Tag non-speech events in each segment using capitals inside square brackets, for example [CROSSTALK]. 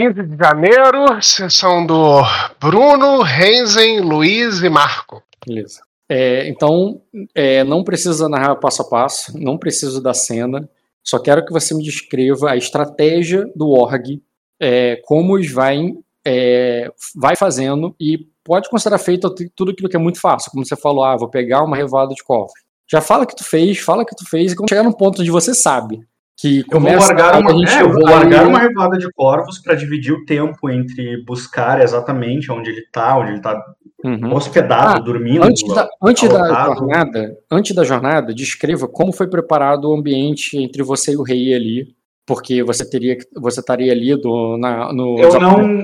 15 de janeiro, sessão do Bruno, Renzen, Luiz e Marco. Beleza. É, então, é, não precisa narrar passo a passo, não preciso da cena, só quero que você me descreva a estratégia do org, é, como os vai, é, vai fazendo e pode considerar feito tudo aquilo que é muito fácil, como você falou, ah, vou pegar uma revoada de cofre. Já fala que tu fez, fala que tu fez, e quando chegar no ponto onde você sabe, que eu vou largar uma, é, eu vou largar uma revoada de corvos para dividir o tempo entre buscar exatamente onde ele está, onde ele está uhum. hospedado, ah, dormindo. Antes da, antes da jornada, antes da jornada, descreva como foi preparado o ambiente entre você e o rei ali porque você teria você estaria ali do, na, no eu não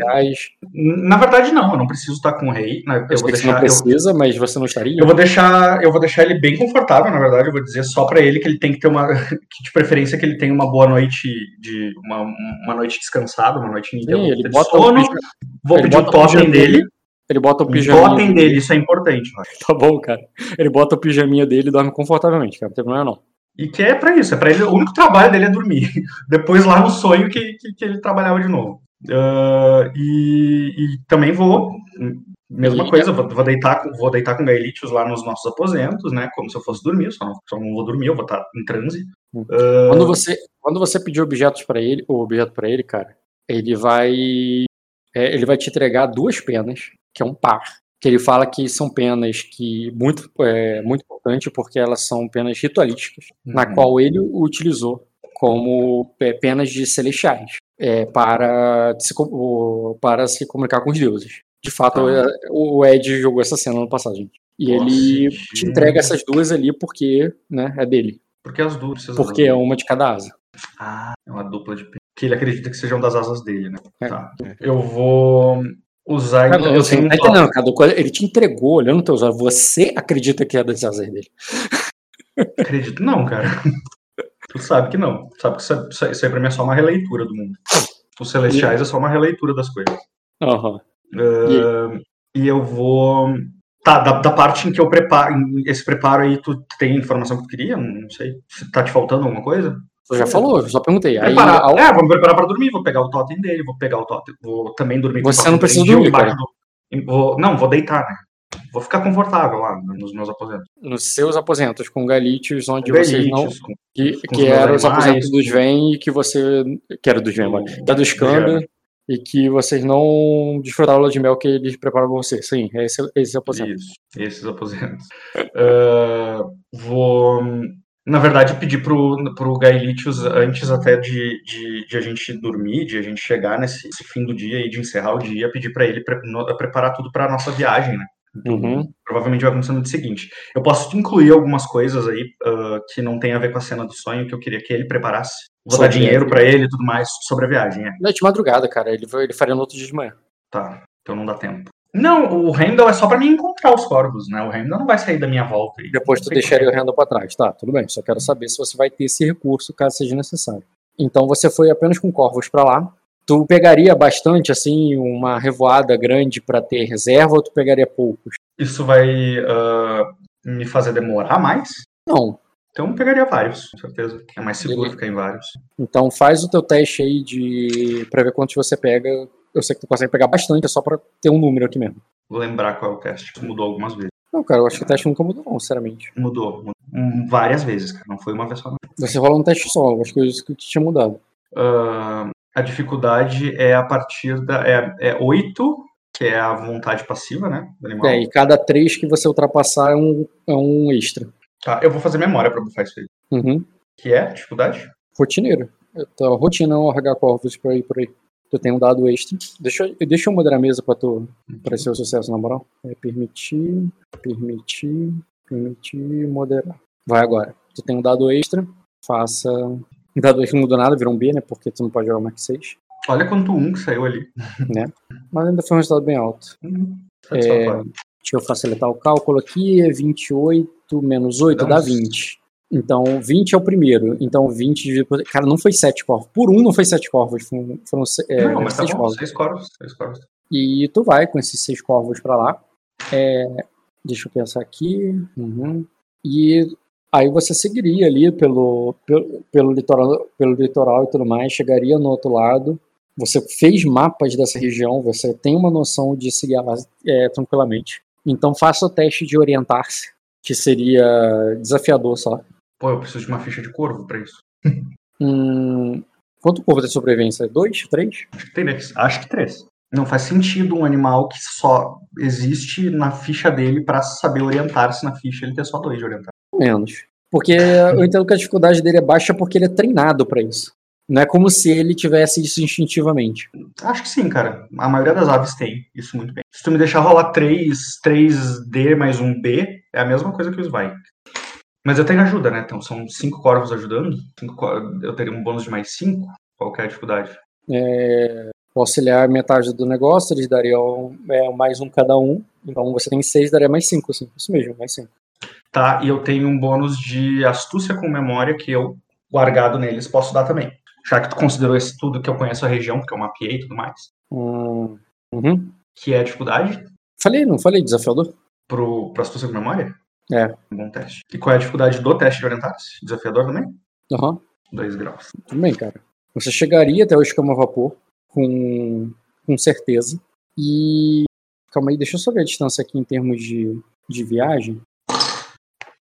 na verdade não eu não preciso estar com o rei né? eu, eu vou deixar, não precisa eu, mas você não estaria eu vou deixar eu vou deixar ele bem confortável na verdade eu vou dizer só para ele que ele tem que ter uma [LAUGHS] que de preferência que ele tenha uma boa noite de uma, uma noite descansada uma noite Sim, ele bota sono o vou pedir o totem dele ele bota o pijaminha. Totem dele, isso é importante. [LAUGHS] Tá bom, cara. Ele bota o pijaminha dele e dorme confortavelmente, cara. Não tem problema não. E que é para isso, é para ele. O único trabalho dele é dormir. [LAUGHS] Depois lá no sonho que, que, que ele trabalhava de novo. Uh, e, e, também vou. Mesma coisa, vou, vou, deitar, vou deitar com gaelitios lá nos nossos aposentos, né? Como se eu fosse dormir, só não, só não vou dormir, eu vou estar em transe. Uh, quando, você, quando você pedir objetos para ele, o objeto para ele, cara, ele vai. É, ele vai te entregar duas penas, que é um par que ele fala que são penas que muito é, muito importante porque elas são penas ritualísticas, uhum. na qual ele utilizou como é, penas de celestiais é, para, se, para se comunicar com os deuses. De fato, ah. o Ed jogou essa cena no passado, gente. E Nossa, ele gente. te entrega essas duas ali porque né, é dele. Porque as duas. Porque é uma de cada asa. Ah, é uma dupla de penas. Que ele acredita que sejam das asas dele, né? É. Tá. Eu vou usar. Eu sei, tá entendendo, cara, ele te entregou olhando teus olhos. Você acredita que é das asas dele? Acredito, não, cara. [LAUGHS] Tu sabe que não. Tu sabe que isso, isso aí pra mim é só uma releitura do mundo. Os celestiais e... é só uma releitura das coisas. Uhum. Uh, e... e eu vou. Tá, da, da, parte em que eu preparo, esse preparo aí, tu tem informação que tu queria? Não sei. Tá te faltando alguma coisa? Você já falou, eu só perguntei. Aí, ao... É, vou me preparar para dormir, vou pegar o totem dele, vou pegar o totem, vou também dormir com Você não precisa dormir, cara. Do... Vou... Não, vou deitar, né? Vou ficar confortável lá nos meus aposentos. Nos seus aposentos, com galítios, onde vocês não. Que, que eram os aposentos dos Ven e que você. Que era dos Ven, da do Skanda. E que vocês não desfrutaram a de mel que eles prepararam pra você. Sim, é esse, esse aposento. Isso, esses aposentos. uh, [LAUGHS] vou na verdade, pedir pro, pro Gaelitius, antes até de, de, de, a gente dormir, de a gente chegar nesse, fim do dia e de encerrar o dia, pedir para ele pre, no, preparar tudo para nossa viagem, né? Então, uhum. Provavelmente vai começar no dia seguinte. Eu posso incluir algumas coisas aí uh, que não tem a ver com a cena do sonho, que eu queria que ele preparasse. Vou sobre dar dinheiro para ele e tudo mais sobre a viagem, é. Não, de madrugada, cara. Ele, ele faria no outro dia de manhã. Tá, então não dá tempo. Não, o Randall é só para mim encontrar os corvos, né? O Randall não vai sair da minha volta. Aí. Depois tu deixaria o Randall para trás. Tá, tudo bem. Só quero saber se você vai ter esse recurso caso seja necessário. Então você foi apenas com corvos para lá. Tu pegaria bastante, assim, uma revoada grande para ter reserva ou tu pegaria poucos? Isso vai uh, me fazer demorar mais? Não. Então pegaria vários, com certeza. É mais seguro ficar em vários. Então faz o teu teste aí de. pra ver quantos você pega eu sei que tu consegue pegar bastante, é só pra ter um número aqui mesmo. Vou lembrar qual é o teste. Mudou algumas vezes. Não, cara, eu acho que o teste nunca mudou, não, sinceramente. Mudou. mudou. Hum, várias vezes, cara. Não foi uma vez só. Não. Você rolou um teste só, eu acho que isso que tinha mudado. Uh, a dificuldade é a partir da. É, é 8, que é a vontade passiva, né? Do animal. É, e cada 3 que você ultrapassar é um, é um extra. Tá, eu vou fazer memória pra bufar isso aí. Uhum. Que é dificuldade? Rotineiro. Então, rotina largar corvos por aí, por aí tu tem um dado extra. Deixa, deixa eu moderar a mesa para tu para ser o sucesso na moral. É permitir, permitir, permitir, moderar. Vai agora. Tu tem um dado extra, faça. Dado extra não mudou nada, virou um B, né? Porque tu não pode jogar o Max 6. Olha quanto um que saiu ali. [LAUGHS] Né? Mas ainda foi um resultado bem alto. Uhum. É, deixa eu facilitar o cálculo aqui. É 28 menos 8 dá, dá 20. Então, 20 é o primeiro. Então, 20 dividido por. Cara, não foi 7 corvos. Por um não foi 7 corvos. Foram, foram é, não, mas tá bom, corvos. 6 corvos. 6 corvos. E tu vai com esses 6 corvos pra lá. É, deixa eu pensar aqui. Uhum. E aí você seguiria ali pelo, pelo, pelo, litoral, pelo litoral e tudo mais. Chegaria no outro lado. você fez mapas dessa região, você tem uma noção de seguir ela é, tranquilamente. Então faça o teste de orientar-se, que seria desafiador só. Pô, eu preciso de uma ficha de corvo pra isso. [LAUGHS] Hum, quanto corvo tem sobrevivência? Dois? Três? Acho que três. Acho que três. Não faz sentido um animal que só existe na ficha dele pra saber orientar-se na ficha, ele ter só dois de orientar. Menos. Porque eu entendo que a dificuldade dele é baixa porque ele é treinado pra isso. Não é como se ele tivesse isso instintivamente. Acho que sim, cara. A maioria das aves tem isso muito bem. Se tu me deixar rolar 3, 3D mais um B, é a mesma coisa que os vai. Mas eu tenho ajuda, né? Então são cinco corvos ajudando. Cinco Eu teria um bônus de mais cinco. Qual é a dificuldade? É, o auxiliar metade do negócio, eles dariam é, mais um cada um. Então você tem seis, daria mais cinco, assim. Isso mesmo, mais cinco. Tá, e eu tenho um bônus de astúcia com memória que eu, guardado neles, posso dar também. Já que tu considerou esse tudo que eu conheço a região, porque eu mapeei e tudo mais. Hum, uhum. Que é a dificuldade Falei, não falei, desafiador? pro, pro astúcia com memória? É. Um bom teste. E qual é a dificuldade do teste de orientar-se? Desafiador também? Aham. 2 graus. Tudo bem, cara. Você chegaria até o escama vapor com, com certeza. E. Calma aí, deixa eu só ver a distância aqui em termos de, de viagem.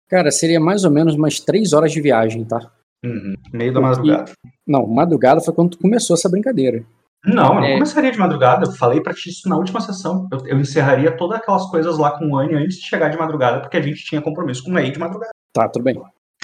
Cara, seria mais ou menos umas três horas de viagem, tá? Uhum. Meio da madrugada. Não, madrugada foi quando começou essa brincadeira. Não, eu não É. começaria de madrugada. Eu falei pra ti isso na última sessão. Eu, eu encerraria todas aquelas coisas lá com o Anne antes de chegar de madrugada, porque a gente tinha compromisso com o Lei de madrugada. Tá, tudo bem.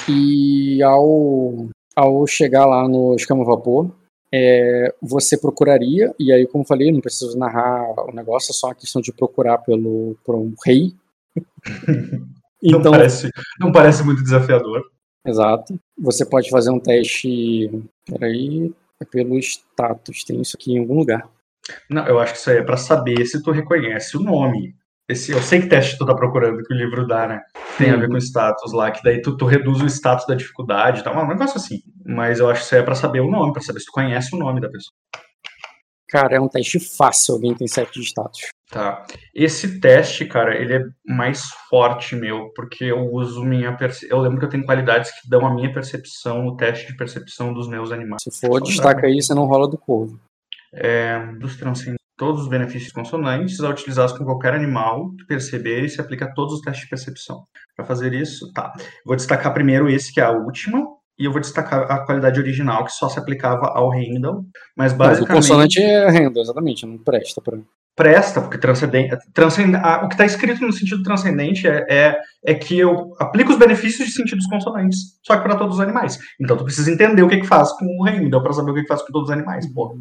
E ao, ao chegar lá no escama a vapor, é, você procuraria, e aí, como eu falei, não preciso narrar o negócio, é só uma questão de procurar pelo, por um rei. [LAUGHS] Não, então, parece, não parece muito desafiador. exato. Você pode fazer um teste. Peraí. É pelo status, tem isso aqui em algum lugar. Não, eu acho que isso aí é pra saber se tu reconhece o nome. Esse, eu sei que teste tu tá procurando que o livro dá, né? Tem a ver com status lá, que daí tu, tu reduz o status da dificuldade, tá? Um negócio assim. Mas eu acho que isso aí é pra saber o nome, pra saber se tu conhece o nome da pessoa. Cara, é um teste fácil, alguém tem 7 de status. Tá. Esse teste, cara, ele é mais forte meu, porque eu uso minha perce... Eu lembro que eu tenho qualidades que dão a minha percepção, o teste de percepção dos meus animais. Se for, destaca aí, você não rola do corvo. É, dos transcendentes todos os benefícios consonantes a utilizados com qualquer animal perceber e se aplica a todos os testes de percepção. Para fazer isso, tá. Vou destacar primeiro esse que é a última, e eu vou destacar a qualidade original que só se aplicava ao Heimdall, mas Mas o basicamente consonante é renda, exatamente, não presta pra. Presta, porque transcendente, transcend, o que está escrito no sentido transcendente é, é, é que eu aplico os benefícios de sentidos consonantes, só que para todos os animais. Então tu precisa entender o que que faz com o Heimdall para saber o que que faz com todos os animais, pô.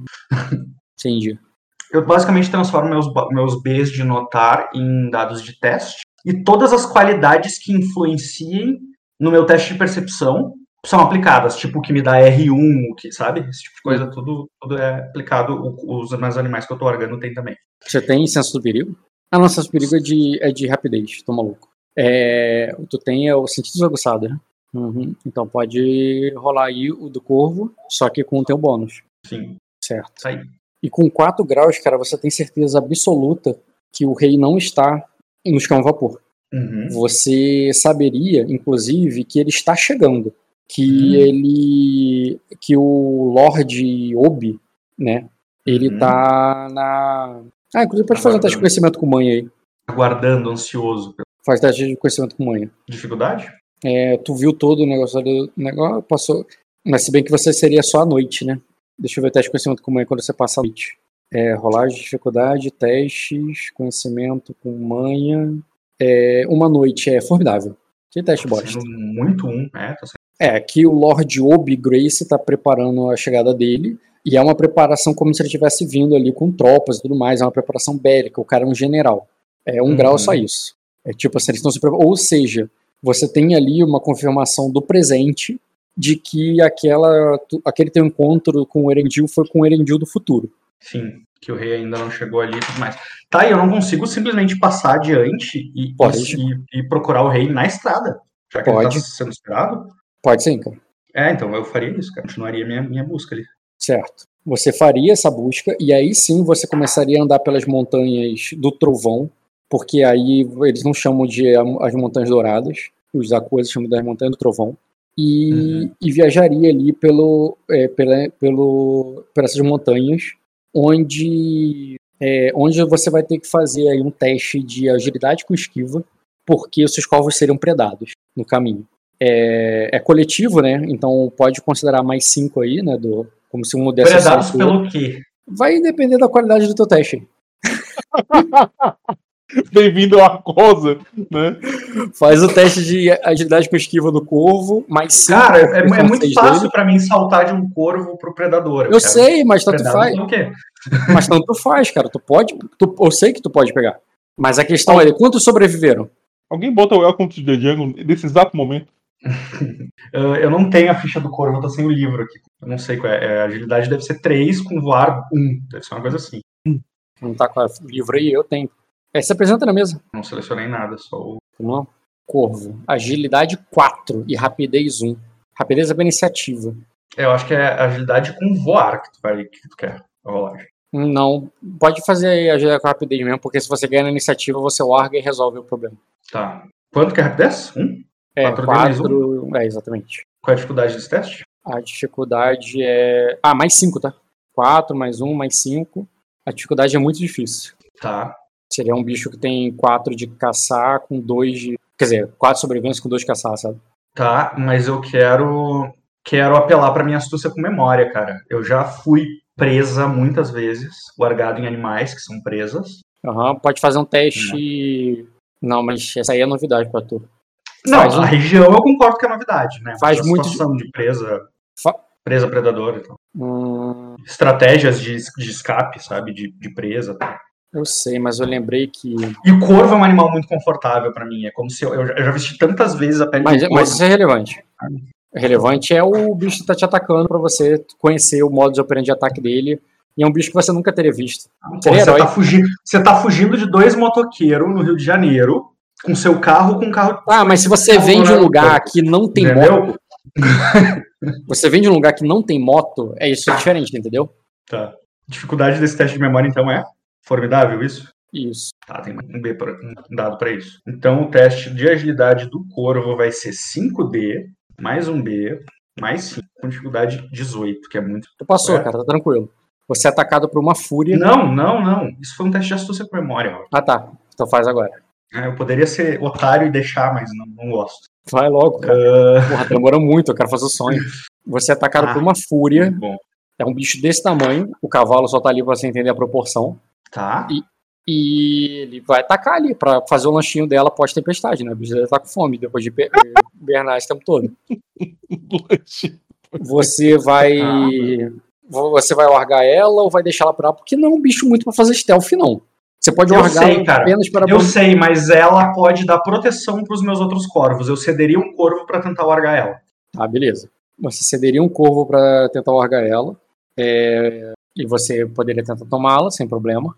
Entendi. [LAUGHS] Eu basicamente transformo meus, meus Bs de notar em dados de teste e todas as qualidades que influenciem no meu teste de percepção são aplicadas, tipo o que me dá R1, o que, sabe? Esse tipo de coisa, tudo, tudo é aplicado, os meus animais que eu tô largando tem também. Você tem senso do perigo? Ah, não, senso do perigo é de, é de rapidez, tô maluco. É, tu tem é, o sentido aguçado, né? Uhum. Então pode rolar aí o do corvo, só que com o teu bônus, Sim, certo? aí. E com 4 graus, cara, você tem certeza absoluta que o rei não está no a vapor. Uhum. Você saberia, inclusive, que ele está chegando. Que Hum. ele. Que o Lorde Obi, né? Ele Uhum. tá na. Ah, inclusive pode fazer um teste de conhecimento com manha aí. Aguardando, ansioso. Faz teste de conhecimento com manha. Dificuldade? É, tu viu todo o negócio do negócio, passou. Mas se bem que você seria só à noite, né? Deixa eu ver o teste de conhecimento com manha quando você passa a noite. É, rolagem de dificuldade, testes, conhecimento com manha. É, uma noite é formidável. Que teste Tá bosta. muito um, é, tá. É, que o Lord Obi Grace tá preparando a chegada dele. E é uma preparação como se ele estivesse vindo ali com tropas e tudo mais. É uma preparação bélica. O cara é um general. É um Uhum. grau só isso. É tipo assim, eles estão se preparando. Ou seja, você tem ali uma confirmação do presente de que aquela, aquele teu encontro com o Erendil foi com o Erendil do futuro. Sim, que o rei ainda não chegou ali e tudo mais. Tá, e eu não consigo simplesmente passar adiante e, e, e procurar o rei na estrada, já que ele Pode. tá sendo esperado. Pode sim, cara. É, então eu faria isso, cara. Continuaria minha, minha busca ali. Certo. Você faria essa busca e aí sim você começaria a andar pelas montanhas do Trovão, porque aí eles não chamam de as Montanhas Douradas, os Akuas chamam das Montanhas do Trovão, e, Uhum. e viajaria ali pelo, é, pela, pelo, por essas montanhas onde, é, onde você vai ter que fazer aí um teste de agilidade com esquiva, porque os seus corvos seriam predados no caminho. É, é coletivo, né? Então pode considerar mais 5 aí, né? Do, como se um desse Predados pelo quê? Vai depender da qualidade do teu teste. [LAUGHS] Bem-vindo à Cosa, né? Faz o teste de agilidade com esquiva do corvo, mais 5. Cara, é, é muito fácil para mim saltar de um corvo pro predador. Eu, eu sei, mas tanto faz. O quê? Mas tanto faz, cara. Tu pode. Tu, eu sei que tu pode pegar. Mas a questão é: quantos sobreviveram? Alguém bota o Welcome to the Jungle nesse exato momento? [LAUGHS] eu não tenho a ficha do corvo, eu tô sem o livro aqui. Eu não sei qual é. é. A agilidade deve ser 3 com voar 1. Deve ser uma coisa assim. Não tá com o livro aí? Eu tenho. É, se apresenta na mesa. Não selecionei nada, só o. Lá. Corvo. Agilidade 4 e rapidez 1. Rapidez é iniciativa. É, eu acho que é agilidade com voar que tu, vai, que tu quer. Rolagem. Não, pode fazer aí agilidade com rapidez mesmo, porque se você ganha na iniciativa, você larga e resolve o problema. Tá. Quanto que é rapidez? 1? Um? É, 4. É, exatamente. Qual é a dificuldade desse teste? A dificuldade é. Ah, mais 5, tá? 4, mais 1, mais 5. A dificuldade é muito difícil. Tá. Seria um bicho que tem 4 de caçar com 2 de. Quer dizer, 4 sobrevivência com 2 de caçar, sabe? Tá, mas eu quero. Quero apelar pra minha astúcia com memória, cara. Eu já fui presa muitas vezes, largado em animais que são presas. Aham, uhum, pode fazer um teste. Não. Não, mas essa aí é novidade pra tu. Não, Faz a um... região eu concordo que é novidade, né? Faz muito. de presa. Fa... Presa predador e tal. Hum... Estratégias de, de escape, sabe? De, de presa. Tá? Eu sei, mas eu lembrei que. E o corvo é um animal muito confortável para mim. É como se eu, eu, já vesti tantas vezes a pele mas, mas isso é relevante. Relevante é o bicho que tá te atacando para você conhecer o modo de operante de ataque dele. E é um bicho que você nunca teria visto. Pô, você, tá fugindo, você tá fugindo de dois motoqueiros no Rio de Janeiro, com seu carro, com carro. Ah, mas se você vem de um lugar que não tem entendeu? moto. você vem de um lugar que não tem moto, é isso é diferente, entendeu? Tá. Dificuldade desse teste de memória, então, é? Formidável isso? Isso. Tá, tem um, B pra, um dado para isso. Então o teste de agilidade do corvo vai ser 5D, mais um B, mais 5, com dificuldade 18, que é muito. Tu passou, é? cara, tá tranquilo. Você é atacado por uma fúria. Não, não, não. Isso foi um teste de astúcia com memória. Ah, tá. Então faz agora. É, eu poderia ser otário e deixar, mas não, não gosto. Vai logo, cara. Uh... Porra, demorou muito, eu quero fazer o sonho. Você é atacado ah, por uma fúria. É um bicho desse tamanho. O cavalo só tá ali pra você entender a proporção. Tá. E, e ele vai atacar ali pra fazer o lanchinho dela pós-tempestade, né? O bicho deve estar tá com fome depois de bernar esse tempo todo. [LAUGHS] você vai. Ah, você vai largar ela ou vai deixar ela pra lá? Porque não é um bicho muito para fazer stealth, não. Você pode largar sei, apenas para. Eu sei, mas ela pode dar proteção para os meus outros corvos. Eu cederia um corvo para tentar largar ela. Ah, beleza. Você cederia um corvo para tentar largar ela. É... E você poderia tentar tomá-la sem problema.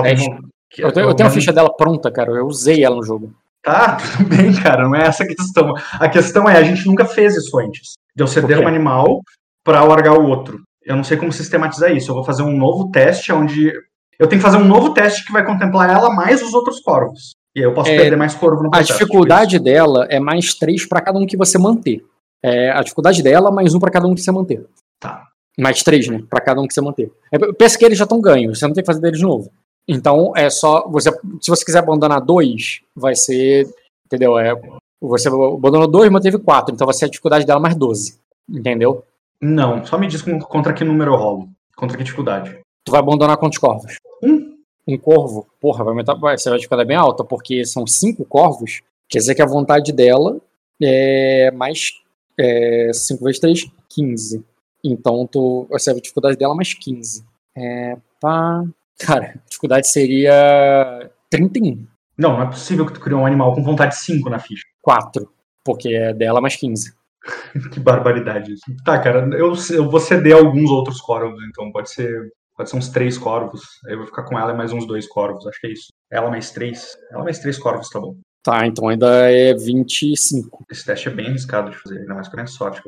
O teste. Que... Eu, tenho, eu tenho a ficha dela pronta, cara. Eu usei ela no jogo. Tá, [LAUGHS] tudo bem, cara. Não é essa a questão. A questão é, a gente nunca fez isso antes. De eu ceder um animal para largar o outro. Eu não sei como sistematizar isso. Eu vou fazer um novo teste onde. Eu tenho que fazer um novo teste que vai contemplar ela mais os outros corvos. E aí eu posso é, perder mais corvo no processo. A dificuldade tipo dela é mais três para cada um que você manter. É, a dificuldade dela, mais um para cada um que você manter. Tá. Mais três, né? Para cada um que você manter. É, pensa que eles já estão ganhos, você não tem que fazer deles de novo. Então é só. Você, se você quiser abandonar dois, vai ser. Entendeu? É, você abandonou dois, manteve quatro. Então vai ser a dificuldade dela mais 12. Entendeu? Não, só me diz contra que número eu rolo. Contra que dificuldade. Tu vai abandonar quantos corvos? Um. Um corvo? Porra, vai aumentar. Vai ser a dificuldade bem alta, porque são cinco corvos. Quer dizer que a vontade dela é mais. É, 5 vezes 3, 15. Então tu. Vai ser a dificuldade dela mais 15. É. Pá. Cara, a dificuldade seria 31. Não, não é possível que tu criou um animal com vontade 5 na ficha. 4. Porque é dela mais 15. [LAUGHS] que barbaridade isso. Tá, cara, eu, eu vou ceder alguns outros corvos, então pode ser. Pode ser uns três corvos. Aí eu vou ficar com ela e mais uns dois corvos. Acho que é isso. Ela mais três. Ela mais três corvos, tá bom. Tá, então ainda é 25. Esse teste é bem arriscado de fazer, ainda mais a minha sorte.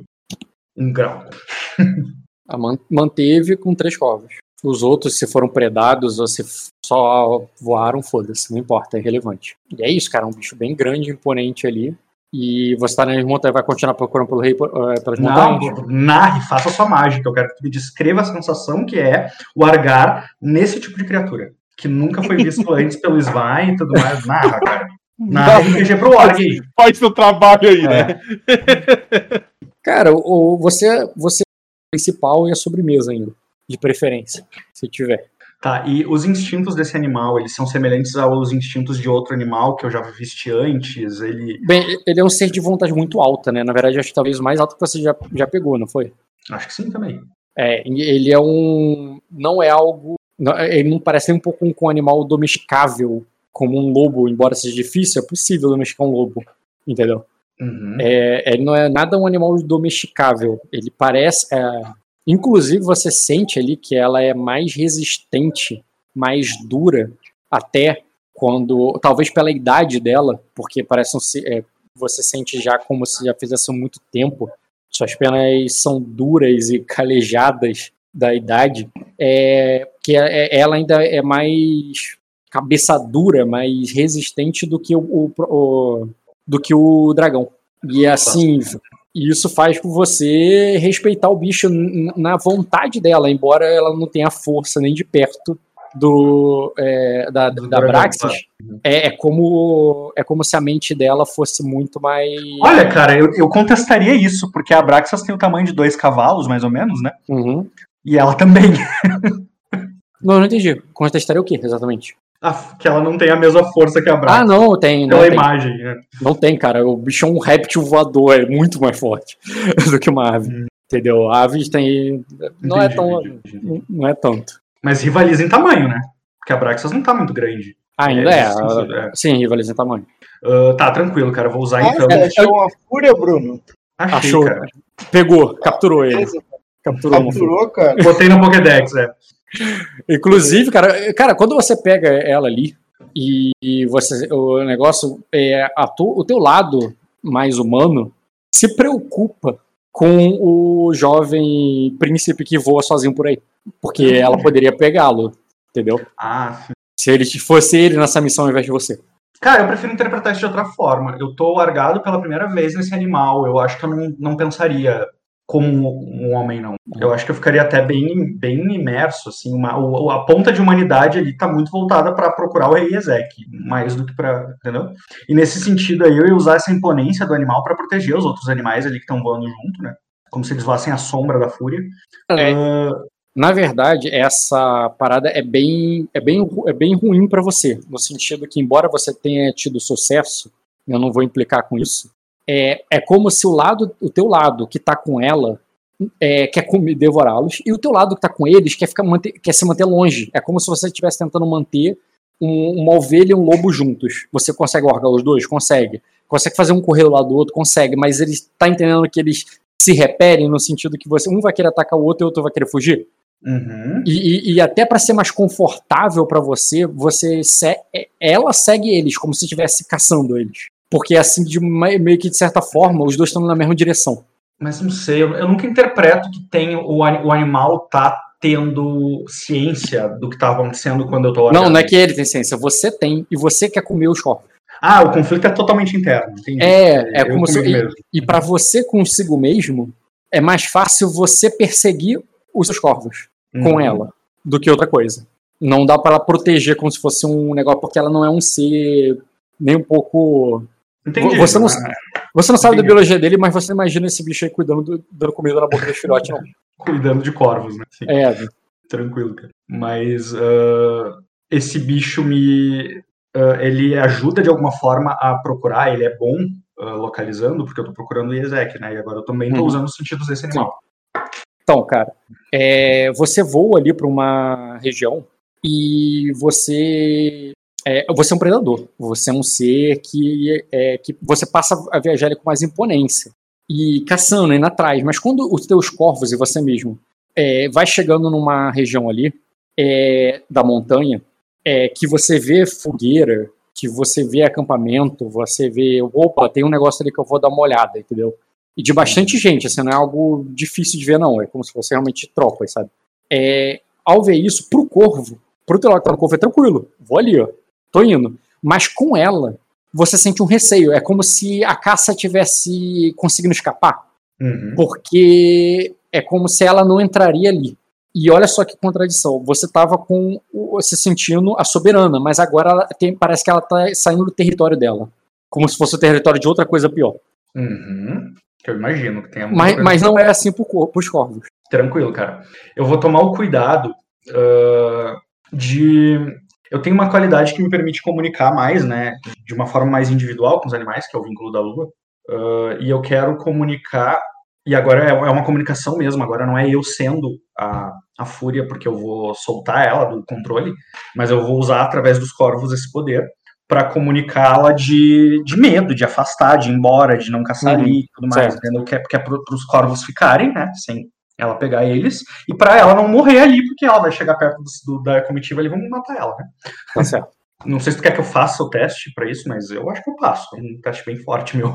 Um grau. [LAUGHS] a manteve com três corvos. Os outros, se foram predados ou se só voaram, foda-se, não importa, é irrelevante. E é isso, cara, um bicho bem grande, imponente ali. E você tá nas montanhas, vai continuar procurando pelo rei uh, pelas Não, montanhas? narre, faça a sua mágica. Eu quero que tu me descreva a sensação que é o Argar nesse tipo de criatura. Que nunca foi visto [LAUGHS] antes pelo Svai e tudo mais. Narra, cara. Narra RPG pro Org aí. Faz seu trabalho aí, né? Cara, o, você, você é principal e a sobremesa ainda, de preferência, se tiver. Tá, e os instintos desse animal, eles são semelhantes aos instintos de outro animal que eu já visti antes? Ele. Bem, ele é um ser de vontade muito alta, né? Na verdade, acho que talvez o mais alto que você já, já pegou, não foi? Acho que sim também. É, ele é um. Não é algo. não- Ele não parece nem um pouco com um animal domesticável, como um lobo, embora seja difícil, é possível domesticar um lobo. Entendeu? Uhum. É, ele não é nada um animal domesticável. Ele parece. é, inclusive, você sente ali que ela é mais resistente, mais dura, até quando. Talvez pela idade dela, porque parece um, é, você sente já como se já fizesse muito tempo. Suas penas são duras e calejadas da idade. É, que é- ela ainda é mais cabeça dura, mais resistente do que o- o- o do que o dragão. E assim, e isso faz com você respeitar o bicho na vontade dela, embora ela não tenha força nem de perto do é, da, Do da Braxis. É, é como é como se a mente dela fosse muito mais Olha, cara, eu, eu contestaria isso, porque a Abraxas tem o tamanho de dois cavalos, mais ou menos, né? Uhum. E ela também. [LAUGHS] Não, não entendi. Contestaria o que exatamente? A- que ela não tem a mesma força que a Ah, Abraxas. não, tem, não pela tem. imagem, né? Não tem, cara. O bicho é um réptil voador, é muito mais forte [LAUGHS] do que uma ave. Entendeu? A ave tem. Não é Entendi, tão. entendi, entendi. Não é tanto. Mas rivaliza em tamanho, né? Porque a Abraxas não tá muito grande. Ainda É, é. sentido, a- é. Sim, rivaliza em tamanho. Ah, tá, tranquilo, cara. eu Vou usar Ah, então. você achou uma fúria, Bruno? Achei, Achou. cara. Pegou, capturou ele. Capturou. Capturou, cara. Botei no Pokédex, é. Inclusive, cara, cara, quando você pega ela ali e você. O negócio é. A tu- o teu lado mais humano se preocupa com o jovem príncipe que voa sozinho por aí. Porque ela poderia pegá-lo, entendeu? Ah, sim. Se ele fosse ele nessa missão ao invés de você. Cara, eu prefiro interpretar isso de outra forma. Eu tô largado pela primeira vez nesse animal. Eu acho que eu não, não pensaria como um homem, não. Eu acho que eu ficaria até bem, bem imerso, assim. Uma, a ponta de humanidade ali tá muito voltada para procurar o rei Ezek, mais do que para, entendeu? E nesse sentido aí, eu ia usar essa imponência do animal para proteger os outros animais ali que estão voando junto, né? Como se eles voassem à sombra da fúria. É. Ah, Na verdade, essa parada é bem, é bem, é bem ruim pra você, no sentido que, embora você tenha tido sucesso, eu não vou implicar com isso, é, é como se o lado, o teu lado que tá com ela é, quer devorá-los, e o teu lado que tá com eles quer, ficar, manter, quer se manter longe. É como se você estivesse tentando manter um- uma ovelha e um lobo juntos. Você consegue largar os dois? Consegue. Consegue fazer um correr do lado do outro? Consegue, mas ele tá entendendo que eles se repelem no sentido que você um vai querer atacar o outro e o outro vai querer fugir? uhum. E, e- e até para ser mais confortável para você, você se- ela segue eles como se estivesse caçando eles. Porque assim, de me- meio que de certa forma, os dois estão na mesma direção. Mas não sei, eu, eu nunca interpreto que tem o, o animal tá tendo ciência do que tá acontecendo quando eu tô Não, largado. não é que ele tem ciência, você tem e você quer comer os corpos. Ah, o conflito é totalmente interno. Entendi. É, é Eu como se e, e para você consigo mesmo é mais fácil você perseguir os seus corvos com Uhum. ela do que outra coisa. Não dá para ela proteger como se fosse um negócio porque ela não é um ser nem um pouco Entendi. Você não, Ah, você não sabe da biologia dele, mas você imagina esse bicho aí cuidando, do- dando comida na boca dos filhotes, não. Cuidando de corvos, né? Sim, É, tranquilo, cara. Mas ah, esse bicho me. ah, ele ajuda de alguma forma a procurar, ele é bom ah, localizando, porque eu tô procurando o Ezek, né? E agora eu também tô Uhum. usando os sentidos desse animal. então, cara, é, você voa ali para uma região e você é, você é um predador. Você é um ser que, é, que você passa a viajar com mais imponência e caçando, indo atrás. Mas quando os teus corvos e você mesmo é, vai chegando numa região ali é, da montanha, é, que você vê fogueira, que você vê acampamento, você vê, opa, tem um negócio ali que eu vou dar uma olhada, entendeu? E de bastante gente, assim, não é algo difícil de ver, não. É como se fosse realmente tropas, sabe? É, ao ver isso, pro corvo, pro teu lado que tá no corvo, é tranquilo. Vou ali, ó. Tô indo. Mas com ela, você sente um receio. É como se a caça tivesse conseguindo escapar. Uhum. Porque é como se ela não entraria ali. E olha só que contradição. Você estava com se sentindo a soberana, mas agora ela tem- parece que ela está saindo do território dela. Como se fosse o território de outra coisa pior. Uhum. Eu imagino que tenha Mas, mas não é assim cor- pros corvos. Tranquilo, cara. Eu vou tomar o cuidado ah, de. Eu tenho uma qualidade que me permite comunicar mais, né? De uma forma mais individual com os animais, que é o vínculo da lua. Ah, e eu quero comunicar. E agora é é uma comunicação mesmo, agora não é eu sendo a, a fúria, porque eu vou soltar ela do controle, mas eu vou usar através dos corvos esse poder para comunicá-la de, de medo, de afastar, de ir embora, de não caçar Uhum, ali e tudo mais. certo. Entendeu? Que é, que é para os corvos ficarem, né? Sem ela pegar eles, e para ela não morrer ali, porque ela vai chegar perto do- do- da comitiva e vão matar ela, né? Tá certo. Não sei se tu quer que eu faça o teste para isso, mas eu acho que eu passo. É um teste bem forte meu.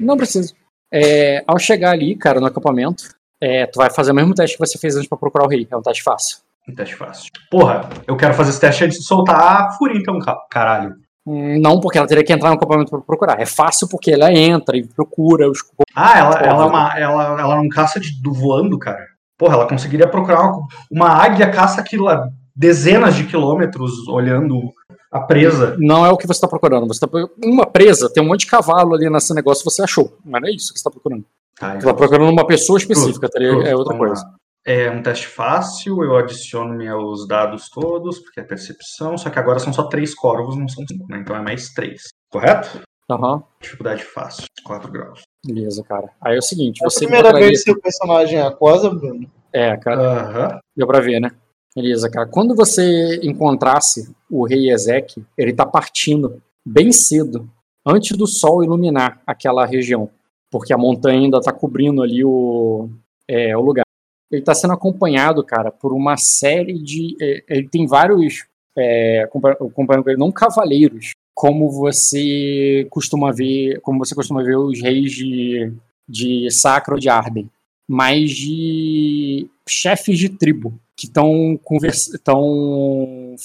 Não precisa. É, ao chegar ali, cara, no acampamento, é, tu vai fazer o mesmo teste que você fez antes pra procurar o rei. É um teste fácil. Um teste fácil. Porra, eu quero fazer esse teste antes de soltar a fúria, então, ca- caralho. Não porque ela teria que entrar no acampamento pra procurar. É fácil porque ela entra e procura os. Ah, ela, ela, é uma, ela, ela não caça de, do voando, cara. Porra, ela conseguiria procurar uma, uma águia caça aquilo a dezenas de quilômetros olhando a presa. Não é o que você tá procurando. Você tá uma presa, tem um monte de cavalo ali nesse negócio você achou. Mas não é isso que você tá procurando. Tá, Você tá procurando uma pessoa específica, teria, Justo, é outra coisa. lá. É um teste fácil, eu adiciono meus dados todos, porque é percepção, só que agora são só três corvos, não são cinco, né? Então é mais três. Correto? Aham. Dificuldade fácil, 4 graus. Beleza, cara. Aí é o seguinte, É a você primeira encontraria- vez que o personagem aquosa, Bruno. É, cara. Aham. Deu pra ver, né? Beleza, cara. Quando você encontrasse o rei Ezeque, ele tá partindo bem cedo, antes do sol iluminar aquela região, porque a montanha ainda tá cobrindo ali o, é, o lugar. Ele tá sendo acompanhado, cara, por uma série de. é, ele tem vários. É, acompanhando com ele, não cavaleiros, como você costuma ver, como você costuma ver os reis de, de Sacro de Arden, mas de chefes de tribo que estão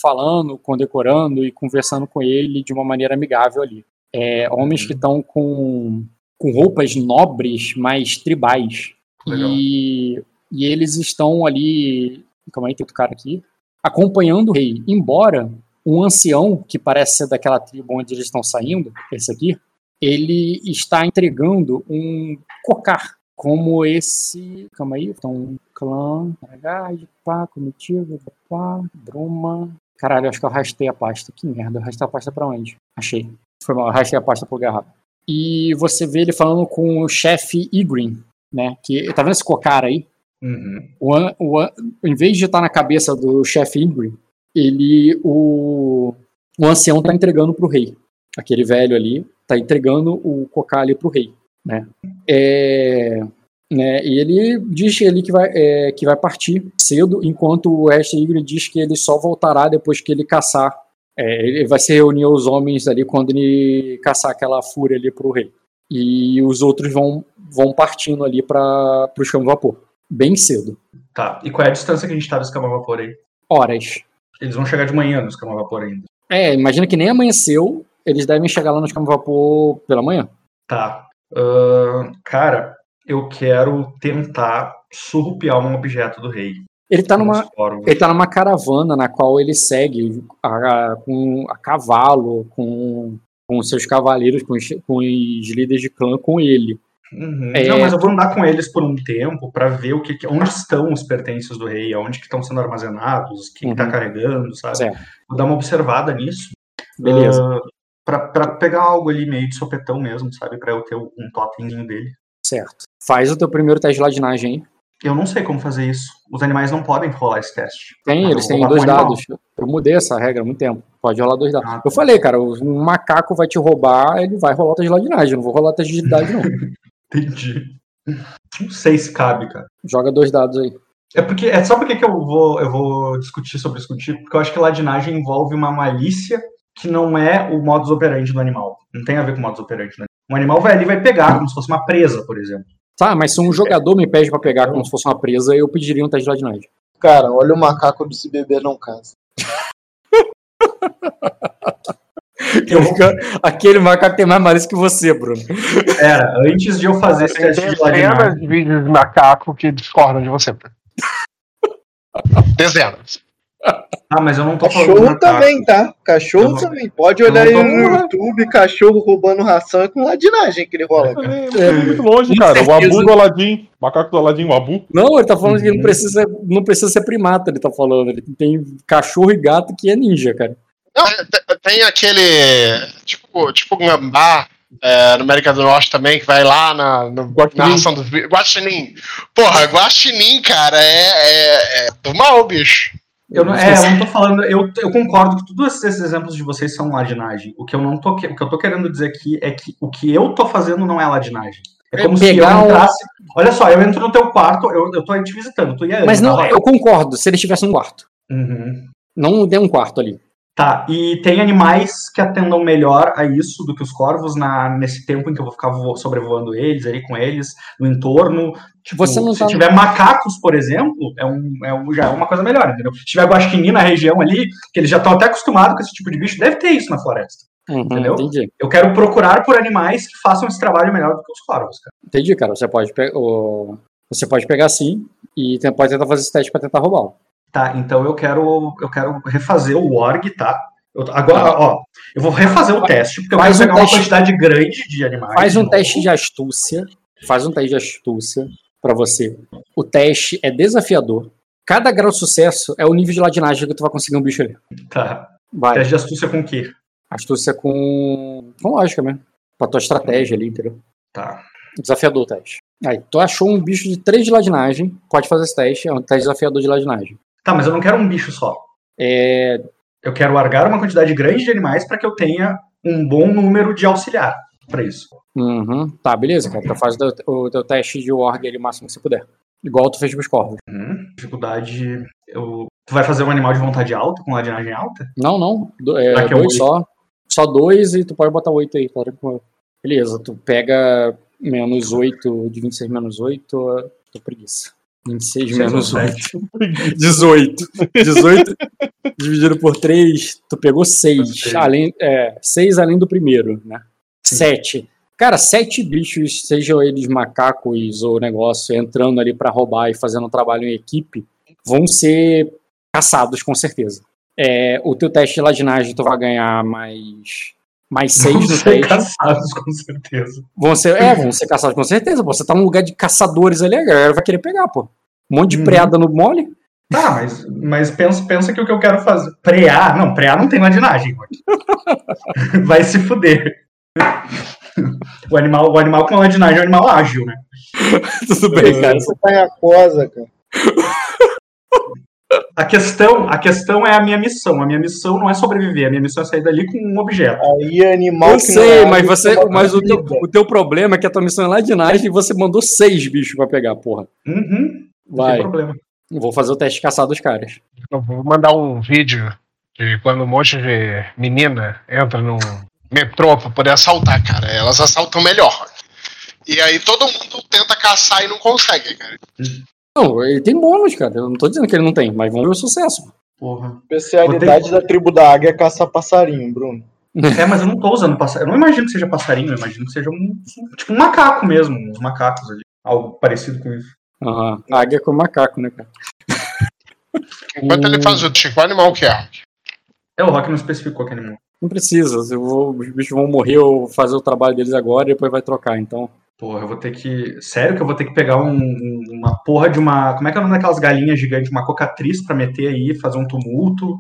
falando, condecorando e conversando com ele de uma maneira amigável ali. É, homens que estão com, com roupas nobres, mas tribais. Legal. E, e eles estão ali. Calma aí, tem outro cara aqui. Acompanhando o rei. Embora um ancião, que parece ser daquela tribo onde eles estão saindo, esse aqui, ele está entregando um cocar como esse. Calma aí, então, clã, Aragard, pá, comitiva, pá, Bruma. Caralho, acho que eu arrastei a pasta. Que merda, eu arrastei a pasta pra onde? Achei. Foi mal, eu arrastei a pasta pro garrafa. E você vê ele falando com o chefe Igrin, né? Que, tá vendo esse cocar aí? Uhum. O, o, em vez de estar na cabeça do chefe Ingrid, ele, o, o ancião está entregando para o rei. Aquele velho ali está entregando o cocá ali para o rei. Né? É, né, e ele diz ele que vai, é, que vai partir cedo, enquanto o resto Ingrid diz que ele só voltará depois que ele caçar. É, ele vai se reunir aos homens ali quando ele caçar aquela fúria ali para o rei. E os outros vão, vão partindo ali para o chão vapor bem cedo. Tá. E qual é a distância que a gente tá do escama vapor aí? Horas. Eles vão chegar de manhã no escama vapor ainda. É, imagina que nem amanheceu, eles devem chegar lá no escama vapor pela manhã. Tá. Ahn, cara, eu quero tentar surrupiar um objeto do rei. Ele tá numa, ele tá numa caravana na qual ele segue a, a- com a cavalo, com, com seus cavaleiros, com os, com os líderes de clã com ele. Uhum. É. Não, mas eu vou andar com eles por um tempo pra ver o que, que- onde estão os pertences do rei, aonde que estão sendo armazenados, quem tá Uhum. carregando, sabe? Certo. Vou dar uma observada nisso. Beleza. ah, pra, pra pegar algo ali meio de sopetão mesmo, sabe? Pra eu ter um totemzinho dele. Certo. Faz o teu primeiro teste de ladinagem aí. Eu não sei como fazer isso. Os animais não podem rolar esse teste. Tem, Ah, eles têm dois dados. Eu mudei essa regra há muito tempo. Pode rolar dois dados. Ah, tá. Eu falei, cara, um macaco vai te roubar, ele vai rolar o teste de ladinagem. Eu não vou rolar teste de agilidade, não. [LAUGHS] Entendi. Não sei se cabe, cara. Joga dois dados aí. É porque. É só porque que eu vou, eu vou discutir sobre isso contigo, porque eu acho que ladinagem envolve uma malícia que não é o modus operandi do animal. Não tem a ver com o modus operandi. Né? Um animal vai ali e vai pegar, como se fosse uma presa, por exemplo. Tá, mas se um jogador me pede pra pegar como se fosse uma presa, eu pediria um teste de ladinagem. Cara, olha o macaco desse bebê não casa. [LAUGHS] Eu, Aquele macaco tem mais malícia que você, Bruno. pera, antes de eu fazer esse teste de dezenas de vídeos de macaco que discordam de você. [LAUGHS] Dezenas. ah, mas eu não tô falando do Cachorro também, tá? Cachorro não- também. Pode olhar aí no falando. YouTube, cachorro roubando ração é com ladinagem que ele rola, cara. É, é muito longe, cara. O Abu do Aladim. Macaco do Aladim, o Abu. Não, ele tá falando que ele não precisa, não precisa ser primata, ele tá falando. Ele tem cachorro e gato que é ninja, cara. Não, te- tem aquele. Tipo, tipo gambá é, no América do Norte também, que vai lá na, no, na ração do. Guaxinim. Porra, Guaxinim, cara, é, é, é do mal, bicho. Eu não, é, eu não tô [LAUGHS] falando, eu, eu concordo que todos esses exemplos de vocês são ladinagem. O que eu não tô, que- o que eu tô querendo dizer aqui é que o que eu tô fazendo não é ladinagem. É É como se eu um- entrasse. Olha só, eu entro no teu quarto, eu, eu tô aí te visitando, tu ia Mas não, tá? eu concordo, se ele estivesse num quarto. Uhum. Não dê um quarto ali. Tá, e tem animais que atendam melhor a isso do que os corvos na, nesse tempo em que eu vou ficar vo- sobrevoando eles, ali com eles, no entorno. Tipo, Você não se tá- tiver macacos, por exemplo, é um, é um, já é uma coisa melhor, entendeu? Se tiver guaxinim na região ali, que eles já estão até acostumados com esse tipo de bicho, deve ter isso na floresta. Uhum, Entendeu? entendi. Eu quero procurar por animais que façam esse trabalho melhor do que os corvos, cara. Entendi, cara. Você pode, pe- você pode pegar sim e pode tentar fazer esse teste pra tentar roubá-lo. Tá, então eu quero, eu quero refazer o org, tá? Eu- agora, ó, eu vou refazer o teste, porque eu quero um pegar uma teste. quantidade grande de animais. Faz um teste de astúcia. Faz um teste de astúcia pra você. O teste é desafiador. Cada grau de sucesso é o nível de ladinagem que tu vai conseguir um bicho ali. Tá. Vai. Teste de astúcia com o quê? Astúcia com. com lógica mesmo. Pra tua estratégia ali, entendeu? Tá. Desafiador o teste. Aí, tu achou um bicho de 3 de ladinagem, pode fazer esse teste, é um teste desafiador de ladinagem. Tá, mas eu não quero um bicho só. É, Eu quero largar uma quantidade grande de animais para que eu tenha um bom número de auxiliar para isso. uhum, tá, beleza, cara. Então faz o teu, teste de org ali o máximo que você puder. Igual tu fez com os corvos. Uhum. Dificuldade. Eu... Tu vai fazer um animal de vontade alta, com ladinagem alta? Não, não. Do, é, é dois oito. só. Só dois e tu pode botar oito aí, tá? Beleza, tu pega menos 8 de 26 menos 8, tô preguiça. 26 Seis menos ou 8. sete? 18. 18 dividido por 3, tu pegou 6. Seis. Além, é, 6 além do primeiro, né? Sim. 7. Cara, sete bichos, sejam eles macacos ou negócio, entrando ali pra roubar e fazendo um trabalho em equipe, vão ser caçados com certeza. É, o teu teste de ladinagem tu vai ganhar mais mais 6 Vão no ser caçados, com certeza. Vão ser, é, vão [LAUGHS] ser caçados com certeza. pô. Você tá num lugar de caçadores ali, a galera vai querer pegar, pô. Um monte de Uhum. preada no mole. Tá, mas, mas pensa, pensa que o que eu quero fazer. Prear. Não, prear não tem ladinagem. mano. [LAUGHS] Vai se fuder. O animal, o animal com ladinagem é um animal ágil, né? [LAUGHS] Tudo bem, cara. Você tá em aquosa, cara. A questão, a questão é a minha missão. A minha missão não é sobreviver, a minha missão é sair dali com um objeto. Aí é animal Eu não sei, é mas você, mas o teu, o teu problema é que a tua missão é ladinagem e você mandou seis bichos pra pegar, porra. Uhum, não Vai, tem problema. vou fazer o teste de caçar dos caras. Eu vou mandar um vídeo de quando um monte de menina entra num metrô pra poder assaltar, cara. Elas assaltam melhor. E aí todo mundo tenta caçar e não consegue, cara. Não, ele tem bônus, cara. Eu não tô dizendo que ele não tem, mas vamos ver o sucesso. Porra. Especialidade da tribo da águia é caçar passarinho, Bruno. [LAUGHS] É, mas eu não tô usando passarinho. Eu não imagino que seja passarinho, eu imagino que seja um. Tipo um macaco mesmo, uns macacos ali. Algo parecido com isso. Aham. Águia com macaco, né, cara? [LAUGHS] Enquanto ele faz o tipo, qual animal que é? É, o Rock não especificou que animal. Não precisa. Eu vou- os bichos vão morrer, eu vou fazer o trabalho deles agora e depois vai trocar. Então, Porra, eu vou ter que. Sério que eu vou ter que pegar um- um- uma porra de uma. Como é que é o nome daquelas galinhas gigantes? Uma cocatriz pra meter aí, fazer um tumulto.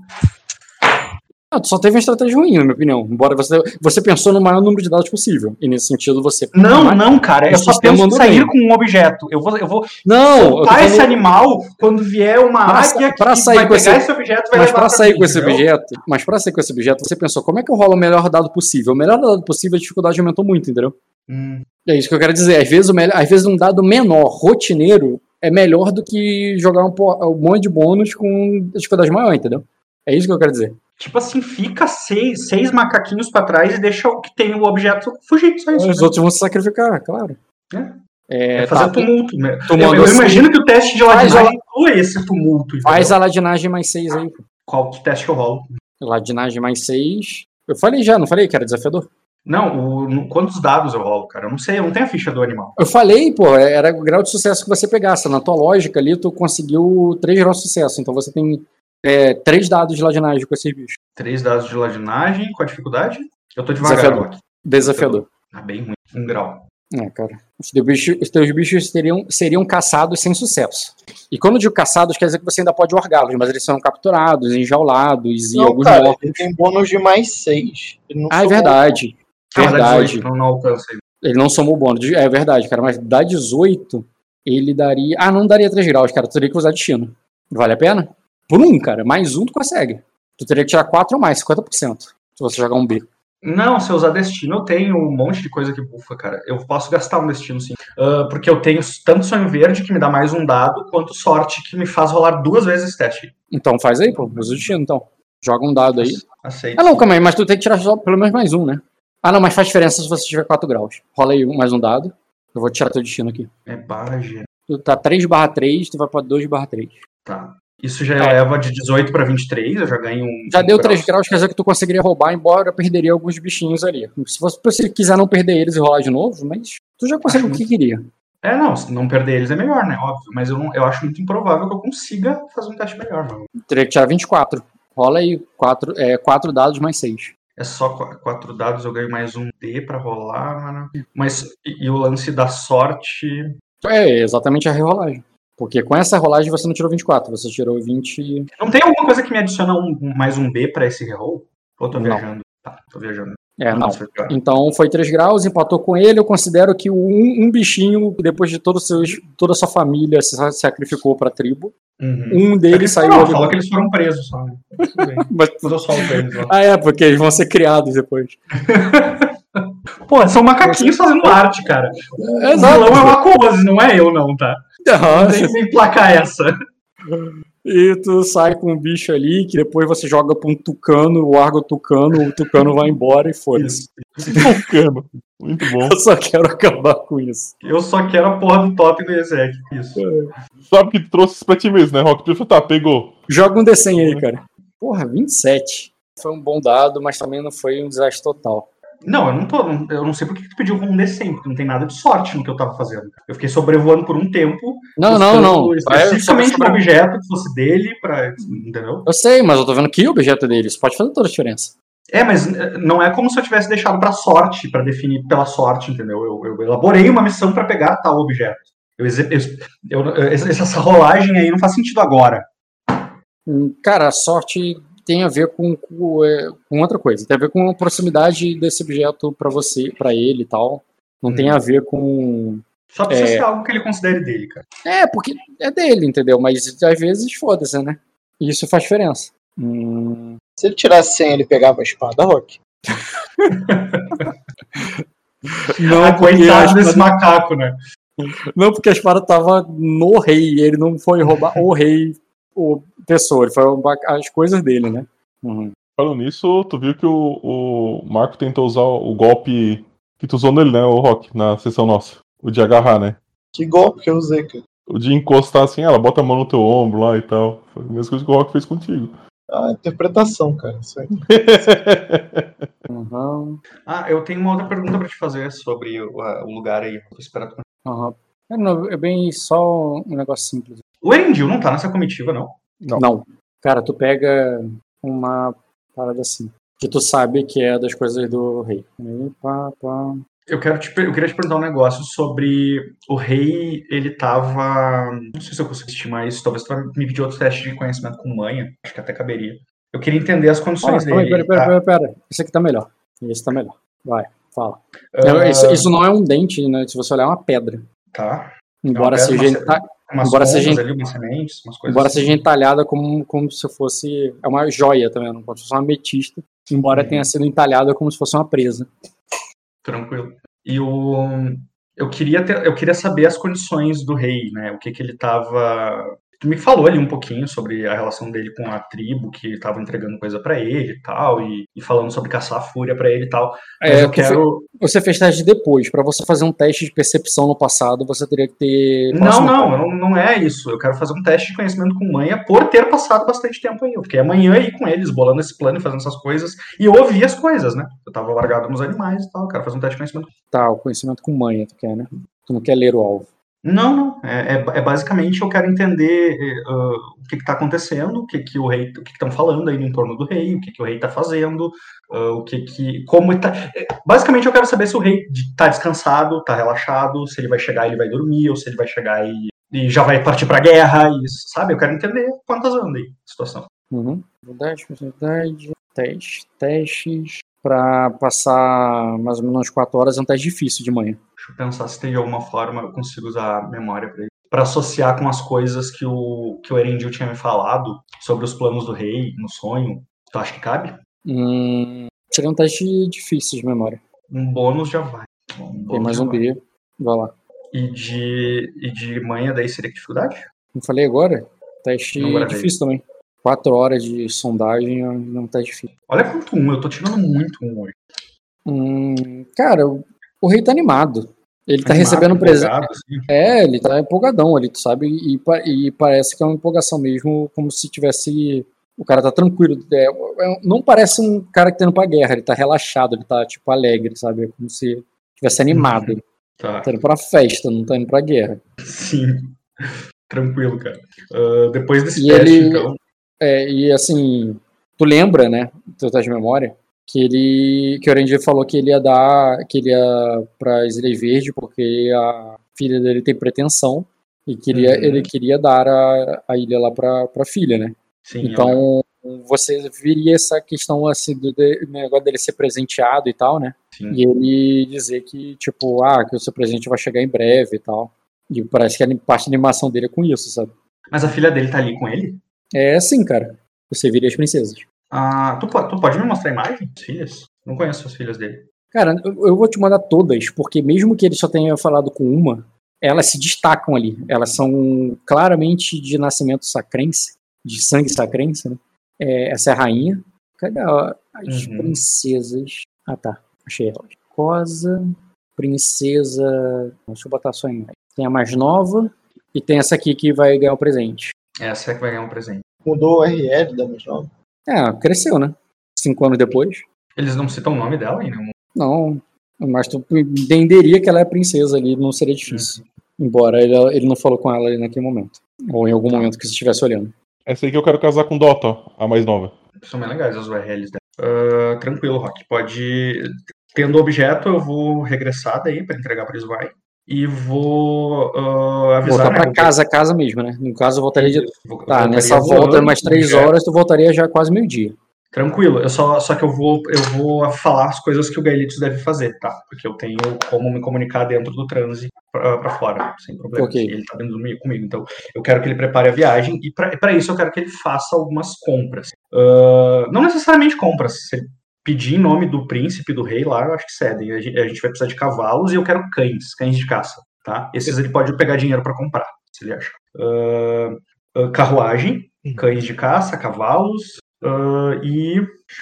Ah, tu só teve uma estratégia ruim, na minha opinião. Embora você, você pensou no maior número de dados possível. E nesse sentido você. Não, não, cara. Eu o só penso em sair bem. com um objeto. Eu vou, eu vou Não! eu soltar esse animal quando vier uma Pra águia que pra sair vai com pegar esse- esse, objeto vai Mas pra sair com esse objeto, mas para sair com esse objeto, você pensou, como é que eu rolo o melhor dado possível? O melhor dado possível, a dificuldade aumentou muito, entendeu? Hum, É isso que eu quero dizer. Às vezes, o melhor, às vezes um dado menor, rotineiro, é melhor do que jogar um, um monte de bônus com dificuldade maior, entendeu? É isso que eu quero dizer. tipo assim, fica seis, seis macaquinhos pra trás e deixa o que tem o objeto fugir. Só isso. Os né? outros vão se sacrificar, claro. É, É, fazer tá, tumulto. Né? Eu, eu seis- imagino que o teste de ladinagem inclui esse tumulto. entendeu? Faz a ladinagem mais 6 aí. Qual que teste que eu rolo? Ladinagem mais 6. Eu falei já, não falei que era desafiador? Não, o, no- quantos dados eu rolo, cara? Eu não sei, eu não tenho a ficha do animal. Eu falei, pô, era o grau de sucesso que você pegasse. Na tua lógica ali, tu conseguiu três graus de sucesso. Então você tem é, três dados de ladinagem com esses bichos. Três dados de ladinagem, qual a dificuldade? Eu tô devagar Desafiador. aqui. Desafiador. Tá bem ruim. Um grau. É, cara. Os teus bichos, os teus bichos seriam, seriam caçados sem sucesso. E quando eu digo caçados, quer dizer que você ainda pode orgá-los, mas eles são capturados, enjaulados e Não, alguns cara, mortos. ele tem bônus de mais 6. Ah, é verdade. Dá Verdade. 18, não, não alcança. Ele não somou bônus. É verdade, cara. Mas dá 18, ele daria. Ah, não daria 3 graus, cara. Tu teria que usar destino. Vale a pena? Por um, cara. Mais um tu consegue. Tu teria que tirar 4 ou mais, 50%. Se você jogar um B. Não, se eu usar destino, eu tenho um monte de coisa que bufa, cara. Eu posso gastar um destino, sim. Ah, porque eu tenho tanto sonho verde, que me dá mais um dado, quanto sorte, que me faz rolar duas vezes esse teste. Então faz aí, pô. Usa o destino, então. Joga um dado aí. Aceito. Ah, não, calma aí. Mas tu tem que tirar só pelo menos mais um, né? Ah, não, mas faz diferença se você tiver 4 graus. Rola aí mais um dado. Eu vou tirar teu destino aqui. É bage. Tu tá 3 barra 3, tu vai pra 2 barra 3. Tá. Isso já leva de 18 pra 23, eu já ganho um. Já deu grau. 3 graus, quer dizer que tu conseguiria roubar, embora perderia alguns bichinhos ali. Se você, se você quiser não perder eles e rolar de novo, mas tu já consegue o que queria. É, não, se não perder eles é melhor, né? Óbvio. Mas eu, não, eu acho muito improvável que eu consiga fazer um teste melhor, mano. Teria que tirar 24. Rola aí 4 é, quatro dados mais 6. É só qu- quatro dados, eu ganho mais um D pra rolar, mano. Mas e, e o lance da sorte. É exatamente a rerolagem. Porque com essa rolagem você não tirou 24, você tirou 20. Não tem alguma coisa que me adiciona um, mais um B pra esse reroll? Ou tô Não. viajando? Tá, tô viajando. É, não. Nossa, foi pior. Então foi 3 graus, empatou com ele. Eu considero que um, um bichinho, depois de todos seus, toda a sua família se sacrificou pra tribo, Uhum. um deles saiu. Não, falou que eles foram presos só, né? Tudo. [LAUGHS] Mas- eu solto eles lá. [LAUGHS] Ah, é, porque eles vão ser criados depois. [LAUGHS] Pô, são macaquinhos fazendo arte, cara. O Exato. vilão é uma Close, não é eu, não, tá? Não tem que me emplacar essa. E tu sai com um bicho ali, que depois você joga pra um tucano, larga o tucano, o tucano vai embora e foda-se. Tucano. [LAUGHS] Muito bom. Eu só quero acabar com isso. Eu só quero a porra do top do Ezek. Isso. Sabe que tu trouxe isso pra ti mesmo, né, Rock? Tu tá, pegou. Joga um D100 aí, cara. Porra, 27. Foi um bom dado, mas também não foi um desastre total. Não, eu não tô. Eu não sei por que tu pediu um D100, porque não tem nada de sorte no que eu tava fazendo. Eu fiquei sobrevoando por um tempo. Não, não, não. Especificamente sobre- um objeto que fosse dele, pra. Entendeu? Eu sei, mas eu tô vendo que o objeto deles pode fazer toda a diferença. É, mas eh, não é como se eu tivesse deixado pra sorte, pra definir pela sorte, entendeu? Eu, eu elaborei uma missão pra pegar tal objeto. Eu, eu- eu- essa essa rolagem aí não faz sentido agora. Hum, Cara, a sorte tem a ver com, com, é, com outra coisa. Tem a ver com a proximidade desse objeto pra você, pra ele e tal. Não Hum. tem a ver com. Só precisa É. ser algo que ele considere dele, cara. É, porque é dele, entendeu? Mas às vezes foda-se, né? E isso faz diferença. Hum, Se ele tirasse 100, ele pegava a espada, Rock. [LAUGHS] Não, ah, a coitado espada- desse macaco, né? Não, porque a espada tava no rei, ele não foi roubar o rei, o foi roubar as coisas dele, né? Uhum. Falando nisso, tu viu que o, o Marco tentou usar o golpe que tu usou nele, né, o Rock, na sessão nossa. O de agarrar, né? Que golpe que eu usei, cara. O de encostar assim, ela bota a mão no teu ombro lá e tal. Foi a mesma coisa que o Rock fez contigo. Ah, interpretação, cara. Isso aí. [LAUGHS] Uhum. Ah, eu tenho uma outra pergunta pra te fazer sobre o, a- o lugar aí. Vou esperar tu- Uhum. É, não, é bem só um negócio simples. O Erendil não tá nessa comitiva, não. Não. Não. Cara, tu pega uma parada assim. Que tu sabe que é das coisas do rei. Aí, pá, pá. Eu, quero te, eu queria te perguntar um negócio sobre o rei, ele tava. Não sei se eu consigo estimar isso, talvez tu vai me pedir outro teste de conhecimento com manha, acho que até caberia. Eu queria entender as Ah, condições aí, dele. pera, pera, tá? pera, pera. Esse aqui tá melhor. Esse tá melhor. Vai, fala. Ah, Isso, isso não é um dente, né? Se você olhar, é uma pedra. Tá. Embora pedra, seja, enta- Umas Embora seja- ali, umas sementes, umas coisas embora assim. seja entalhada como, como se fosse. É uma joia também, não como se fosse uma ametista. Embora Uhum. tenha sido entalhada como se fosse uma presa. Tranquilo. E o. Eu queria, ter, eu queria saber as condições do rei, né? O que, que ele tava. Tu me falou ali um pouquinho sobre a relação dele com a tribo que tava entregando coisa pra ele e tal, e, e falando sobre caçar a fúria pra ele e tal. Mas É, eu quero. Você fez teste depois. Pra você fazer um teste de percepção no passado, você teria que ter. Não, não, não, não é isso. Eu quero fazer um teste de conhecimento com manha por ter passado bastante tempo aí. Eu fiquei amanhã aí com eles, bolando esse plano e fazendo essas coisas. E eu ouvi as coisas, né? Eu tava largado nos animais e tal. Eu quero fazer um teste de conhecimento. Tá, o conhecimento com manha, tu quer, né? Tu não quer ler o alvo. Não, não. É, é- é basicamente eu quero entender ah, o que está acontecendo, o que, que o rei, o que estão falando aí no entorno do rei, o que, que o rei está fazendo, ah, o que que, como tá. eh, Basicamente eu quero saber se o rei está descansado, está relaxado, se ele vai chegar e ele vai dormir, ou se ele vai chegar e, e já vai partir para guerra, e, sabe? Eu quero entender quantas anda aí a situação. Uhum. Verdade, verdade. Teste, testes. Pra passar mais ou menos 4 horas é um teste difícil de manhã. Deixa eu pensar se tem de alguma forma eu consigo usar a memória para para associar com as coisas que o que o Erendil tinha me falado sobre os planos do rei no sonho. Tu acha que cabe? Hum, seria um teste difícil de memória. Um bônus já vai. Um Tem mais um. B. Vai lá. E de, e de manhã daí seria que dificuldade? Não falei agora? Teste Não gravei. difícil também. 4 horas de sondagem é um teste difícil. Olha quanto um, eu tô tirando muito um hoje. Hum, cara, o, o rei tá animado. Ele tá Animado, recebendo presente. empolgado, assim. É, ele tá empolgadão ali, tu sabe? E, e parece que é uma empolgação mesmo, como se tivesse. O cara tá tranquilo. É, é- não parece um cara que tá indo pra guerra, ele tá relaxado, ele tá, tipo, alegre, sabe? É como se tivesse animado. Ele Tá. tá indo pra festa, não tá indo pra guerra. Sim. Tranquilo, cara. Ah, depois desse E teste, ele- então. É, e assim, tu lembra, né, teu teste de memória, que ele, que o Orange falou que ele ia dar, que ele ia pra Ilha Verde porque a filha dele tem pretensão e queria, Uhum. ele queria dar a, a ilha lá pra, pra filha, né? Sim, Então, você viria essa questão assim do de- negócio dele ser presenteado e tal, né? sim. E ele dizer que, tipo, ah, que o seu presente vai chegar em breve e tal. E parece que a parte da animação dele é com isso, sabe? Mas a filha dele tá ali com ele? É assim, cara. Você viria as princesas. Ah, tu, tu pode me mostrar a imagem? Não conheço as filhas dele. Cara, eu eu vou te mandar todas, porque mesmo que ele só tenha falado com uma, elas se destacam ali. Elas são claramente de nascimento sacrense, de sangue sacrense, né? É, essa é a rainha. Cadê a- as Uhum. princesas? Ah, tá. Achei elas. Cosa, princesa. Deixa eu botar só em imagem. Tem a mais nova e tem essa aqui que vai ganhar o presente. Essa é que vai ganhar um presente. Mudou o RL da mais nova. É, cresceu, né? Cinco anos depois. Eles não citam o nome dela ainda. Não, mas tu entenderia que ela é princesa ali, não seria difícil. Embora ele, ele não falou com ela ali naquele momento. Ou em algum momento que você estivesse olhando. Essa aí que eu quero casar com Dota, ó, a mais nova. São bem legais as URLs dela. Ah, tranquilo, Rock. Pode. Tendo o objeto, eu vou regressar daí para entregar para Svai. E vou ah, avisar. Voltar né, vou- casa, casa mesmo, né? No caso, eu voltaria de. vou- Tá, voltaria nessa volta, mais três objeto. horas, tu voltaria já quase meio-dia. Tranquilo, eu só, só que eu vou, eu vou falar as coisas que o Gaelitos deve fazer, tá? Porque eu tenho como me comunicar dentro do transe pra, pra fora, sem problema. Ok. Ele tá dentro do meio comigo. Então, eu quero que ele prepare a viagem e pra isso eu quero que ele faça algumas compras. Ah, não necessariamente compras. Se ele pedir em nome do príncipe, do rei lá, eu acho que cedem. A gente, vai precisar de cavalos e eu quero cães, cães de caça, tá? Esses ele pode pegar dinheiro pra comprar, se ele achar. Ah, ah, carruagem, cães de caça, cavalos, ah, e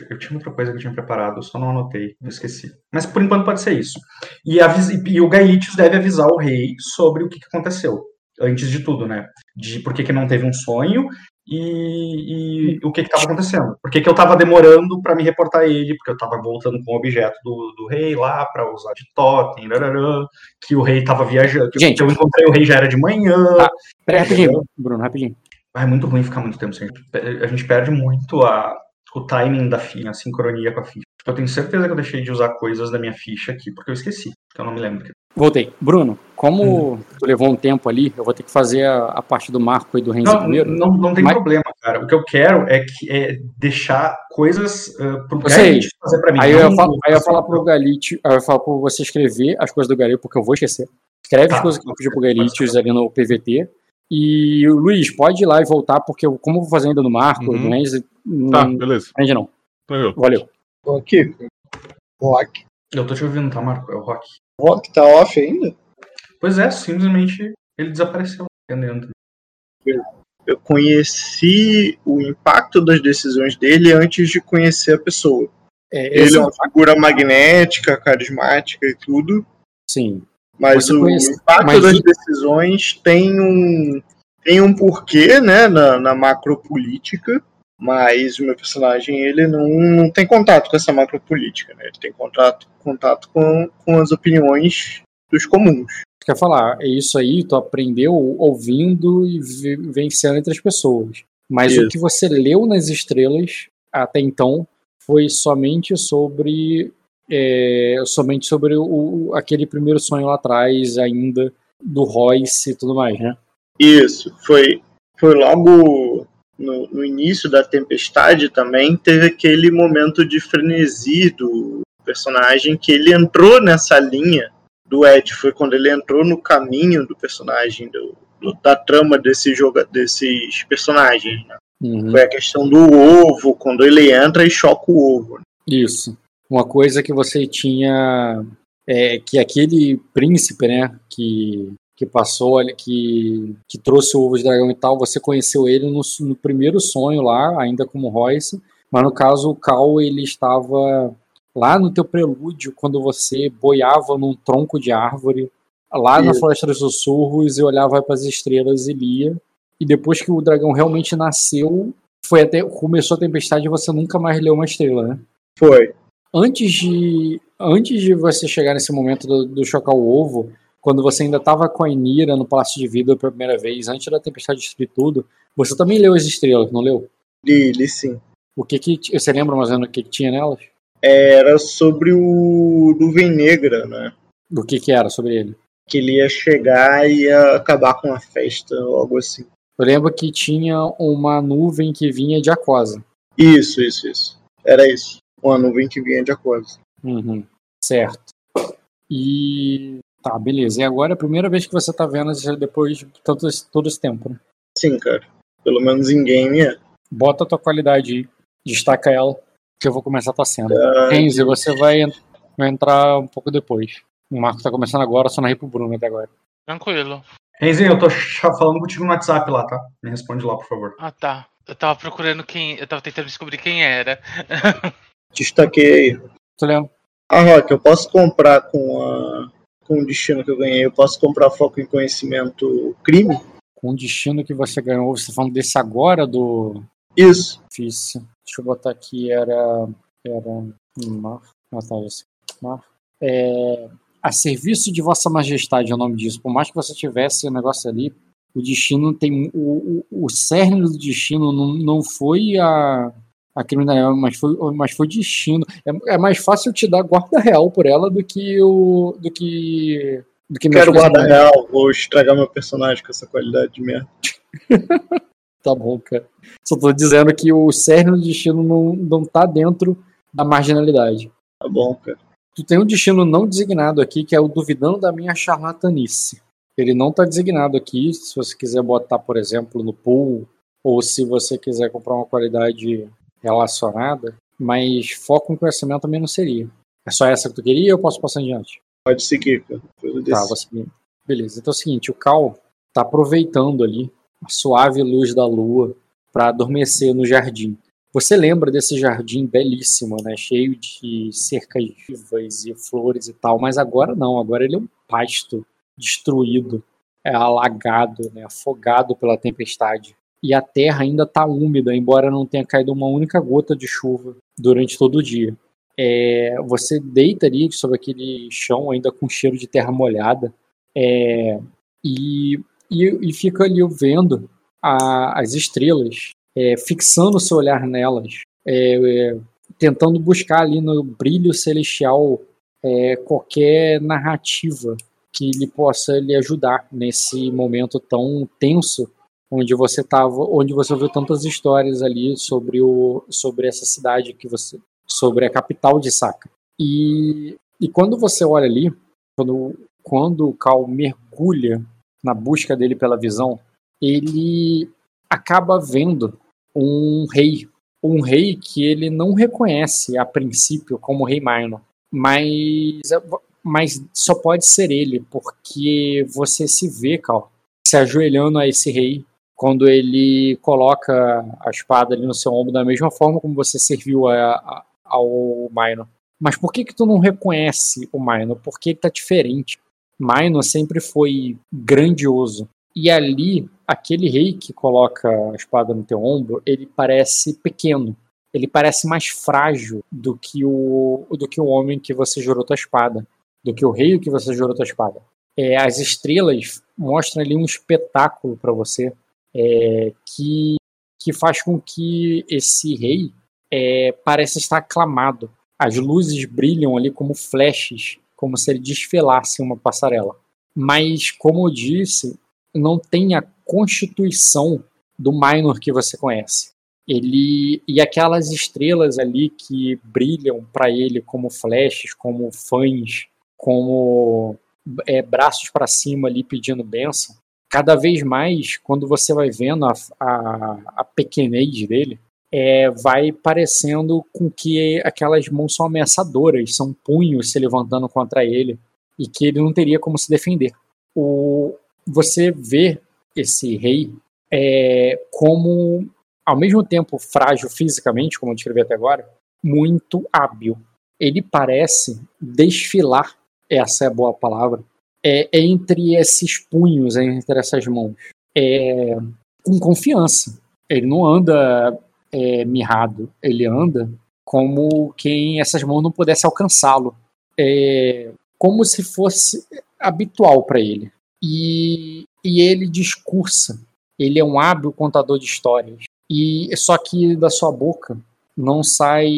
eu tinha outra coisa que eu tinha preparado, eu só não anotei, eu esqueci. Mas por enquanto pode ser isso. E, e o Gaelitius deve avisar o rei sobre o que, que aconteceu, antes de tudo, né? De por que, que não teve um sonho e, e o que estava acontecendo. Por que, que eu estava demorando para me reportar ele, porque eu estava voltando com o objeto do, do rei lá para usar de totem, rararã, que o rei estava viajando, que Gente. eu encontrei o rei já era de manhã. Tá. Peraí, rapidinho, Bruno, rapidinho. Ah, É muito ruim ficar muito tempo sem. A gente perde muito a, o timing da ficha, a sincronia com a ficha. Eu tenho certeza que eu deixei de usar coisas da minha ficha aqui, porque eu esqueci. Porque eu não me lembro. Voltei. Bruno, como Hum. tu levou um tempo ali, eu vou ter que fazer a, a parte do Marco e do Renzo Não, primeiro. não, não tem Mas- problema, cara. O que eu quero é, que, é deixar coisas uh, pro Eu. Gaelic fazer pra mim. Aí eu, ia não- fa- aí eu falar pro Galite, aí eu ia falar pra você escrever as coisas do Galite, porque eu vou esquecer. Escreve as Tá. coisas que eu pedi pro Galite ali no PVT. E o Luiz, pode ir lá e voltar, porque eu, como eu vou fazer ainda no Marco, Uhum. no Renzo, Tá, não beleza. ainda não. Tranquilo. Valeu. Tô aqui. Rock. Eu tô te ouvindo, tá, Marco? É o Rock. Rock tá off ainda? Pois é, simplesmente ele desapareceu. Entendendo. eu conheci o impacto das decisões dele antes de conhecer a pessoa. É, Ele esse- é uma figura magnética, carismática e tudo, Sim. mas o conhece- impacto mas das decisões tem um, tem um porquê né, na, na macropolítica, mas o meu personagem ele não, não tem contato com essa macropolítica, né? ele tem contato, contato com, com as opiniões dos comuns. Quer falar, é isso aí, tu aprendeu ouvindo e vi- vencendo entre as pessoas. Mas o Isso. que você leu nas estrelas até então foi somente sobre é, somente sobre o, o- aquele primeiro sonho lá atrás ainda do Royce e tudo mais, né? Isso, foi, foi logo no, no início da tempestade também, teve aquele momento de frenesi do personagem que ele entrou nessa linha do Ed, foi quando ele entrou no caminho do personagem, do, do- da trama desse jogo, desses personagens. né? Uhum. Foi a questão do ovo, quando ele entra e choca o ovo. né? Isso. Uma coisa que você tinha. É, que aquele príncipe, né? Que, que passou ali, que, que trouxe o ovo de dragão e tal, você conheceu ele no, no primeiro sonho lá, ainda como Royce. Mas no caso, o Cal, ele estava lá no teu prelúdio, quando você boiava num tronco de árvore, lá na. Floresta dos Sussurros, e olhava para as estrelas e lia. E depois que o dragão realmente nasceu, foi até começou a tempestade e você nunca mais leu uma estrela, né? Foi. antes de antes de você chegar nesse momento do, do chocar o ovo, quando você ainda estava com a Inira no Palácio de Vida pela primeira vez, antes da tempestade destruir tudo, você também leu as estrelas, não leu? Li, li sim. O que que você lembra mais ou menos o que, que tinha nelas? Era sobre o Nuvem Negra, né? Do que que era sobre ele? Que ele ia chegar e ia acabar com a festa, ou algo assim. Eu lembro que tinha uma nuvem que vinha de Aquosa. Isso, isso, isso. Era isso. Uma nuvem que vinha de Aquosa. Uhum, certo. E tá, beleza. E agora é a primeira vez que você tá vendo isso depois de tanto esse- todo esse tempo, né? Sim, cara. Pelo menos em game é. Bota a tua qualidade aí, destaca ela, que eu vou começar a tua cena. Ah, você vai, vai entrar um pouco depois. O Marco tá começando agora, só narrei pro Bruno até agora. Tranquilo. Renzinho, eu tô falando contigo no WhatsApp lá, tá? Me responde lá, por favor. Ah, tá. Eu tava procurando quem. Eu tava tentando descobrir quem era. [LAUGHS] Destaquei aí. Tu lembra? Ah, Rock, eu posso comprar com, a, com o destino que eu ganhei, eu posso comprar foco em conhecimento crime? Com o destino que você ganhou, você tá falando desse agora do Isso. difícil. Deixa eu botar aqui, era. Era. Mar. Ah, tá, esse. Mar. É, a serviço de Vossa Majestade é o nome disso. Por mais que você tivesse o negócio ali, o destino tem. O, o, o cerne do destino não, não foi a, a criminalidade, mas foi, mas foi destino. É, é mais fácil te dar guarda real por ela do que o. do que. do que Quero guarda real, vou estragar meu personagem com essa qualidade de merda. [LAUGHS] Tá bom, cara. Só tô dizendo que o cerne do destino não, não tá dentro da marginalidade. Tá bom, cara. Tu tem um destino não designado aqui, que é o duvidando da minha charlatanice. Ele não tá designado aqui, se você quiser botar, por exemplo, no pool, ou se você quiser comprar uma qualidade relacionada, mas foco em conhecimento também não seria. É só essa que tu queria ou eu posso passar adiante? Pode seguir, cara. Tá, desse. você... Beleza. Então é o seguinte, o Cal tá aproveitando ali a suave luz da lua para adormecer no jardim. Você lembra desse jardim belíssimo, né? Cheio de cercas vivas e flores e tal, mas agora não, agora ele é um pasto destruído, é alagado, né? afogado pela tempestade. E a terra ainda está úmida, embora não tenha caído uma única gota de chuva durante todo o dia. É, você deita ali sobre aquele chão ainda com cheiro de terra molhada é, e, e, e fica ali vendo a- as estrelas, é, fixando o seu olhar nelas, é, é, tentando buscar ali no brilho celestial é, qualquer narrativa que lhe possa lhe ajudar nesse momento tão tenso onde você tava, onde você ouviu tantas histórias ali sobre o sobre essa cidade que você sobre a capital de Saka. E, e quando você olha ali, quando, quando o Cal mergulha na busca dele pela visão, ele acaba vendo um rei. Um rei que ele não reconhece a princípio como rei Minor. Mas, mas só pode ser ele, porque você se vê, Cal, se ajoelhando a esse rei quando ele coloca a espada ali no seu ombro da mesma forma como você serviu a, a, ao Minor. Mas por que que tu não reconhece o Minor? Porque ele tá diferente. Minor sempre foi grandioso. E ali, aquele rei que coloca a espada no teu ombro, ele parece pequeno. Ele parece mais frágil do que o do que o homem que você jurou tua espada, do que o rei que você jurou tua espada. É, as estrelas mostram ali um espetáculo para você é, que que faz com que esse rei é, parece estar aclamado. As luzes brilham ali como flashes, como se ele desfilasse uma passarela. Mas, como eu disse, não tem a constituição do minor que você conhece. Ele e aquelas estrelas ali que brilham para ele como flashes, como fãs, como é, braços para cima ali pedindo benção. Cada vez mais, quando você vai vendo a, a, a pequenez dele, é, vai parecendo com que aquelas mãos são ameaçadoras, são punhos se levantando contra ele e que ele não teria como se defender. O, você vê esse rei é, como, ao mesmo tempo frágil fisicamente, como eu descrevi até agora, muito hábil. Ele parece desfilar, essa é a boa palavra, é, entre esses punhos, entre essas mãos, é, com confiança. Ele não anda é, mirrado, ele anda como quem essas mãos não pudesse alcançá-lo, é, como se fosse habitual para ele. E, e ele discursa. Ele é um hábil contador de histórias. E só que da sua boca não sai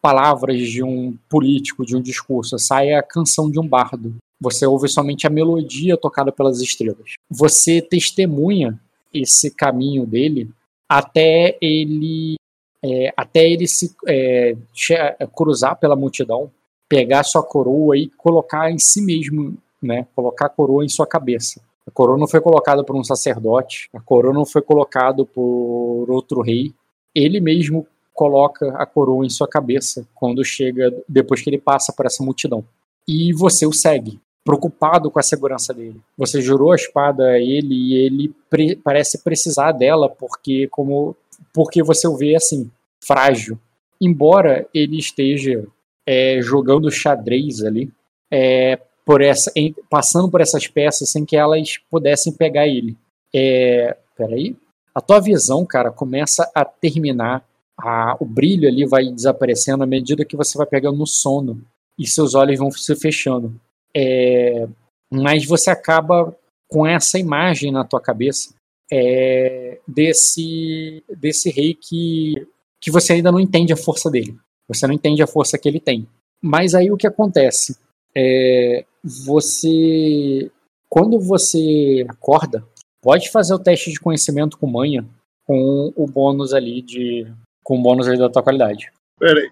palavras de um político, de um discurso, sai a canção de um bardo. Você ouve somente a melodia tocada pelas estrelas. Você testemunha esse caminho dele até ele é, até ele se é, cruzar pela multidão, pegar sua coroa e colocar em si mesmo, né, colocar a coroa em sua cabeça. A coroa não foi colocada por um sacerdote, a coroa não foi colocada por outro rei. Ele mesmo coloca a coroa em sua cabeça quando chega, depois que ele passa por essa multidão. E você o segue preocupado com a segurança dele. Você jurou a espada a ele e ele pre parece precisar dela porque como porque você o vê assim frágil. Embora ele esteja é, jogando xadrez ali, é, por essa, em, passando por essas peças sem que elas pudessem pegar ele. É, peraí. A tua visão, cara, começa a terminar. A, o brilho ali vai desaparecendo à medida que você vai pegando no sono e seus olhos vão se fechando. É, mas você acaba com essa imagem na tua cabeça é, desse, desse rei que, que você ainda não entende a força dele. Você não entende a força que ele tem. Mas aí o que acontece? É, você. Quando você acorda, pode fazer o teste de conhecimento com manha com o bônus ali de. com o bônus ali da tua qualidade. Peraí.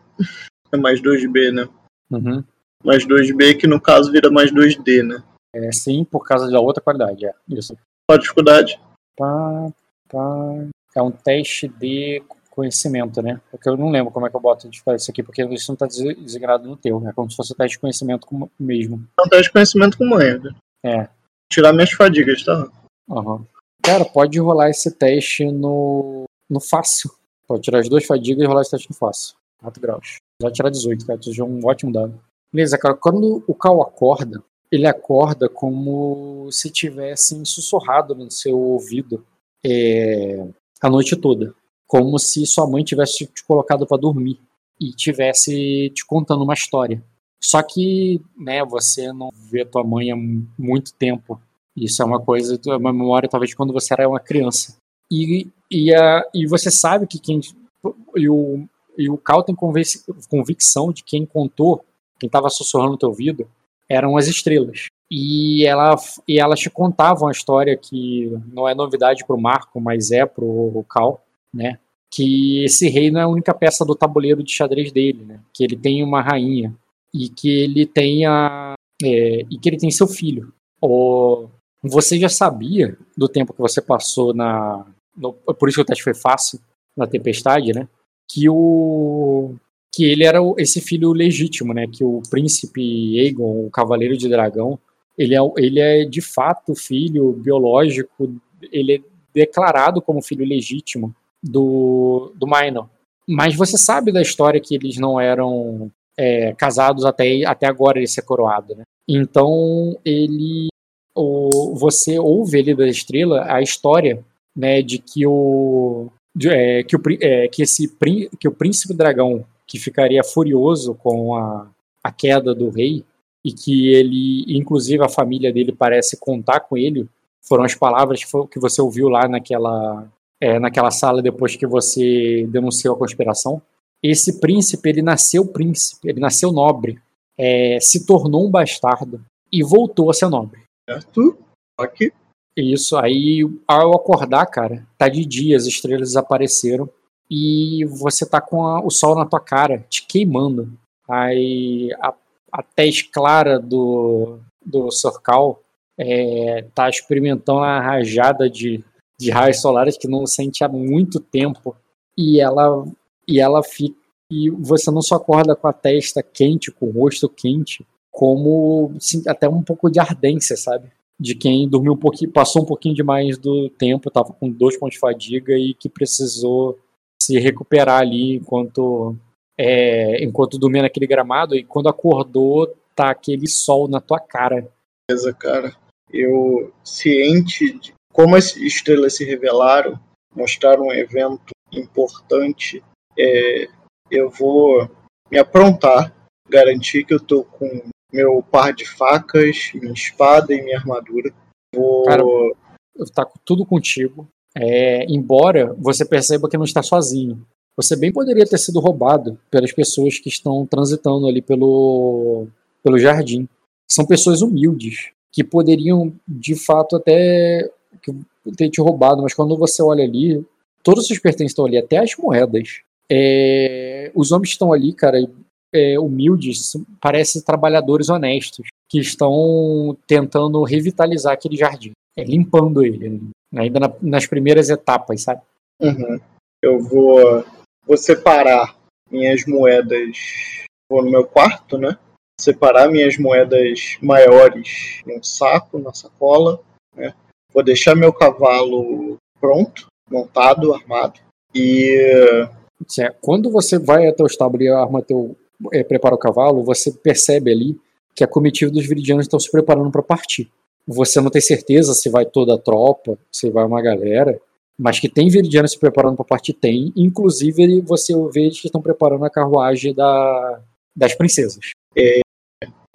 É mais 2B, né? Uhum. Mais 2B, que no caso vira mais 2D, né? É sim, por causa da outra qualidade, é. Isso. Qual a dificuldade? Pá, pá. É um teste de conhecimento, né? Porque eu não lembro como é que eu boto de fazer isso aqui, porque isso não está designado no teu. É como se fosse o teste de conhecimento mesmo. É um teste de conhecimento com manha, né? É. Tirar minhas fadigas, tá? Uhum. Cara, pode rolar esse teste no, no fácil. Pode tirar as duas fadigas e rolar esse teste no fácil. 4 graus. Já tirar 18, cara. Isso já é um ótimo dado. Beleza, cara. Quando o Cal acorda, ele acorda como se tivessem sussurrado no seu ouvido é, a noite toda. Como se sua mãe tivesse te colocado para dormir e tivesse te contando uma história. Só que, né, você não vê tua mãe há muito tempo. Isso é uma coisa, é uma memória talvez quando você era uma criança. E, e, a, e você sabe que quem. E o, e o Cal tem convicção de quem contou quem estava sussurrando no teu ouvido, eram as estrelas. E, ela, e elas te contavam a história que não é novidade para o Marco, mas é para o Cal, né? Que esse rei não é a única peça do tabuleiro de xadrez dele, né? Que ele tem uma rainha e que ele tem a, é, e que ele tem seu filho. O, você já sabia do tempo que você passou na, no, por isso que o teste foi fácil na tempestade, né? Que o que ele era esse filho legítimo, né? Que o príncipe Aegon, o cavaleiro de dragão, ele é, ele é de fato filho biológico, ele é declarado como filho legítimo do, do Minor. Mas você sabe da história que eles não eram é, casados até, até agora ele ser coroado, né? Então ele o, você ouve ali da estrela a história né, de que o de, é, que, o, é, que, esse, que o príncipe dragão que ficaria furioso com a, a queda do rei e que ele, inclusive a família dele parece contar com ele, foram as palavras que, você ouviu lá naquela, é, naquela sala depois que você denunciou a conspiração. Esse príncipe, ele nasceu príncipe, ele nasceu nobre, é, se tornou um bastardo e voltou a ser nobre. Certo? Aqui. Isso, aí ao acordar, cara, tá de dia, as estrelas desapareceram e você tá com a, o sol na tua cara, te queimando. Aí a, a tez clara do, do Sorcal é, tá experimentando uma rajada de, de raios solares que não sente há muito tempo e ela e ela fica e você não só acorda com a testa quente, com o rosto quente, como até um pouco de ardência, sabe? De quem dormiu um pouquinho, passou um pouquinho demais do tempo, estava com dois pontos de fadiga e que precisou se recuperar ali enquanto é, enquanto dormia naquele gramado e quando acordou tá aquele sol na tua cara. Beleza, cara. Eu ciente de como as estrelas se revelaram, mostraram um evento importante, é, eu vou me aprontar, garantir que eu tô com meu par de facas, minha espada e minha armadura. Vou. Cara, tá tudo contigo. É, embora você perceba que não está sozinho. Você bem poderia ter sido roubado pelas pessoas que estão transitando ali pelo, pelo jardim. São pessoas humildes, que poderiam, de fato, até ter te roubado, mas quando você olha ali, todos os seus pertences estão ali, até as moedas. É, os homens estão ali, cara, é, humildes, parecem trabalhadores honestos que estão tentando revitalizar aquele jardim, é, limpando ele, ainda na, nas primeiras etapas, sabe? Uhum. Eu vou, vou separar minhas moedas, vou no meu quarto, né? Separar minhas moedas maiores num saco, na sacola, né? Vou deixar meu cavalo pronto, montado, armado e quando você vai até o estábulo e arma teu, é, prepara o cavalo, você percebe ali que a comitiva dos viridianos estão se preparando para partir. Você não tem certeza se vai toda a tropa, se vai uma galera, mas que tem viridianos se preparando para partir, tem. Inclusive, você vê que estão preparando a carruagem da, das princesas. É,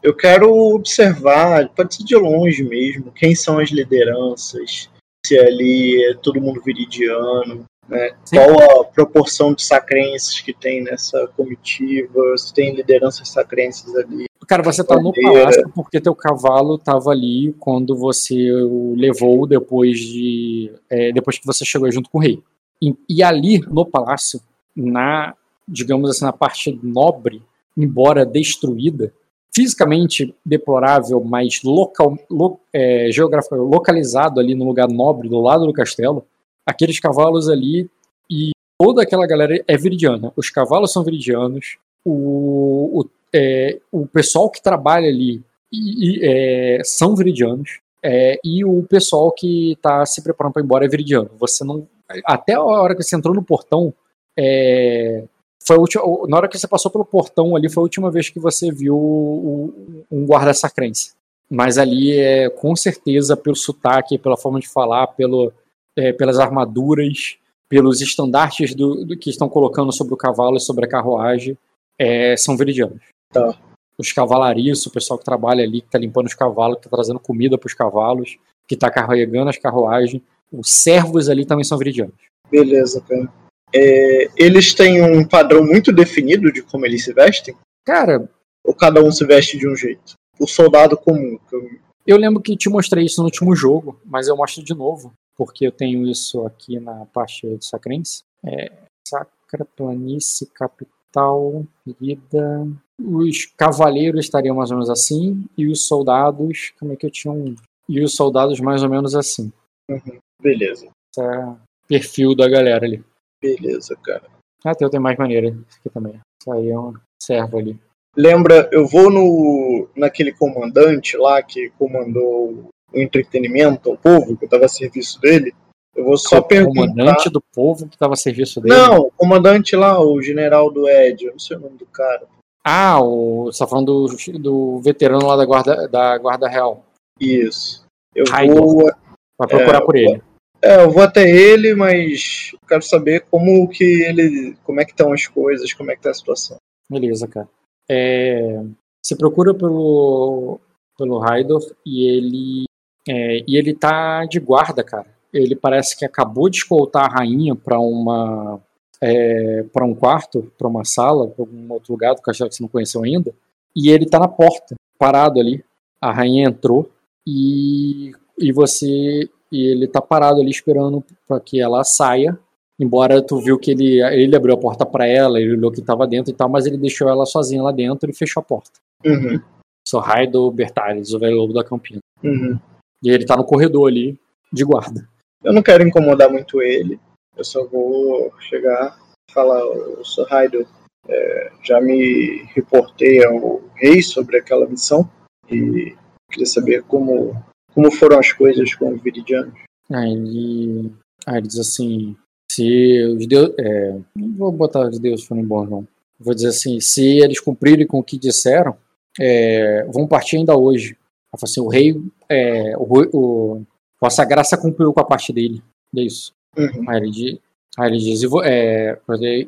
eu quero observar, pode ser de longe mesmo, quem são as lideranças, se ali é todo mundo viridiano, né? Qual a proporção de sacrenses que tem nessa comitiva? Se tem lideranças sacrenses ali? Cara, você tá no palácio porque teu cavalo tava ali quando você o levou depois de é, depois que você chegou junto com o rei. E, e, ali no palácio, na digamos assim na parte nobre, embora destruída, fisicamente deplorável, mas local, lo, é, geográfico, localizado ali no lugar nobre do lado do castelo, aqueles cavalos ali e toda aquela galera é viridiana. Os cavalos são viridianos, o, o, é, o pessoal que trabalha ali e, e, é, são viridianos, é, e o pessoal que está se preparando para ir embora é viridiano. Você não. Até a hora que você entrou no portão, é, foi última, na hora que você passou pelo portão ali, foi a última vez que você viu o, um guarda sacrense. Mas ali é com certeza pelo sotaque, pela forma de falar, pelo, é, pelas armaduras, pelos estandartes do, do, que estão colocando sobre o cavalo e sobre a carruagem, é, são veridianos. Tá. Os cavalariços, o pessoal que trabalha ali, que está limpando os cavalos, que está trazendo comida para os cavalos, que está carregando as carruagens, os servos ali também são veridianos. Beleza, cara. É, eles têm um padrão muito definido de como eles se vestem? Cara. Ou cada um se veste de um jeito? O soldado comum. Eu... eu lembro que te mostrei isso no último jogo, mas eu mostro de novo porque eu tenho isso aqui na parte de Sacrense. É, Sacra, Planície, Capital, Vida. Os cavaleiros estariam mais ou menos assim, e os soldados, como é que eu tinha um. E os soldados mais ou menos assim. Uhum. Beleza. Esse é o perfil da galera ali. Beleza, cara. Ah, tem outra mais maneira aqui também. Isso aí é um servo ali. Lembra, eu vou no naquele comandante lá que comandou o entretenimento ao povo, que eu estava a serviço dele, Eu vou só o perguntar. comandante do povo que tava a serviço dele. Não, o comandante lá, o general do Ed, eu não sei o nome do cara. Ah, o, você tá falando do, do veterano lá da guarda, da guarda real. Isso. Eu vou, Vai procurar É, por ele. é, eu vou até ele, mas quero saber como que ele, como é que estão as coisas, como é que tá a situação. Beleza, cara. É, você procura pelo, pelo Raidor e ele, é, e ele tá de guarda, cara. Ele parece que acabou de escoltar a rainha pra uma é, para um quarto, pra uma sala, pra algum outro lugar do castelo que você não conheceu ainda. E ele tá na porta, parado ali. A rainha entrou e, e você e ele tá parado ali esperando para que ela saia Embora tu viu que ele, ele abriu a porta pra ela, ele olhou que tava dentro e tal, mas ele deixou ela sozinha lá dentro e fechou a porta. Uhum, Sou Raido Bertales, o velho lobo da campina. uhum. E ele tá no corredor ali, de guarda. Eu não quero incomodar muito ele. Eu só vou chegar e falar, eu sou Raido. É, já me reportei ao rei sobre aquela missão e queria saber como, como foram as coisas com os viridianos. Aí ele, ele diz assim: se os deuses. É, não vou botar os deuses foram bons, não. Vou dizer assim: se eles cumprirem com o que disseram, é, vão partir ainda hoje. Assim, o rei. É, o, o, Vossa Graça cumpriu com a parte dele. É isso. Uhum. Aí ele, di- aí ele diz: e, vo- é,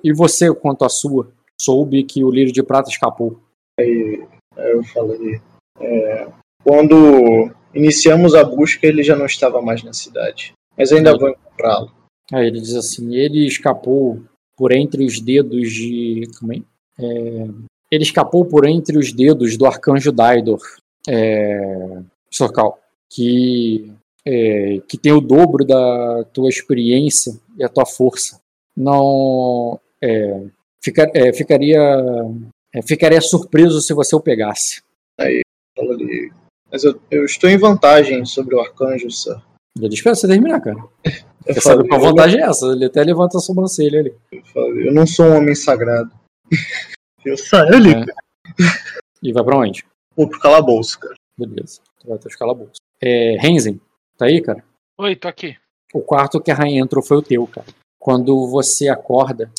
e você, quanto à sua? Soube que o lírio de prata escapou. Aí eu falei, é, quando iniciamos a busca, ele já não estava mais na cidade. Mas ainda Sim. vou encontrá-lo. Aí ele diz assim: ele escapou por entre os dedos de. Como é? É, ele escapou por entre os dedos do arcanjo Daidor, é, Sorcal, que, é, que tem o dobro da tua experiência e a tua força. Não. é, fica- é, ficaria. é, ficaria surpreso se você o pegasse. Fala ali, Mas eu, eu estou em vantagem sobre o arcanjo, sir. Ele espera você terminar, cara. Eu Você sabe falei, qual vantagem é essa? Ele até levanta a sobrancelha ali. eu, falei, eu não sou um homem sagrado. [LAUGHS] Eu saio ali, É. E vai pra onde? vou pro calabouço, cara. Beleza. Tu vai até os calabouços. É, Renzen, tá aí, cara? Oi, tô aqui. O quarto que a rainha entrou foi o teu, cara. Quando você acorda,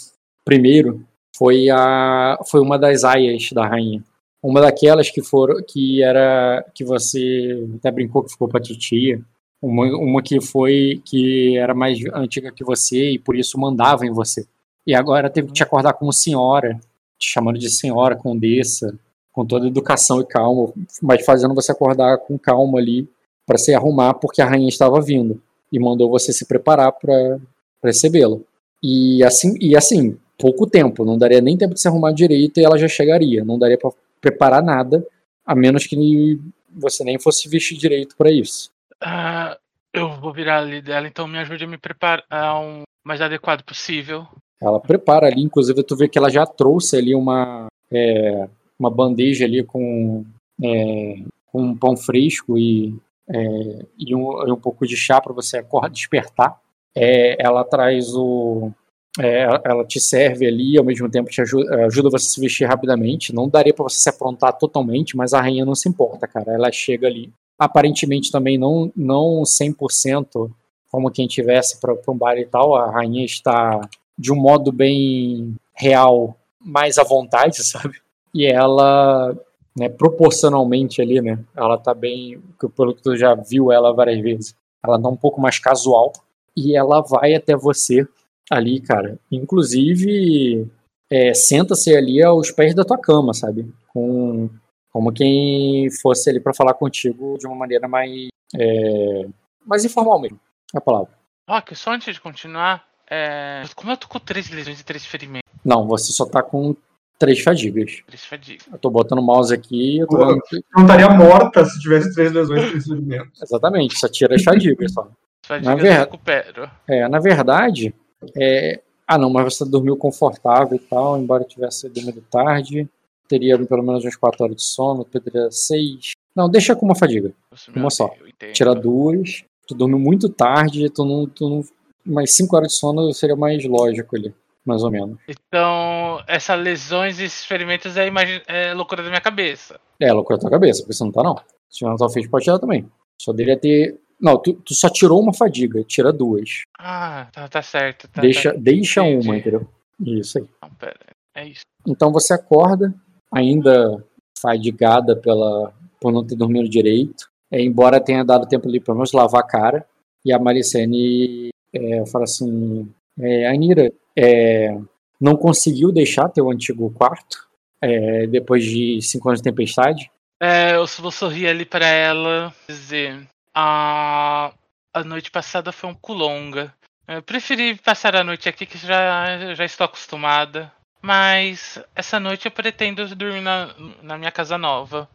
primeiro foi a foi uma das aias da rainha. Uma daquelas que foram que era que você até brincou que ficou pra titia. Uma, uma que foi que era mais antiga que você e por isso mandava em você. E agora teve que te acordar como senhora, te chamando de senhora, condessa, com toda educação e calma, mas fazendo você acordar com calma ali para se arrumar porque a rainha estava vindo e mandou você se preparar para recebê-la. E assim, e assim, pouco tempo, não daria nem tempo de se arrumar direito e ela já chegaria, não daria para preparar nada, a menos que você nem fosse vestir direito para isso. Ah, eu vou virar ali dela, então me ajude a me preparar o mais adequado possível. Ela prepara ali, inclusive tu vê que ela já trouxe ali uma é, uma bandeja ali com é, com um pão fresco e é, e, um, e um pouco de chá para você acordar, despertar. É, ela traz o é, ela te serve ali ao mesmo tempo te ajuda, ajuda você a se vestir rapidamente. Não daria para você se aprontar totalmente, mas a rainha não se importa, cara. Ela chega ali. Aparentemente também não, não 100% como quem tivesse para um bar e tal. A rainha está de um modo bem real, mais à vontade, [LAUGHS] sabe? E ela, né, proporcionalmente ali, né? Ela tá bem, pelo que tu já viu ela várias vezes, ela tá um pouco mais casual. E ela vai até você ali, cara. Inclusive, é, senta-se ali aos pés da tua cama, sabe? Com, como quem fosse ali para falar contigo de uma maneira mais, é, mais informal mesmo. É a palavra. Rock, só antes de continuar, é... como eu tô com três lesões e três ferimentos, Não, você só tá com três fadigas. três fadigas. Eu tô botando o mouse aqui, eu tô dando- Não estaria morta se tivesse três lesões e três ferimentos. Exatamente, só tira as fadigas só. As fadigas eu verdade- recupero. É, na verdade, é... ah não, mas você dormiu confortável e tal, embora tivesse dormido tarde, teria pelo menos umas 4 horas de sono, teria 6. Não, deixa com uma fadiga. Nossa, Uma só. Eu. Tira duas, tu dormiu muito tarde, tu não. Tu não mais 5 horas de sono seria mais lógico ali, mais ou menos. Então, essas lesões e esses ferimentos é, é loucura da minha cabeça. É, loucura da tua cabeça, porque você não tá não. Se na tua frente, pode tirar também. Só deveria ter Não, tu, tu só tirou uma fadiga, tira duas. Ah, tá, tá certo. Tá, deixa tá. deixa Entendi. uma, entendeu? Isso aí. Não, pera. É isso. Então você acorda, ainda fadigada pela, por não ter dormido direito, é, embora tenha dado tempo ali pelo menos lavar a cara, e a Maricene é, fala assim, é, Anira, é, não conseguiu deixar teu antigo quarto é, depois de cinco anos de tempestade? É, eu vou sorrir ali pra ela dizer. A, a noite passada foi um pouco longa. Eu preferi passar a noite aqui que já, já estou acostumada. Mas essa noite eu pretendo dormir na, na minha casa nova.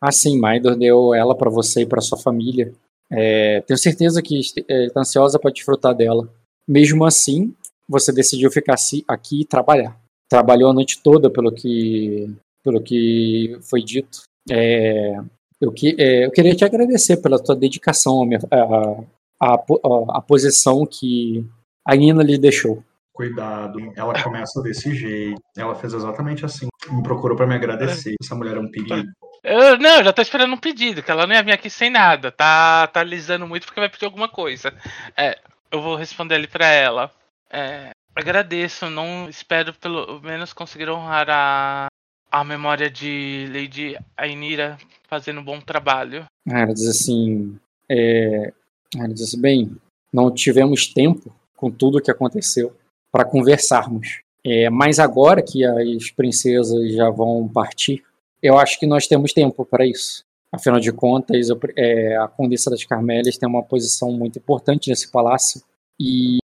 Ah, sim, Maidor deu ela pra você e pra sua família. É, tenho certeza que está ansiosa para desfrutar dela. Mesmo assim, você decidiu ficar aqui e trabalhar. Trabalhou a noite toda, pelo que, pelo que foi dito. É, eu, que, é, eu queria te agradecer pela tua dedicação à, posição que a Nina lhe deixou. Cuidado, ela começa desse jeito. Ela fez exatamente assim. Me procurou pra me agradecer. Essa mulher é um perigo. Eu, não, eu já tô esperando um pedido, que ela não ia vir aqui sem nada. Tá, tá alisando muito porque vai pedir alguma coisa. É, eu vou responder ali pra ela. É, agradeço, não espero pelo menos conseguir honrar a, a memória de Lady Ainira fazendo um bom trabalho. Ela diz assim, é, ela diz assim, bem, não tivemos tempo com tudo o que aconteceu para conversarmos. É, mas agora que as princesas já vão partir, eu acho que nós temos tempo para isso. Afinal de contas, eu é, a Condessa das Carmélias tem uma posição muito importante nesse palácio e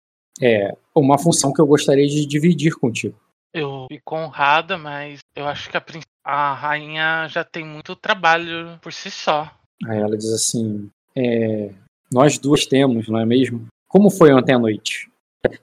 é uma função que eu gostaria de dividir contigo. Eu fico honrada, mas eu acho que a, a rainha já tem muito trabalho por si só. Aí ela diz assim: é, Nós duas temos, não é mesmo? Como foi ontem à noite?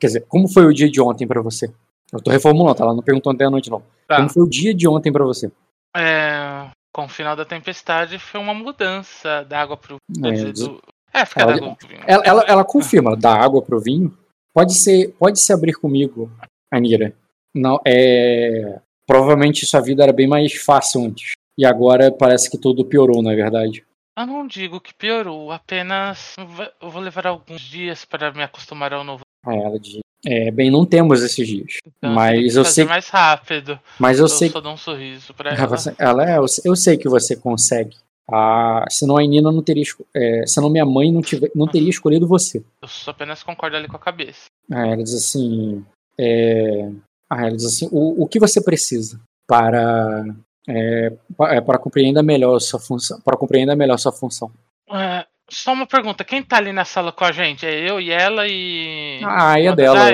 Quer dizer, como foi o dia de ontem pra você? Eu tô reformulando, tá? Ela não perguntou ontem à noite, não. Tá. Como foi o dia de ontem pra você? É, com o final da tempestade foi uma mudança da água pro. É, do- é ficar ela- da água pro vinho. Ela, ela, ela confirma, da água pro vinho. Pode ser, pode se abrir comigo, Anira. Não, é, provavelmente sua vida era bem mais fácil antes. E agora parece que tudo piorou, não é verdade? Eu não digo que piorou, apenas eu vou levar alguns dias para me acostumar ao novo. Aí ela diz: é, Bem, não temos esses dias. Então, Mas eu sei- mais rápido. Mas eu Eu, sei só dou um sorriso pra Ela, ela. ela é, eu, eu sei que você consegue. Ah, senão a Nina não teria. É, senão minha mãe não, tiver, não teria escolhido você. Eu só apenas concordo ali com a cabeça. Aí ela diz assim. É, ah, ela diz assim: o, o que você precisa para. É, é, para compreender melhor a sua função. Para compreender melhor a sua função. É, só uma pergunta, quem tá ali na sala com a gente? É eu e ela e. Ah, aí é dela.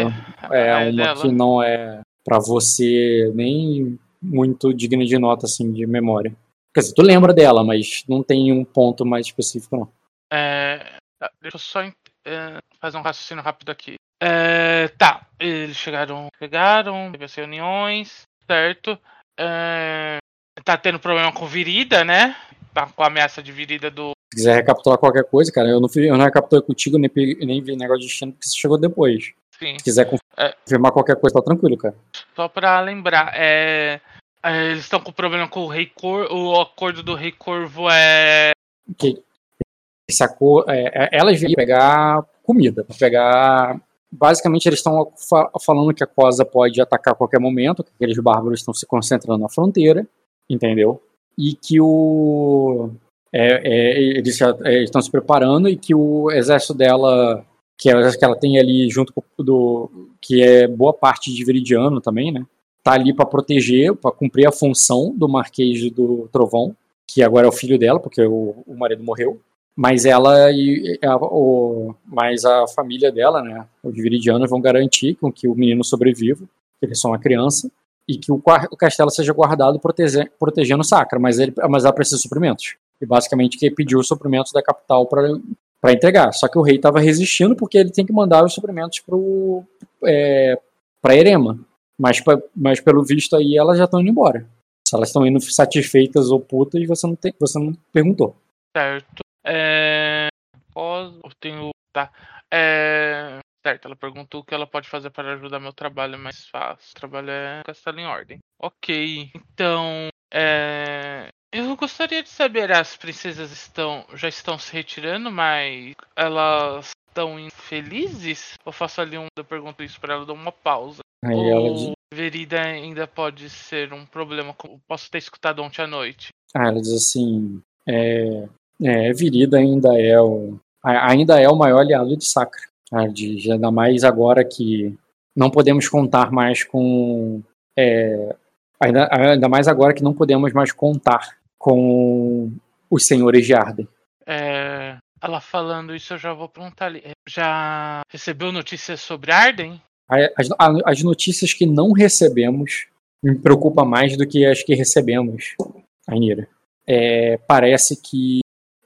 É Ah, uma dela. que não é para você nem muito digna de nota assim de memória. Quer dizer, tu lembra dela, mas não tem um ponto mais específico não. É, tá, deixa eu só é, fazer um raciocínio rápido aqui. É, tá, eles chegaram, chegaram, teve as reuniões, certo? É, tá tendo problema com virida, né? Tá com a ameaça de virida do. Se quiser recapitular qualquer coisa, cara, eu não, eu não recapitulei contigo, nem, nem vi negócio de destino, porque você chegou depois. Sim, Se quiser É. confirmar qualquer coisa, tá tranquilo, cara. só pra lembrar, é, é, eles estão com problema com o Rei Corvo. O acordo do Rei Corvo é. Que sacou, é, é, elas vieram pegar comida, pegar... Basicamente, eles estão fa- falando que a Cosa pode atacar a qualquer momento, que aqueles bárbaros estão se concentrando na fronteira, entendeu? E que o... é, é, eles é, estão se preparando e que o exército dela, que, é o exército que ela tem ali junto com do... que é boa parte de Viridiano também, né? Tá ali para proteger, para cumprir a função do Marquês do Trovão, que agora é o filho dela, porque o, o marido morreu. Mas ela e a, o, mas a família dela, né, os viridianos, vão garantir com que o menino sobreviva, que ele é só uma criança, e que o, o castelo seja guardado protege, protegendo o Sacra, mas, ele, mas ela precisa de suprimentos. E basicamente que pediu os suprimentos da capital para entregar. Só que o rei estava resistindo porque ele tem que mandar os suprimentos para é, Erema. Mas, mas pelo visto aí elas já estão indo embora. Se elas estão indo satisfeitas ou putas, você não, tem, você não perguntou. Certo. É. Eu tenho. Tá. É. Certo, ela perguntou o que ela pode fazer para ajudar meu trabalho mais fácil. O trabalho é castelo em ordem. Ok. Então. É. Eu gostaria de saber, as princesas estão já estão se retirando, mas elas estão infelizes? Eu faço ali um, eu pergunto isso para ela, dou uma pausa. Aí Verida ainda pode ser um problema, como posso ter escutado ontem à noite. ah, ela diz assim, é, é, Virida ainda é o ainda é o maior aliado de Sacra. Ela diz, ainda mais agora que não podemos contar mais com é, ainda, ainda mais agora que não podemos mais contar com os senhores de Arden. É, ela falando isso, eu já vou perguntar ali. É, Já recebeu notícias sobre Arden? As, as notícias que não recebemos me preocupa mais do que as que recebemos, Ainira. É, parece que,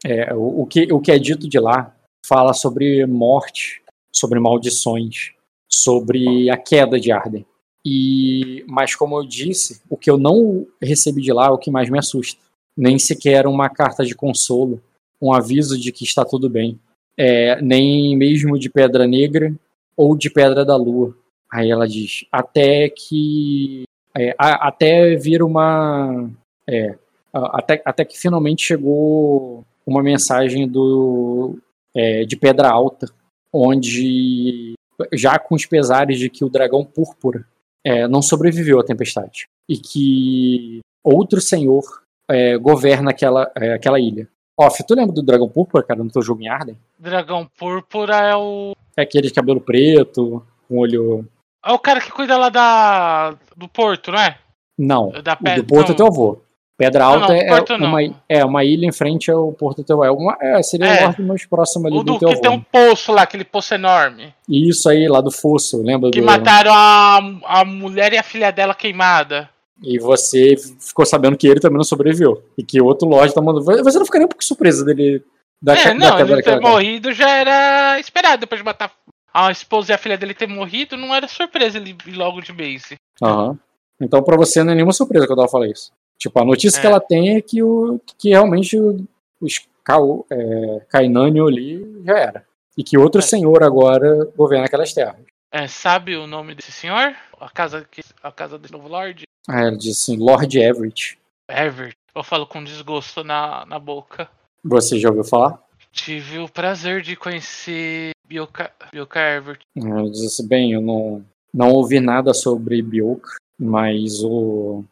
é, o, o que o que é dito de lá fala sobre morte, sobre maldições, sobre a queda de Arden. E, mas como eu disse, o que eu não recebi de lá é o que mais me assusta. Nem sequer uma carta de consolo, um aviso de que está tudo bem. É, nem mesmo de Pedra Negra ou de Pedra da Lua. Aí ela diz, até que. é, a- até vir uma. É, a- até, até que finalmente chegou uma mensagem do é, de Pedra Alta, onde já com os pesares de que o dragão púrpura é, não sobreviveu à tempestade e que outro senhor é, governa aquela, é, aquela ilha. Off, tu lembra do dragão púrpura, cara, no teu jogo em Arden? Dragão Púrpura é o. É aquele de cabelo preto, com olho. É o cara que cuida lá da. do porto, não é? Não, Da pedra. do Porto é teu avô. Pedra Não, Alta não, do é, Porto não. uma, é uma ilha em frente ao Porto teu é uma é, Seria É. o norte mais próximo ali O do, do teu que tem um poço lá, aquele poço enorme. Isso aí, lá do Fosso, lembra Que do... mataram a, a mulher e a filha dela queimada. E você ficou sabendo que ele também não sobreviveu. E que outro Lorde tá mandando... Você não ficaria um pouco surpresa dele... Da, é, da não, ele ter morrido já era esperado. Depois de matar a esposa e a filha dele ter morrido, não era surpresa ele ir logo de base. Aham. Então pra você não é nenhuma surpresa quando ela fala isso. Tipo, a notícia É. que ela tem é que, o, que realmente o- os Kau- é, ali já era. E que outro É. senhor agora governa aquelas terras. É, sabe o nome desse senhor? A casa, a casa desse novo Lorde? Aí ela diz assim, Lord Everett. Everett. Eu falo com desgosto na, na boca. Você já ouviu falar? Tive o prazer de conhecer Bioka Everett. Ela diz assim, bem, eu não, não ouvi nada sobre Bioka, mas o,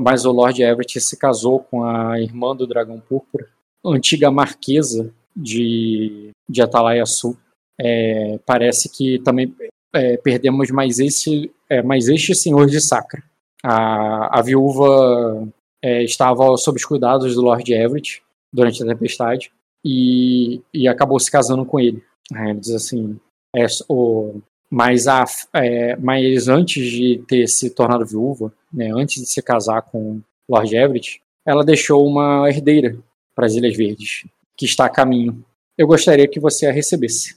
mas o Lord Everett se casou com a irmã do Dragão Púrpura, antiga marquesa de, de Atalaia Sul. É, parece que também é, perdemos mais esse, é, mais este senhor de Sacra. A, a viúva é, estava sob os cuidados do Lord Everett durante a tempestade e, e acabou se casando com ele. Aí ele diz assim, é, o, mas, a, é, mas antes de ter se tornado viúva, né, antes de se casar com Lord Everett, ela deixou uma herdeira para as Ilhas Verdes, que está a caminho. Eu gostaria que você a recebesse.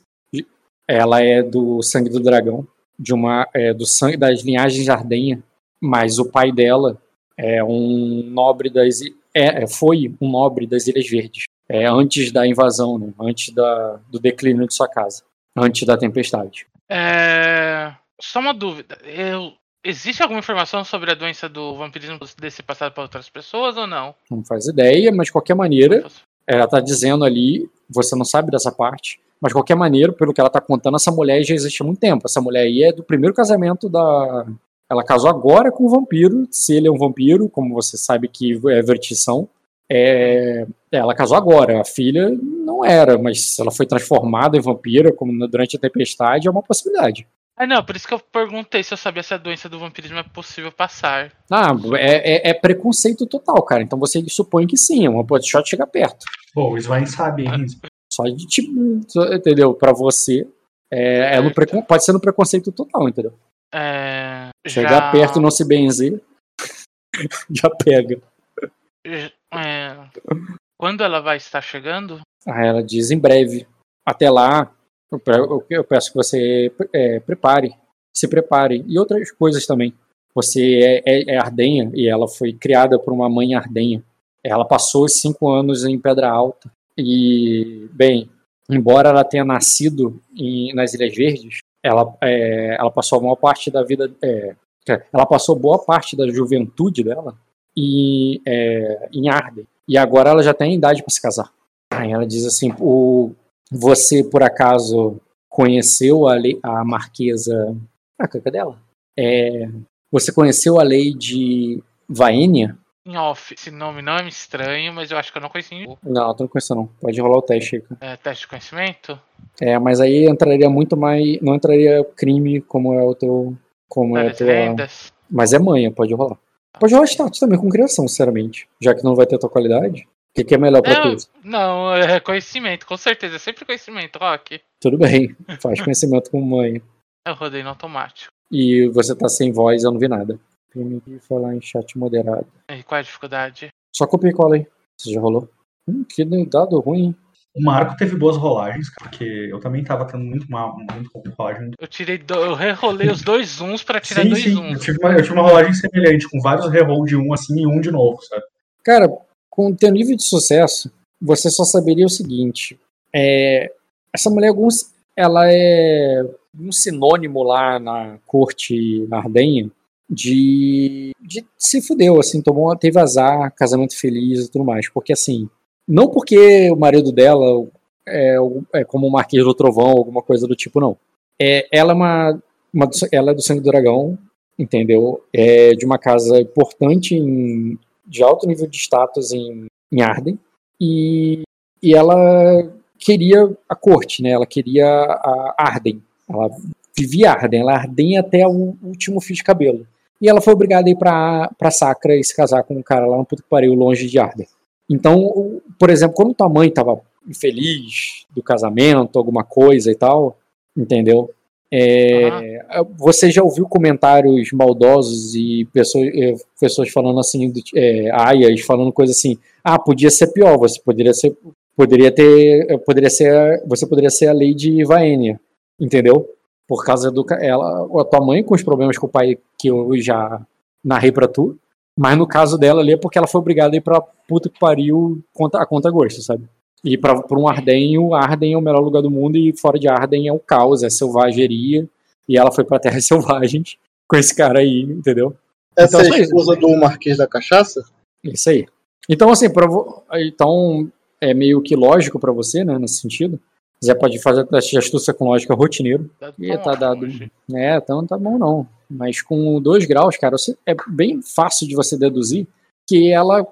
Ela é do sangue do dragão, de uma é, do sangue das linhagens de Ardenha, mas o pai dela é um nobre das é, é, foi um nobre das Ilhas Verdes, é, antes da invasão, né, antes da, do declínio de sua casa, antes da tempestade. É, só uma dúvida. Eu, existe alguma informação sobre a doença do vampirismo poder ser passado para outras pessoas ou não? Não faz ideia, mas de qualquer maneira, ela tá dizendo ali, você não sabe dessa parte, mas de qualquer maneira, pelo que ela tá contando, essa mulher já existe há muito tempo. Essa mulher aí é do primeiro casamento da. Ela casou agora com o vampiro, se ele é um vampiro, como você sabe que é vertição. É... Ela casou agora, a filha não era, mas ela foi transformada em vampira como durante a tempestade, é uma possibilidade. Ah, não, por isso que eu perguntei se eu sabia se a doença do vampirismo é possível passar. Ah, é, é- é preconceito total, cara. Então você supõe que sim, é uma pode shot chegar perto. Bom, o Svain sabe, hein? Só de tipo, entendeu? Pra você, é, é no precon- pode ser no preconceito total, entendeu? É, Chegar já- perto e não se benzer, [LAUGHS] já pega. é, quando ela vai estar chegando? Aí ela diz em breve. Até lá, eu peço que você é, prepare, se prepare. E outras coisas também. Você é, é, é ardenha e ela foi criada por uma mãe ardenha. Ela passou cinco anos em Pedra Alta. E, bem, embora ela tenha nascido em- nas Ilhas Verdes, ela, é, ela passou a maior parte da vida. é, ela passou boa parte da juventude dela em, é, em Arden. e agora ela já tem idade para se casar. Aí ela diz assim: o, você por acaso conheceu a, a marquesa. Ah, cadê ela? É, você conheceu a lei de Vaênia? Em off, esse nome não é estranho, mas eu acho que eu não conheci. Não, tu não conheceu não. Pode rolar o teste aí. cara. É, teste de conhecimento? É, mas aí entraria muito mais. Não entraria crime como é o teu. Como é a Várias tua. Mas é manha, pode rolar. Pode rolar status também com criação, sinceramente. Já que não vai ter a tua qualidade. O que, que é melhor pra tu? não, é conhecimento, com certeza. É sempre conhecimento, Rock. Tudo bem. Faz conhecimento com manha. Eu rodei no automático. E você tá sem voz, eu não vi nada. Permitir falar em chat moderado. E qual é a dificuldade? Só copia e cola aí. Você já rolou? Hum, que dado ruim. hein? O Marco teve boas rolagens, porque eu também tava tendo muito mal, muito rolagem. Eu tirei. Do... Eu rerolei os dois uns pra tirar Sim, dois sim. Eu uns. tive, uma, eu tive uma rolagem semelhante, com vários reroll de um assim e um de novo, sabe? Cara, com o teu nível de sucesso, você só saberia o seguinte. É, essa mulher, alguns, ela é um sinônimo lá na corte na Ardenha de, de se fudeu, assim, tomou, teve azar, casamento feliz e tudo mais. Porque assim, não porque o marido dela é, é como o Marquês do Trovão, alguma coisa do tipo, não. É, ela é uma, uma ela é do sangue do dragão, entendeu? É de uma casa importante em, de alto nível de status em, em Arden e, e ela queria a corte, né? Ela queria a Arden. Ela vivia Arden, ela Arden até o último fio de cabelo. E ela foi obrigada a ir pra, pra Sacra e se casar com um cara lá no puto que pariu, longe de Arden. Então, por exemplo, quando tua mãe tava infeliz do casamento, alguma coisa e tal, entendeu? É, Você já ouviu comentários maldosos e pessoas, pessoas falando assim, é, aias falando coisa assim, ah, podia ser pior, você poderia ser, poderia ter, poderia ser, você poderia ser a lei de Vaênia, entendeu? Por causa do, ela, a tua mãe com os problemas com o pai que eu já narrei pra tu, mas no caso dela ali é porque ela foi obrigada a ir pra puta que pariu contra, a conta gosto, sabe? E pra, pra um Arden, o Arden é o melhor lugar do mundo e fora de Arden é o caos, é selvageria. E ela foi pra Terras [LAUGHS] Selvagens com esse cara aí, entendeu? Essa Então, é a isso. esposa do Marquês da Cachaça? Isso aí. Então, assim, pra, então é meio que lógico pra você, né, nesse sentido. Zé pode fazer teste de astúcia com lógica rotineiro. Tão tá dado. É, então tá bom não. Mas com dois graus, cara, é bem fácil de você deduzir que ela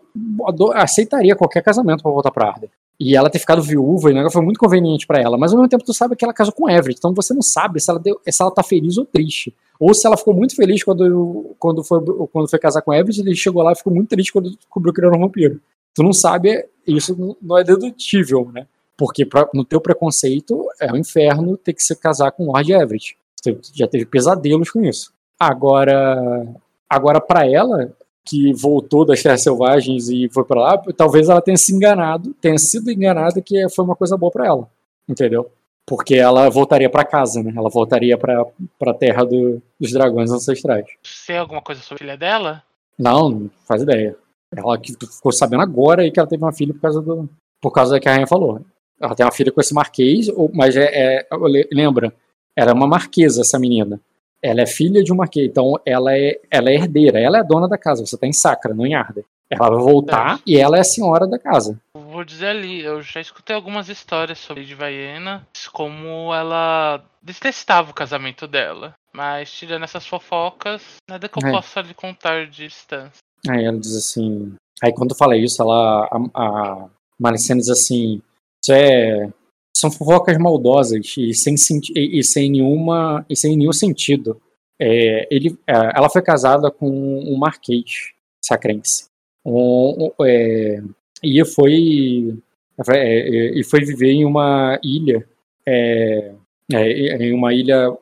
aceitaria qualquer casamento pra voltar pra Arden. E ela ter ficado viúva, e o negócio foi muito conveniente pra ela. Mas ao mesmo tempo tu sabe que ela casou com Everett, então você não sabe se ela, deu, se ela tá feliz ou triste. Ou se ela ficou muito feliz quando, quando, foi, quando foi casar com Everett, ele chegou lá e ficou muito triste quando descobriu que ele era um vampiro. Tu não sabe, isso não é dedutível, né? Porque pra- no teu preconceito é um inferno ter que se casar com Lord Everett. Você já teve pesadelos com isso. Agora, agora para ela que voltou das Terras Selvagens e foi pra lá, talvez ela tenha se enganado, tenha sido enganada que foi uma coisa boa pra ela, entendeu? Porque ela voltaria pra casa, né? Ela voltaria pra para terra do- dos dragões ancestrais. Você alguma coisa sobre a filha dela? Não, não faz ideia. Ela que ficou sabendo agora aí que ela teve uma filha por causa do. Por causa da que a rainha falou. Ela tem uma filha com esse marquês, ou- mas é, é- le- lembra, ela é uma marquesa, essa menina. Ela é filha de um marquês, então ela é, ela é herdeira, ela é a dona da casa, você tá em Sacra, não em Arda. Ela vai voltar e ela é a senhora da casa. Vou dizer ali, eu já escutei algumas histórias sobre de Vaiena, como ela detestava o casamento dela. Mas tirando essas fofocas, nada que eu É. possa lhe contar de distância. Aí ela diz assim. Aí quando fala isso, ela. A, a Maricena diz assim. Isso é. São fofocas maldosas e sem, e, e sem nenhuma. e sem nenhum sentido. É, ele, é, ela foi casada com um marquês sacrense. Um, um, é, e foi. é, é, e foi viver em uma ilha. é, em uma ilha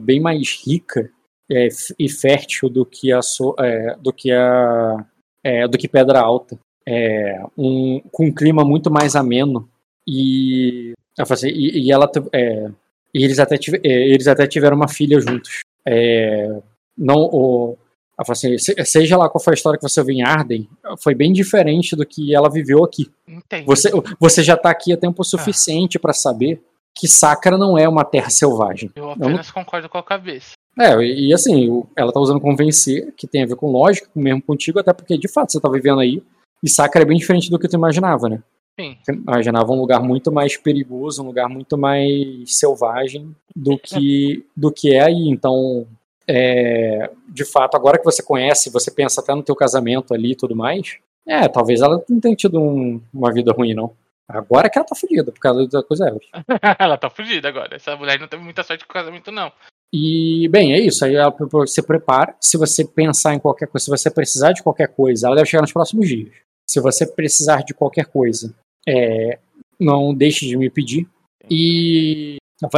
bem mais rica e fértil do que a, so- do que a do que Pedra Alta, um, com um clima muito mais ameno e assim, e, e ela é, e eles até tive- é, eles até tiveram uma filha juntos. É, não o assim, se- seja lá qual foi a história que você viu em Arden, foi bem diferente do que ela viveu aqui. Entendo. Você, você já está aqui há tempo suficiente para saber que Sacra não é uma terra selvagem. Eu apenas concordo com a cabeça. É, e e assim, ela tá usando convencer, que tem a ver com lógica, mesmo contigo, até porque de fato você tá vivendo aí E Sacra é bem diferente do que tu imaginava, né? Sim. Você imaginava um lugar muito mais perigoso, um lugar muito mais selvagem do que, do que é aí. Então, é, de fato, agora que você conhece, você pensa até no teu casamento ali e tudo mais, é, talvez ela não tenha tido um- uma vida ruim, não. Agora que ela tá fodida por causa da coisa. [LAUGHS] Ela tá fugida agora. Essa mulher não teve muita sorte com o casamento, não. E, bem, é isso. Aí ela se prepara. Se você pensar em qualquer coisa, se você precisar de qualquer coisa, ela deve chegar nos próximos dias. Se você precisar de qualquer coisa, é, não deixe de me pedir. E,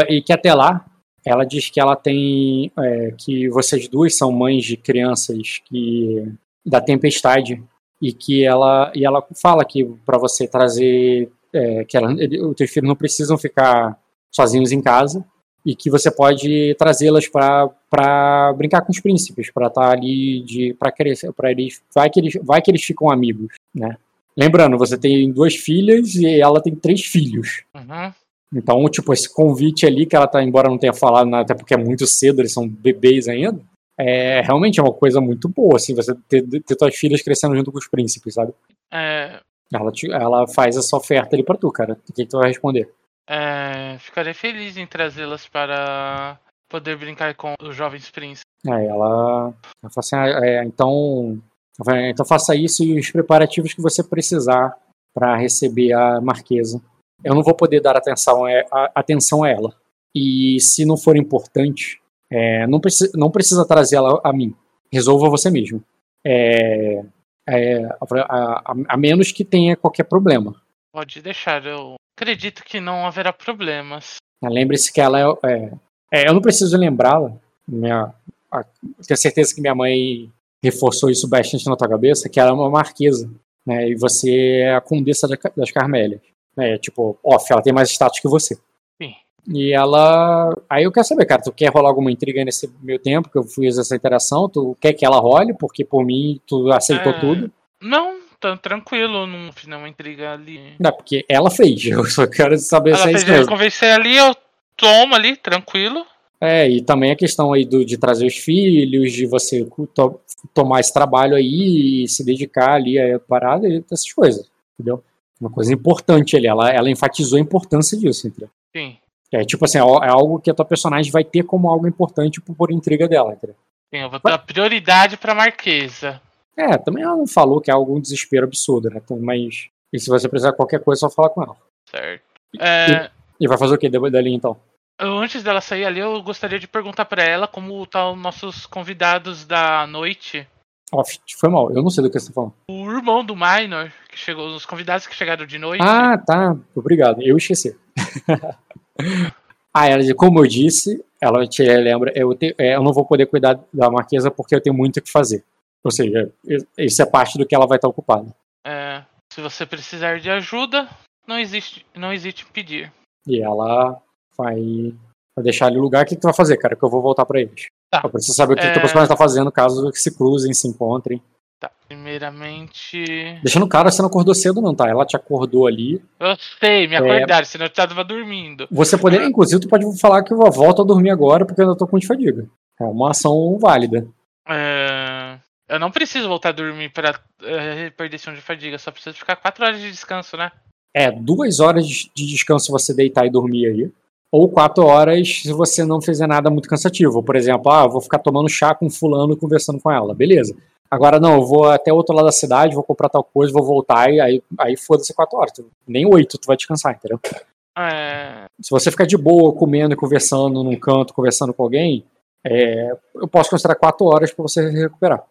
e que até lá, ela diz que ela tem. é, que vocês duas são mães de crianças que da tempestade. E que ela, e ela fala que para você trazer. é, que ela, os teus não precisam ficar sozinhos em casa e que você pode trazê-las para brincar com os príncipes, para estar ali de para crescer, para eles vai que eles vai que eles ficam amigos, né? Lembrando, você tem duas filhas e ela tem três filhos. Uhum. Então, tipo, esse convite ali que ela tá, embora não tenha falado nada, até porque é muito cedo, eles são bebês ainda, é realmente é uma coisa muito boa, assim, você ter, ter tuas filhas crescendo junto com os príncipes, sabe? É, Ela, te- ela faz essa oferta ali pra tu, cara. O que, que tu vai responder? É, ficarei feliz em trazê-las para poder brincar com os jovens príncipes. Aí ela, ela fala assim, ah, é, então, então faça isso e os preparativos que você precisar para receber a marquesa. Eu não vou poder dar atenção a, a- atenção a ela. E se não for importante, é, não, precisa, não precisa trazer ela a mim. Resolva você mesmo. É, é, a, a- a menos que tenha qualquer problema. Pode deixar, eu acredito que não haverá problemas. Lembre-se que ela é, é- é, eu não preciso lembrá-la. Minha, a- tenho certeza que minha mãe reforçou isso bastante na tua cabeça, que ela é uma marquesa, né? E você é a condessa da das Carmélias. Né? Tipo, off, ela tem mais status que você. Sim. E ela. Aí eu quero saber, cara, tu quer rolar alguma intriga nesse meu tempo que eu fiz essa interação? Tu quer que ela role? Porque por mim tu aceitou É, tudo. Não, tá tranquilo, não fiz nenhuma intriga ali. Não, porque ela fez. [LAUGHS] Eu só quero saber Ela se é fez isso eu mesmo. convencer ali, eu tomo ali, tranquilo. É, e também a questão aí do, de trazer os filhos, de você to- tomar esse trabalho aí e se dedicar ali a parada e essas coisas, entendeu? Uma coisa importante ali, ela, ela enfatizou a importância disso, entendeu? Sim, É tipo assim, é é algo que a tua personagem vai ter como algo importante por, por intriga dela, entendeu? sim, eu vou dar prioridade pra Marquesa. É, também ela não falou que é algum desespero absurdo, né? Então, mas e se você precisar de qualquer coisa, é só falar com ela. Certo. É, E vai fazer o que dali então? antes dela sair ali, eu gostaria de perguntar pra ela como tá os nossos convidados da noite. Ó, foi mal, eu não sei do que você tá falando. O irmão do Minor, que chegou, os convidados que chegaram de noite. Ah, tá. Obrigado. Eu esqueci. [LAUGHS] ah, ela, como eu disse, ela te lembra, eu, te- é, eu não vou poder cuidar da Marquesa porque eu tenho muito o que fazer. Ou seja, isso é parte do que ela vai estar ocupada. É, se você precisar de ajuda, não existe, não existe em pedir. E ela vai, vai deixar ali o lugar. O que tu vai fazer, cara? Que eu vou voltar pra eles. Tá. Eu preciso saber o que, que É. o personagem tá fazendo caso se cruzem, se encontrem. Tá, primeiramente. Deixando claro, você não acordou cedo, não, tá? Ela te acordou ali. Eu sei, me É. acordaram, senão eu tava dormindo. Você poderia, inclusive, tu pode falar que eu volto a dormir agora porque eu ainda tô com de fadiga. É uma ação válida. É, eu não preciso voltar a dormir pra é, reperdição de fadiga, só preciso ficar 4 horas de descanso, né? É, duas horas de descanso se você deitar e dormir aí. Ou quatro horas se você não fizer nada muito cansativo. Por exemplo, ah, eu vou ficar tomando chá com fulano e conversando com ela. Beleza. Agora não, eu vou até outro lado da cidade, vou comprar tal coisa, vou voltar e aí, aí foda-se quatro horas. Nem oito tu vai descansar, entendeu? É, Se você ficar de boa, comendo e conversando num canto, conversando com alguém, é, eu posso considerar quatro horas pra você recuperar.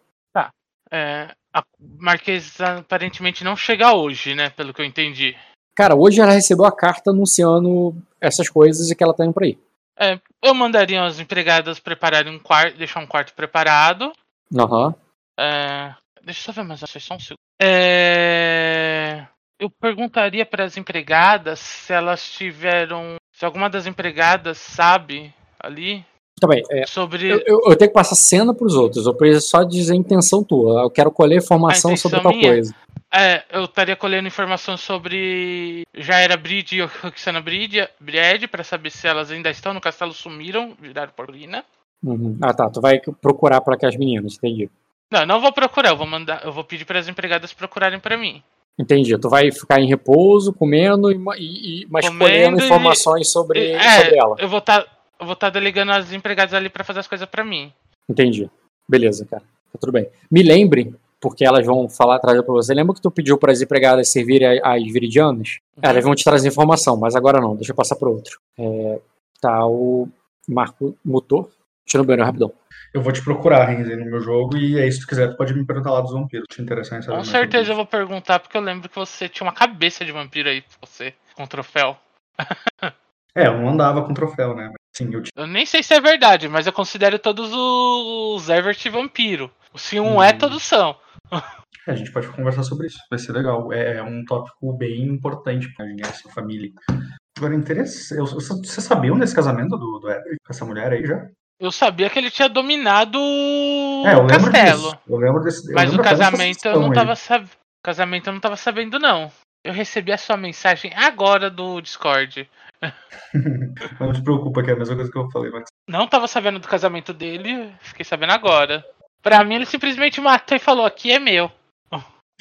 É, a Marquesa aparentemente não chega hoje, né? Pelo que eu entendi. Cara, hoje ela recebeu a carta anunciando essas coisas e que ela tá indo pra aí. É, eu mandaria as empregadas prepararem um quarto, deixar um quarto preparado. Aham. É, deixa eu só ver mais ações, só um segundo. É, eu perguntaria para as empregadas se elas tiveram. Se alguma das empregadas sabe ali Tá bem, é, sobre. Eu, eu- eu tenho que passar cena pros outros. Eu preciso só dizer a intenção tua. Eu quero colher informação sobre tal minha? coisa. É, eu estaria colhendo informação sobre. Já era Bride e Roxana Bride, Bried, para saber se elas ainda estão no castelo, sumiram, viraram porlina. Uhum. Ah, tá. Tu vai procurar para aquelas meninas, entendi. Não, não vou procurar, eu vou mandar, eu vou pedir para as empregadas procurarem para mim. Entendi. Tu vai ficar em repouso, comendo, e, e, e- mas Comendo colhendo e- informações sobre, É, sobre ela. eu vou estar eu vou estar delegando as empregadas ali para fazer as coisas para mim. Entendi. Beleza, cara. Tá tudo bem. Me lembre, porque elas vão falar atrás pra você. Lembra que tu pediu para as empregadas servirem a- as viridianas? Elas vão te trazer informação, mas agora não. Deixa eu passar pro outro. É, tá o Marco Motor. Eu no banheiro rapidão. Eu vou te procurar, Renzi, no meu jogo, e aí, se tu quiser, tu pode me perguntar lá dos vampiros. Te interessar em saber Com certeza eu vou perguntar, porque eu lembro que você tinha uma cabeça de vampiro aí, você, com troféu. [LAUGHS] É, eu não andava com troféu, né? Sim, eu. Eu nem sei se é verdade, mas eu considero todos os Evert vampiro. Se um é, Hum. todos são. É, a gente pode conversar sobre isso. Vai ser legal. É, é um tópico bem importante pra ninguém, essa família. Agora, interessante. eu- Vocês sabiam desse casamento do, do Everett com essa mulher aí já? Eu sabia que ele tinha dominado o É, lembro castelo. disso. Eu lembro desse. Mas o lembro dessa casamento eu não tava sabendo. Casamento eu não tava sabendo, não. Eu recebi a sua mensagem agora do Discord. [LAUGHS] Não se preocupa, que é a mesma coisa que eu falei, mas. Não tava sabendo do casamento dele, fiquei sabendo agora. Pra mim, ele simplesmente matou e falou: aqui é meu.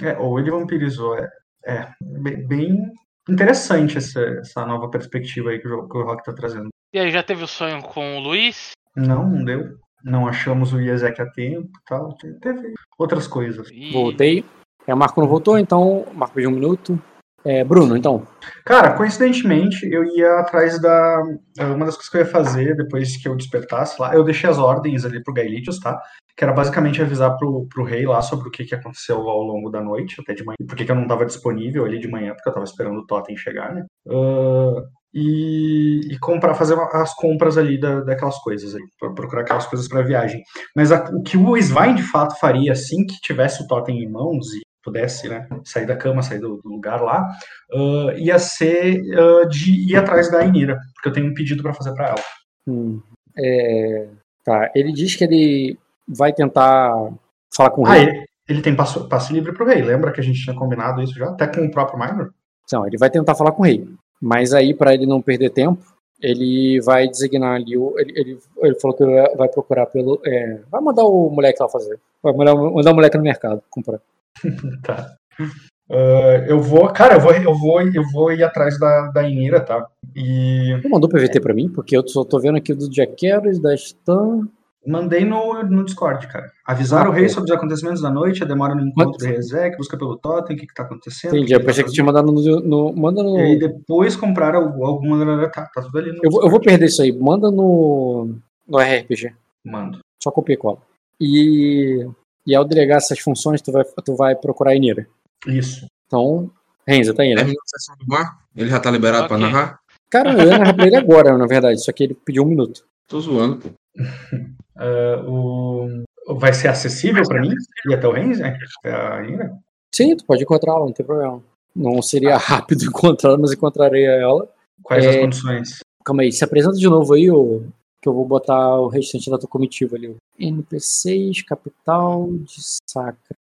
É, ou ele vampirizou. É, é bem, bem interessante essa, essa nova perspectiva aí que o, que o Rock tá trazendo. E aí, já teve o sonho com o Luiz? Não, não deu. Não achamos o Iezek a tempo e tal. Te- Teve outras coisas. E- Voltei. É, o Marco não voltou, então. o Marco pediu um minuto. É, Bruno, então. Cara, coincidentemente, eu ia atrás da. Uma das coisas que eu ia fazer depois que eu despertasse lá, eu deixei as ordens ali pro Gaelitius, tá? Que era basicamente avisar pro, pro rei lá sobre o que, que aconteceu ao longo da noite, até de manhã. Por que eu não tava disponível ali de manhã, porque eu tava esperando o Totem chegar, né? Ah, e, e comprar, fazer as compras ali da, daquelas coisas pra procurar aquelas coisas pra viagem. Mas a- o que o Svein de fato faria assim que tivesse o Totem em mãos e pudesse, né, sair da cama, sair do, do lugar lá, ah, ia ser ah, de ir atrás da Ainira, porque eu tenho um pedido pra fazer pra ela. Hum, é, tá. Ele diz que ele vai tentar falar com o Ah, rei. ele, ele tem passo, passe livre pro rei, lembra que a gente tinha combinado isso já? Até com o próprio Minor? Não, ele vai tentar falar com o rei. Mas aí, para ele não perder tempo, ele vai designar ali o. Ele, ele, ele falou que vai procurar pelo. é, vai mandar o moleque lá fazer. Vai mandar, mandar o moleque no mercado comprar. [LAUGHS] Tá. Ah, eu vou, cara, eu vou, eu vou, eu vou ir atrás da, da Ainira, tá? E Ele mandou PVT pra mim, porque eu só tô vendo aqui do Jaqueros, da Stan. mandei no, no Discord, cara. Avisar o rei sobre os acontecimentos da noite, a demora no encontro do Rezek, busca pelo Totem, o que que tá acontecendo. Entendi, que eu que pensei tá que tinha mandado no. no manda no. E aí depois comprar al- alguma. Tá, tá tudo ali no. Eu vou, eu vou perder isso aí. Manda no. No RPG. Mando. Só copia e cola. E. E ao delegar essas funções, tu vai, tu vai procurar a Inira. Isso. Então, Renzo, tá aí, né? Terminou a sessão do Marco? Ele já tá liberado pra Ok. narrar? Cara, eu ia narrar pra ele agora, na verdade, só que ele pediu um minuto. Tô zoando, pô. [LAUGHS] Ah, o... Vai ser acessível pra mim? Ir até o Renzi? A Ainira? Sim, tu pode encontrá-la, não tem problema. Não seria rápido [LAUGHS] encontrar, mas encontrarei ela. Quais as É. condições? Calma aí, se apresenta de novo aí, ô, que eu vou botar o restante da tua comitiva ali. NPCs, capital de Sacra.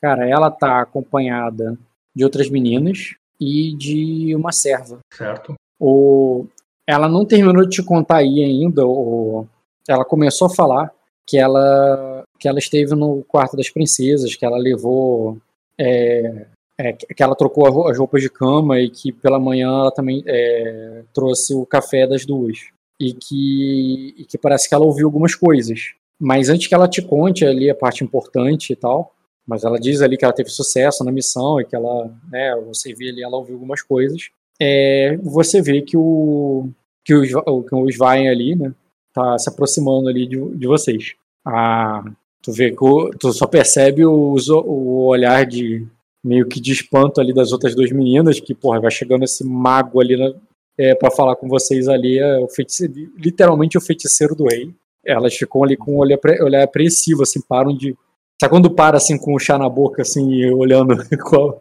Cara, ela tá acompanhada de outras meninas e de uma serva. Certo. O... Ela não terminou de te contar aí ainda. O... Ela começou a falar que ela, que ela esteve no quarto das princesas, que ela levou. é, é, que ela trocou as roupas de cama e que pela manhã ela também é, trouxe o café das duas. E que, e que parece que ela ouviu algumas coisas. Mas antes que ela te conte ali a parte importante e tal, mas ela diz ali que ela teve sucesso na missão e que ela, né, você vê ali, ela ouviu algumas coisas. É, você vê que o que o, Sva- o- que o Svein ali, né, tá se aproximando ali de, de vocês. Ah, tu vê que o- tu só percebe o, o olhar de meio que de espanto ali das outras duas meninas, que porra, vai chegando esse mago ali na, é, para falar com vocês ali, é o feiticeiro, literalmente o feiticeiro do rei. Elas ficam ali com um olhar, olhar apreensivo, assim, param de. Sabe quando para assim com o chá na boca, assim, olhando [LAUGHS] qual,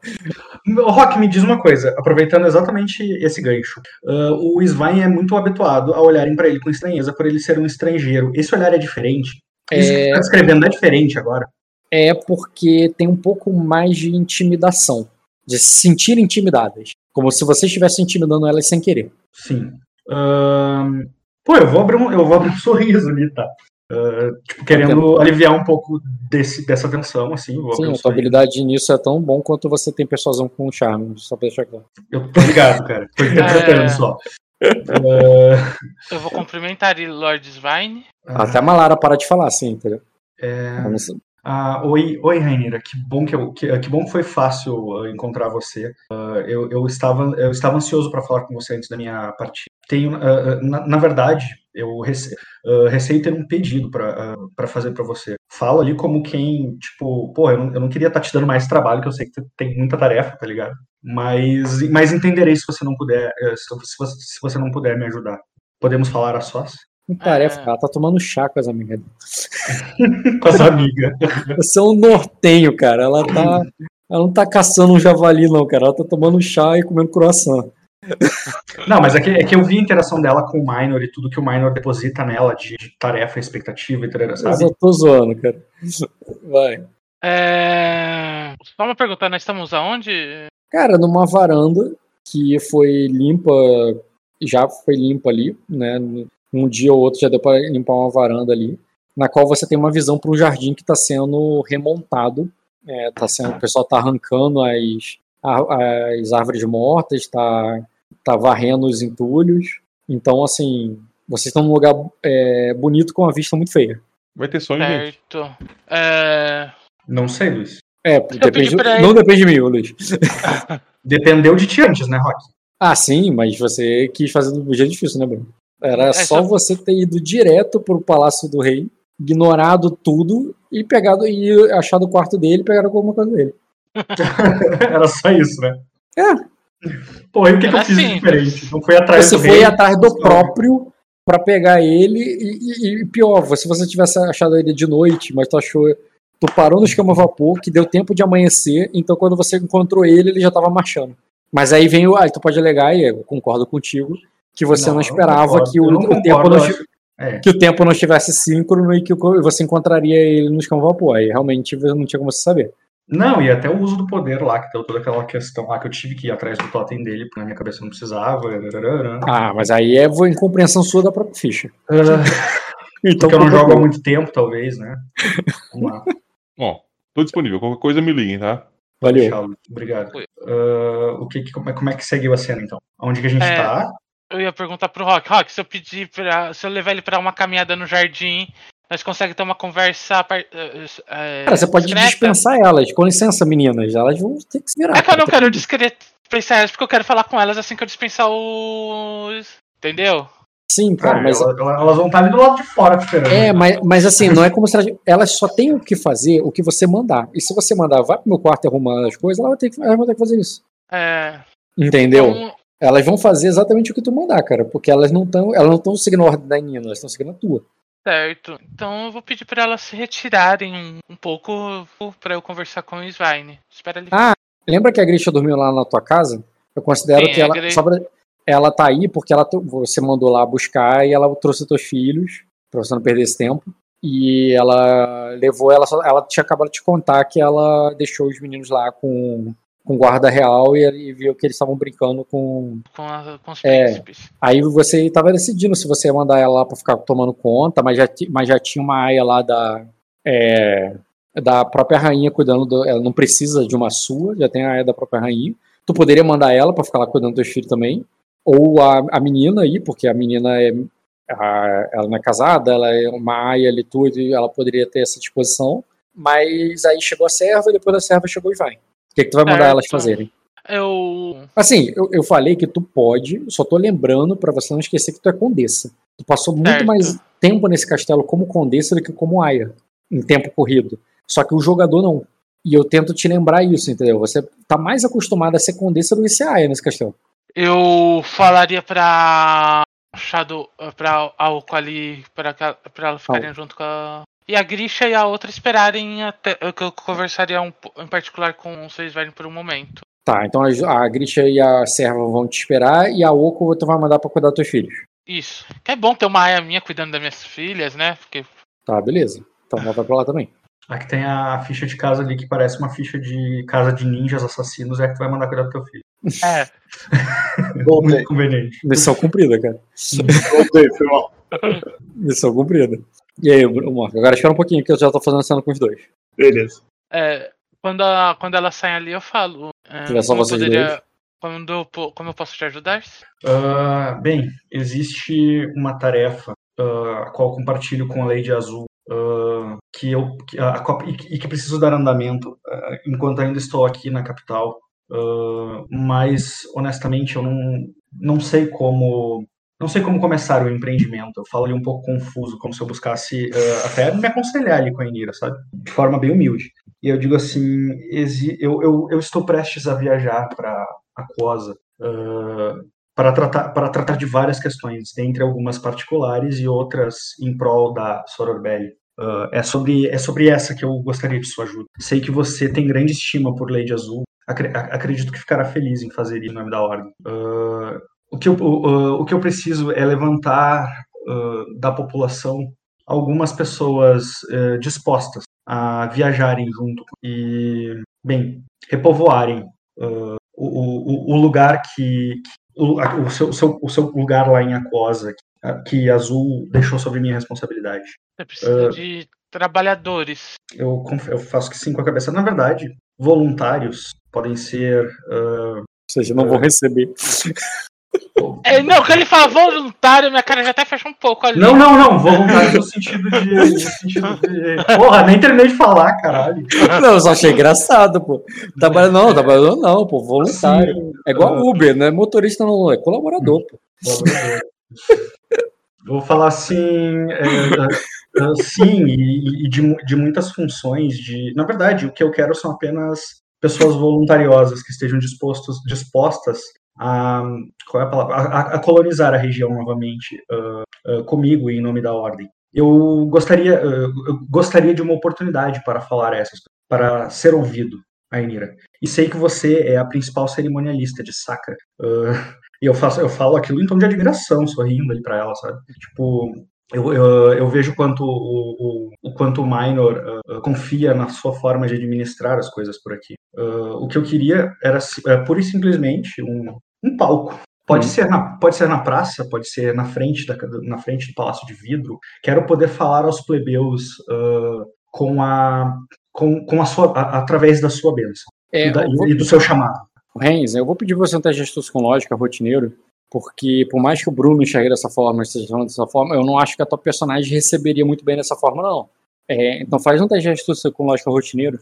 Rock, me diz uma coisa, aproveitando exatamente esse gancho. Ah, o Svein é muito habituado a olharem pra ele com estranheza por ele ser um estrangeiro. Esse olhar é diferente? Isso que você tá descrevendo é diferente agora? é porque tem um pouco mais de intimidação, de se sentir intimidadas, como se você estivesse intimidando elas sem querer. Sim. Ahn, Pô, eu vou abrir um, eu vou abrir um [LAUGHS] sorriso ali, tá? Uh, tipo, querendo aliviar um pouco desse, dessa tensão, assim. Vou Sim, abrir a sonho. habilidade nisso é tão bom quanto você tem persuasão com charme, só pra deixar claro. Eu tô ligado, cara. Tô interpretando [LAUGHS] É. só. Uh, Eu vou cumprimentar ele, Lord Svine. Até a Malara para de falar, assim, entendeu? é, sei- Ah, oi, oi, Rainira. Que bom que, eu, que, que bom que foi fácil uh, encontrar você. Uh, eu, eu estava eu estava ansioso para falar com você antes da minha partida. Tenho, uh, uh, na, na verdade, eu rece, uh, receio ter um pedido para para fazer para você. Falo ali como quem, tipo, pô, eu não, eu não queria estar te dando mais trabalho, que eu sei que tu tem muita tarefa, tá ligado? Mas, mas entenderei se você não puder, se, se você, se você não puder me ajudar. Podemos falar a sós? Que tarefa, É. ela tá tomando chá com as amigas. Com as amigas. [LAUGHS] Você é um nortenho, cara. Ela tá. Ela não tá caçando um javali, não, cara. Ela tá tomando chá e comendo croissant. Não, mas é que, é que eu vi a interação dela com o Minor e tudo que o Minor deposita nela de, de tarefa, expectativa e tal, Mas sabe? eu tô zoando, cara. Vai. É... Só uma pergunta, nós estamos aonde? Cara, numa varanda que foi limpa, já foi limpa ali, né? Um dia ou outro já deu pra limpar uma varanda ali, na qual você tem uma visão para um jardim que está sendo remontado. É, tá sendo, o pessoal tá arrancando as, as árvores mortas, tá, tá varrendo os entulhos. Então, assim, vocês estão num lugar é, bonito com uma vista muito feia. Vai ter sonho, gente. Certo. É... Não sei, Luiz. É, depende, não depende de mim, Luiz. [LAUGHS] Dependeu de ti antes, né, Rock? Ah, sim, mas você quis fazer do jeito difícil, né, Bruno? Era É, só só- você ter ido direto pro Palácio do Rei, ignorado tudo e pegado e achado o quarto dele e pegado alguma coisa dele. [LAUGHS] Era só isso, né? É. Pô, e o que, que eu Era fiz diferente? Não foi atrás Você do foi rei? atrás do próprio pra pegar ele e, e- e pior, se você tivesse achado ele de noite, mas tu achou. Tu parou no esquema vapor, que deu tempo de amanhecer, então quando você encontrou ele, ele já tava marchando. Mas aí vem o. Aí tu pode alegar, e eu concordo contigo, que você não, Não, não esperava concordo, que o, não o tempo não, É. que o tempo não estivesse síncrono e que você encontraria ele no escama vapor. Aí realmente não tinha como você saber. Não, e até o uso do poder lá, que deu toda aquela questão lá que eu tive que ir atrás do totem dele, porque na minha cabeça não precisava. Ah, mas aí é incompreensão sua da própria ficha. [LAUGHS] Então, Porque eu não culpa jogo há muito tempo, talvez, né? Vamos lá. [LAUGHS] Ó, tô disponível. Qualquer coisa me liguem, tá? Valeu. Tchau, Obrigado. Ah, o que, que- como, é, como é que seguiu a cena, então? Onde que a gente É. tá? Eu ia perguntar pro Rock, Rock, se eu pedir pra. Se eu levar ele pra uma caminhada no jardim, nós conseguimos ter uma conversa. eh, Cara, você pode discreta? dispensar elas. Com licença, meninas. Elas vão ter que se virar. É que eu não quero dispensar elas, porque eu quero falar com elas assim que eu dispensar os. Entendeu? Sim, cara, Ah, mas. ela- ela- elas vão estar ali do lado de fora esperando. É, mas, mas assim, não é como se elas, elas só têm o que fazer o que você mandar. E se você mandar, vai pro meu quarto e arrumar as coisas, elas vão ter que, elas vão ter que fazer isso. É. Entendeu? então, Elas vão fazer exatamente o que tu mandar, cara. Porque elas não estão. Elas não estão seguindo a ordem da Nina, elas estão seguindo a tua. Certo. Então eu vou pedir pra elas se retirarem um, um pouco pra eu conversar com o Svine. Espera ele. Ah, Lembra que a Grisha dormiu lá na tua casa? Eu considero Sim, que ela. Pra, ela tá aí porque ela, você mandou lá buscar e ela trouxe teus filhos, pra você não perder esse tempo. E ela levou, ela, só- ela tinha acabado de te contar que ela deixou os meninos lá com, com guarda real e, e viu que eles estavam brincando com. Com, a- com os É. príncipes. Aí você tava decidindo se você ia mandar ela lá pra ficar tomando conta, mas já, mas já tinha uma aia lá da. é, da própria rainha cuidando do, ela não precisa de uma sua, já tem a aia da própria rainha. Tu poderia mandar ela pra ficar lá cuidando dos teus filhos também, ou a, a menina aí, porque a menina é a- ela não é casada, ela é uma aia ali tudo, e ela poderia ter essa disposição. Mas aí chegou a serva e depois da serva chegou o Ivai. O que, que tu vai mandar Certo. elas fazerem? Eu. Assim, eu, eu falei que tu pode, só tô lembrando pra você não esquecer que tu é condessa. Tu passou muito Certo. mais tempo nesse castelo como condessa do que como aia, em tempo corrido. Só que o jogador não. E eu tento te lembrar isso, entendeu? Você tá mais acostumado a ser condessa do que ser aia nesse castelo. Eu falaria pra Shadow, pra Alco ali, pra, pra elas ficarem junto com a. E a Grisha e a outra esperarem até. Que eu conversaria um, em particular com os seis velhos por um momento. Tá, então a, a Grisha e a serva vão te esperar e a Oco tu vai mandar pra cuidar dos teus filhos. Isso. Que é bom ter uma aia minha cuidando das minhas filhas, né? Porque. Tá, beleza. Então ela vai pra lá também. Aqui tem a ficha de casa ali que parece uma ficha de casa de ninjas assassinos, é que tu vai mandar cuidar do teu filho. É. [LAUGHS] Voltei, Muito conveniente. Missão cumprida, cara. voltei, foi mal. Missão cumprida. E aí, Marco, agora espera um pouquinho que eu já tô fazendo cena com os dois. Beleza. É, quando, a, quando ela sai ali, eu falo. É, como eu poderia-. Quando eu como eu posso te ajudar? Ah, bem, existe uma tarefa ah, a qual compartilho com a Lady Azul ah, que eu que- a- a e que preciso dar andamento ah, enquanto ainda estou aqui na capital. Ah, mas honestamente eu não, não sei como não sei como começar o empreendimento. Eu falo ali um pouco confuso, como se eu buscasse ah, até me aconselhar ali com a Inira, sabe? De forma bem humilde. E eu digo assim, eu, eu, eu estou prestes a viajar para Aquosa ah, para tratar, para tratar de várias questões, dentre algumas particulares e outras em prol da Sororbelli. Ah, é, sobre, é sobre essa que eu gostaria de sua ajuda. Sei que você tem grande estima por Lady Azul. Acre- a- acredito que ficará feliz em fazer isso em nome da Ordem. Ah, o, que eu, o, o que eu preciso é levantar ah, da população algumas pessoas eh, dispostas a viajarem junto e, bem, repovoarem ah, o, o, o lugar que, que- o, o, seu, o seu, o seu lugar lá em Aquosa que, que Azul deixou sobre minha responsabilidade. Você precisa Ah. de trabalhadores. Eu, eu faço que sim com a cabeça. Na verdade, voluntários podem ser ah, Ou seja, não vou receber. É, não, quando ele fala voluntário, minha cara já até fecha um pouco ali. Não, não, não, voluntários no sentido de. No sentido de... Porra, nem terminei de falar, caralho. Não, eu só achei engraçado, pô. Trabalha, não, trabalhador não, pô, voluntário. Sim, É igual Uber, não é motorista, não, é colaborador, pô. colaborador. Vou falar assim, é, é, sim, e, e de, de muitas funções. De, na verdade, o que eu quero são apenas pessoas voluntariosas que estejam dispostos, dispostas a, qual é a, palavra? A, a- colonizar a região novamente ah, ah, comigo em nome da ordem. Eu gostaria, ah, eu gostaria de uma oportunidade para falar essas, para ser ouvido, Ainira. E sei que você é a principal cerimonialista de Sacra. E eu, faço, eu falo aquilo em tom de admiração, sorrindo ali para ela, sabe? Tipo, eu, eu, eu vejo quanto o, o, o quanto o Minor ah, confia na sua forma de administrar as coisas por aqui. Ah, o que eu queria era é, pura e simplesmente um, um palco. Pode, Hum. ser na, pode ser na praça, pode ser na frente, da, na frente do Palácio de Vidro. Quero poder falar aos plebeus ah, com a, com, com a sua, a- através da sua bênção É, e, da- vou- e do seu chamado. Renz, eu vou pedir você um teste de astúcia com lógica rotineiro, porque por mais que o Bruno enxergue dessa forma, esteja falando dessa forma, eu não acho que a tua personagem receberia muito bem dessa forma, não. É, então faz um teste de astúcia com lógica rotineiro.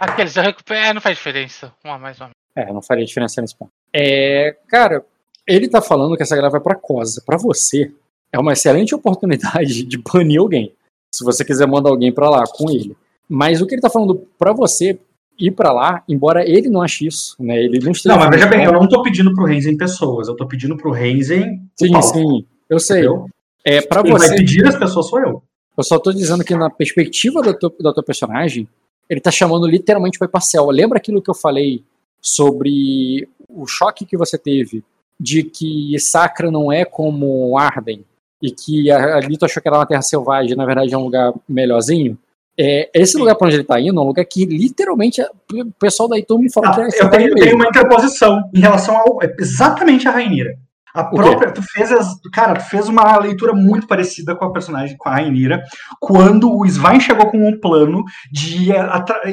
Aqueles eu recupero. É, não faz diferença. Um a mais, um a menos. É, não faria diferença nesse ponto. É, cara, ele tá falando que essa galera vai pra Cosa. Pra você, é uma excelente oportunidade de banir alguém. Se você quiser mandar alguém pra lá com ele. Mas o que ele tá falando pra você ir pra lá, embora ele não ache isso, né? Ele não esteja Não, mas veja bem, eu não tô pedindo pro Renzen pessoas, eu tô pedindo pro Renzen Sim, palco, sim, eu sei. entendeu? É, pra Quem vai você, pedir as pessoas sou eu. eu só tô dizendo que na perspectiva da tua, da tua personagem, ele tá chamando literalmente pra ir pra selva. Lembra aquilo que eu falei sobre o choque que você teve de que Sacra não é como Arden e que a- ali tu achou que era uma terra selvagem, na verdade é um lugar melhorzinho? É, esse lugar pra onde ele tá indo é um lugar que literalmente o pessoal da Itum me falou Ah, que é eu, tenho, eu tenho uma interposição em relação ao exatamente a Rainira. A própria, tu fez as, cara, tu fez uma leitura muito parecida com a personagem, com a Rainira, quando o Svain chegou com um plano de,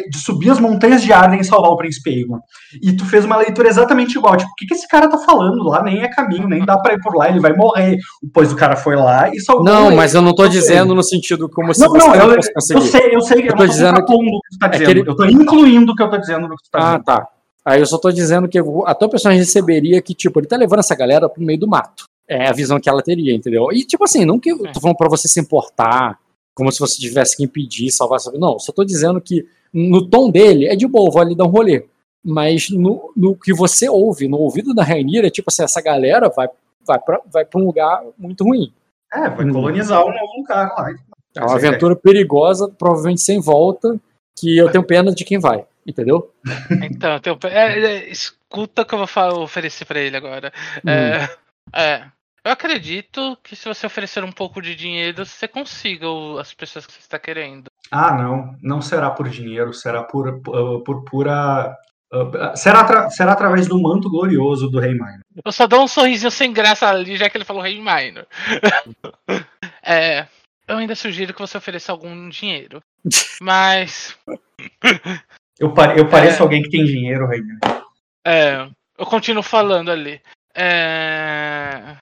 de subir as montanhas de Arden e salvar o príncipe Aegon. E tu fez uma leitura exatamente igual, tipo, o que, que esse cara tá falando lá? Nem é caminho, nem dá pra ir por lá, ele vai morrer. Pois o cara foi lá e salvou Não, ele. mas eu não tô Eu sei. dizendo no sentido como se Não, você não, eu, fosse eu conseguir. sei, eu sei, eu, Eu tô não tô dizendo que- que tu tá é que dizendo. ele- Eu tô incluindo o que eu tô dizendo no que tu tá Ah, dizendo. tá. Aí eu só tô dizendo que a tua personagem receberia que, tipo, ele tá levando essa galera pro meio do mato. É a visão que ela teria, entendeu? E, tipo assim, não que eu tô falando pra você se importar, como se você tivesse que impedir, salvar essa Não, só tô dizendo que no tom dele é de boa, vou ali dar um rolê. Mas no, no que você ouve, no ouvido da Rainira, é tipo assim, essa galera vai, vai, pra, vai pra um lugar muito ruim. É, vai colonizar um novo lugar lá. É uma aventura perigosa, provavelmente sem volta, que eu tenho pena de quem vai, entendeu? Então, tem um- é, é, escuta o que eu vou oferecer pra ele agora. Hum. É, é, eu acredito que se você oferecer um pouco de dinheiro, você consiga as pessoas que você está querendo. Ah, não. Não será por dinheiro, será por, uh, por pura. uh, será, atra- será através do manto glorioso do Rei Minor. Eu só dou um sorrisinho sem graça ali, já que ele falou Rei Minor. [LAUGHS] é, eu ainda sugiro que você ofereça algum dinheiro. Mas. [LAUGHS] Eu, pare, eu pareço É. alguém que tem dinheiro, Rainer. É, eu continuo falando ali. É,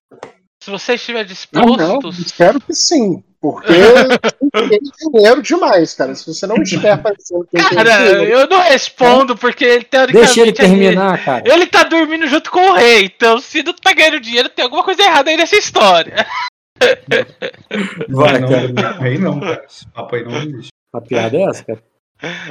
se você estiver Não, não, disposto. espero que sim. Porque [LAUGHS] tem dinheiro demais, cara. Se você não estiver parecendo que tem Cara, dinheiro, eu não respondo porque ele teoricamente. Deixa ele terminar, cara. Ele tá dormindo junto com o rei, então se não tá ganhando dinheiro, tem alguma coisa errada aí nessa história. Vai, Vai, não, não, aí não, cara. Esse papo aí não existe. A piada é essa, cara.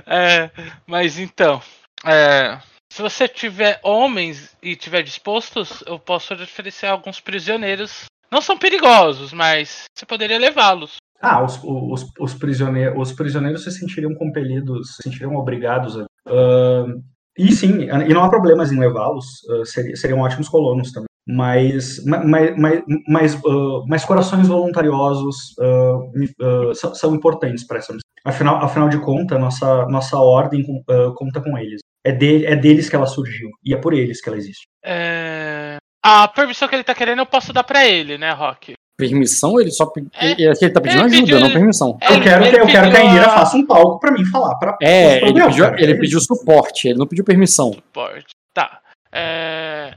É, mas então, é, se você tiver homens e tiver dispostos, eu posso oferecer alguns prisioneiros. Não são perigosos, mas você poderia levá-los. Ah, os, os, os, prisioneiros, os prisioneiros se sentiriam compelidos, se sentiriam obrigados a. ah, e sim, e não há problemas em levá-los, ah, seria- seriam ótimos colonos também. Mas, ma- mas, mas, mas, ah, mas corações voluntariosos ah, me- ah, são, são importantes para essa missão. Afinal, afinal de contas, nossa, nossa ordem ah, conta com eles. É, de, é deles que ela surgiu, e é por eles que ela existe. É, a permissão que ele tá querendo eu posso dar pra ele, né, Rock? Permissão, ele só. pe- É, ele, ele tá pedindo ele ajuda, pediu- não permissão. Eu quero, que, eu quero que a Indira a- faça um palco para mim falar. Pra, É, ele pediu, ele pediu suporte, ele não pediu permissão. Suporte. Tá. É,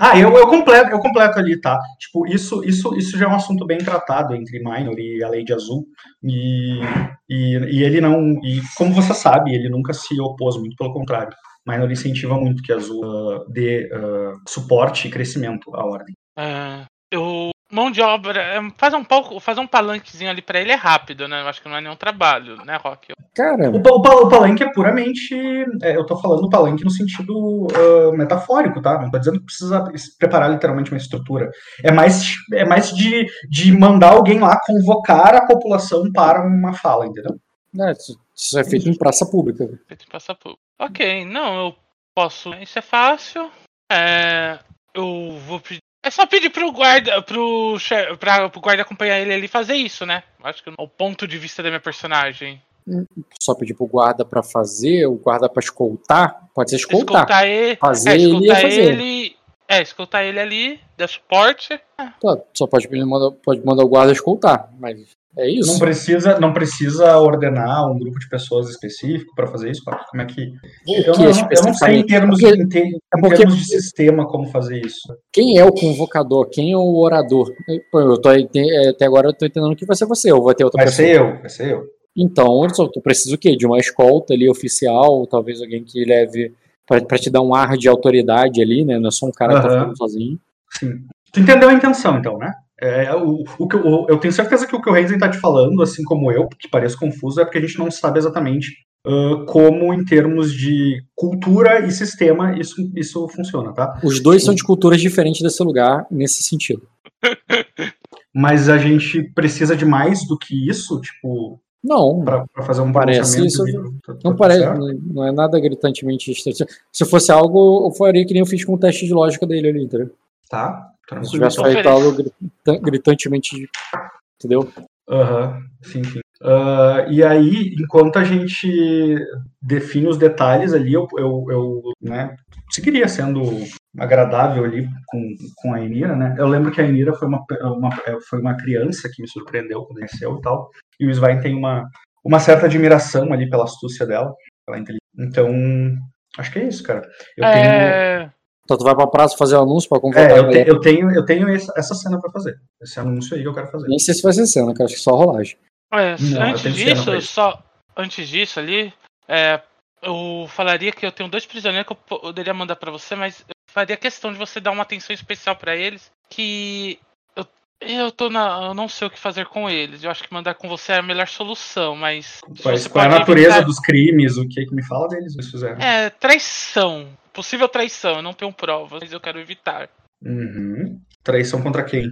Ah, eu, eu completo, eu completo ali, tá? Tipo, isso, isso, isso já é um assunto bem tratado entre Minor e a Lady Azul. E, e, e ele não. E como você sabe, ele nunca se opôs, muito pelo contrário. Minor incentiva muito que a Azul ah, dê ah, suporte e crescimento à ordem. é, eu mão de obra, é, fazer um palco, fazer um palanquezinho ali pra ele é rápido, né? Eu acho que não é nenhum trabalho, né, Rock? Cara, O, o, o palanque é puramente. é, eu tô falando palanque no sentido ah, metafórico, tá? Não tô dizendo que precisa preparar literalmente uma estrutura. É mais, é mais de, de mandar alguém lá convocar a população para uma fala, entendeu? né, isso é feito em praça pública. Feito em passar por. Ok, não, eu posso. Isso é fácil. É, eu vou pedir. É só pedir pro guarda, pro, pra, pro guarda acompanhar ele ali e fazer isso, né? Acho que é o ponto de vista da minha personagem. Só pedir pro guarda pra fazer, o guarda pra escoltar, pode ser escoltar. Escoltar ele. Fazer é, ele escoltar fazer. ele. É, escoltar ele ali, dar suporte. Tá, só pode, mandar- pode mandar o guarda escoltar, mas é isso. Não precisa, não precisa ordenar um grupo de pessoas específico para fazer isso. Como é que. Eu, que não, eu não sei em termos, Porque- em, te- em porque- termos de sistema como fazer isso. Quem é o convocador? Quem é o orador? Eu tô, é, até agora eu tô entendendo que vai ser você, ou vai ter outra Vai pessoa. ser eu, vai ser eu. Então, eu precisa o quê? De uma escolta ali oficial, talvez alguém que leve pra, pra te dar um ar de autoridade ali, né? Não é só um cara que tá falando sozinho. Sim. Tu entendeu a intenção, então, né? É, o, o, que eu- eu tenho certeza que o que o Reisen tá te falando, assim como eu, que parece confuso, é porque a gente não sabe exatamente ah, como, em termos de cultura e sistema, isso, isso funciona, tá? Os dois são de culturas diferentes desse lugar, nesse sentido. [LAUGHS] Mas a gente precisa de mais do que isso, tipo, Não, pra, pra fazer um Parece isso, de- tá- tá não tudo parece, certo? não é nada gritantemente estranho. Se fosse algo, eu faria que nem eu fiz com o teste de lógica dele ali, entendeu? Tá, Se tivesse feito algo gritan- gritantemente, entendeu? Aham, sim, sim. Ah, e aí, enquanto a gente define os detalhes ali, eu, eu, eu né, seguiria sendo agradável ali com, com a Enira, né? Eu lembro que a Enira foi uma, uma, foi uma criança que me surpreendeu quando nasceu e tal, e o Svein tem uma, uma certa admiração ali pela astúcia dela, pela inteligência. Então, acho que é isso, cara. Eu tenho, É, Então tu vai pra praça fazer o anúncio pra convocar é, a eu, te- galera. eu tenho, eu tenho essa, essa cena pra fazer. Esse anúncio aí que eu quero fazer. Nem sei se vai ser cena, que eu acho que só rolagem. É, Não, antes disso, isso. só. Antes disso ali, é, eu falaria que eu tenho dois prisioneiros que eu poderia mandar pra você, mas eu faria questão de você dar uma atenção especial pra eles. Que eu, eu tô na. Eu não sei o que fazer com eles. Eu acho que mandar com você é a melhor solução, mas. você qual é a pode natureza evitar- dos crimes, o que que me fala deles, eles fizeram. É, traição. Possível traição, eu não tenho provas, mas eu quero evitar. Uhum. Traição contra quem?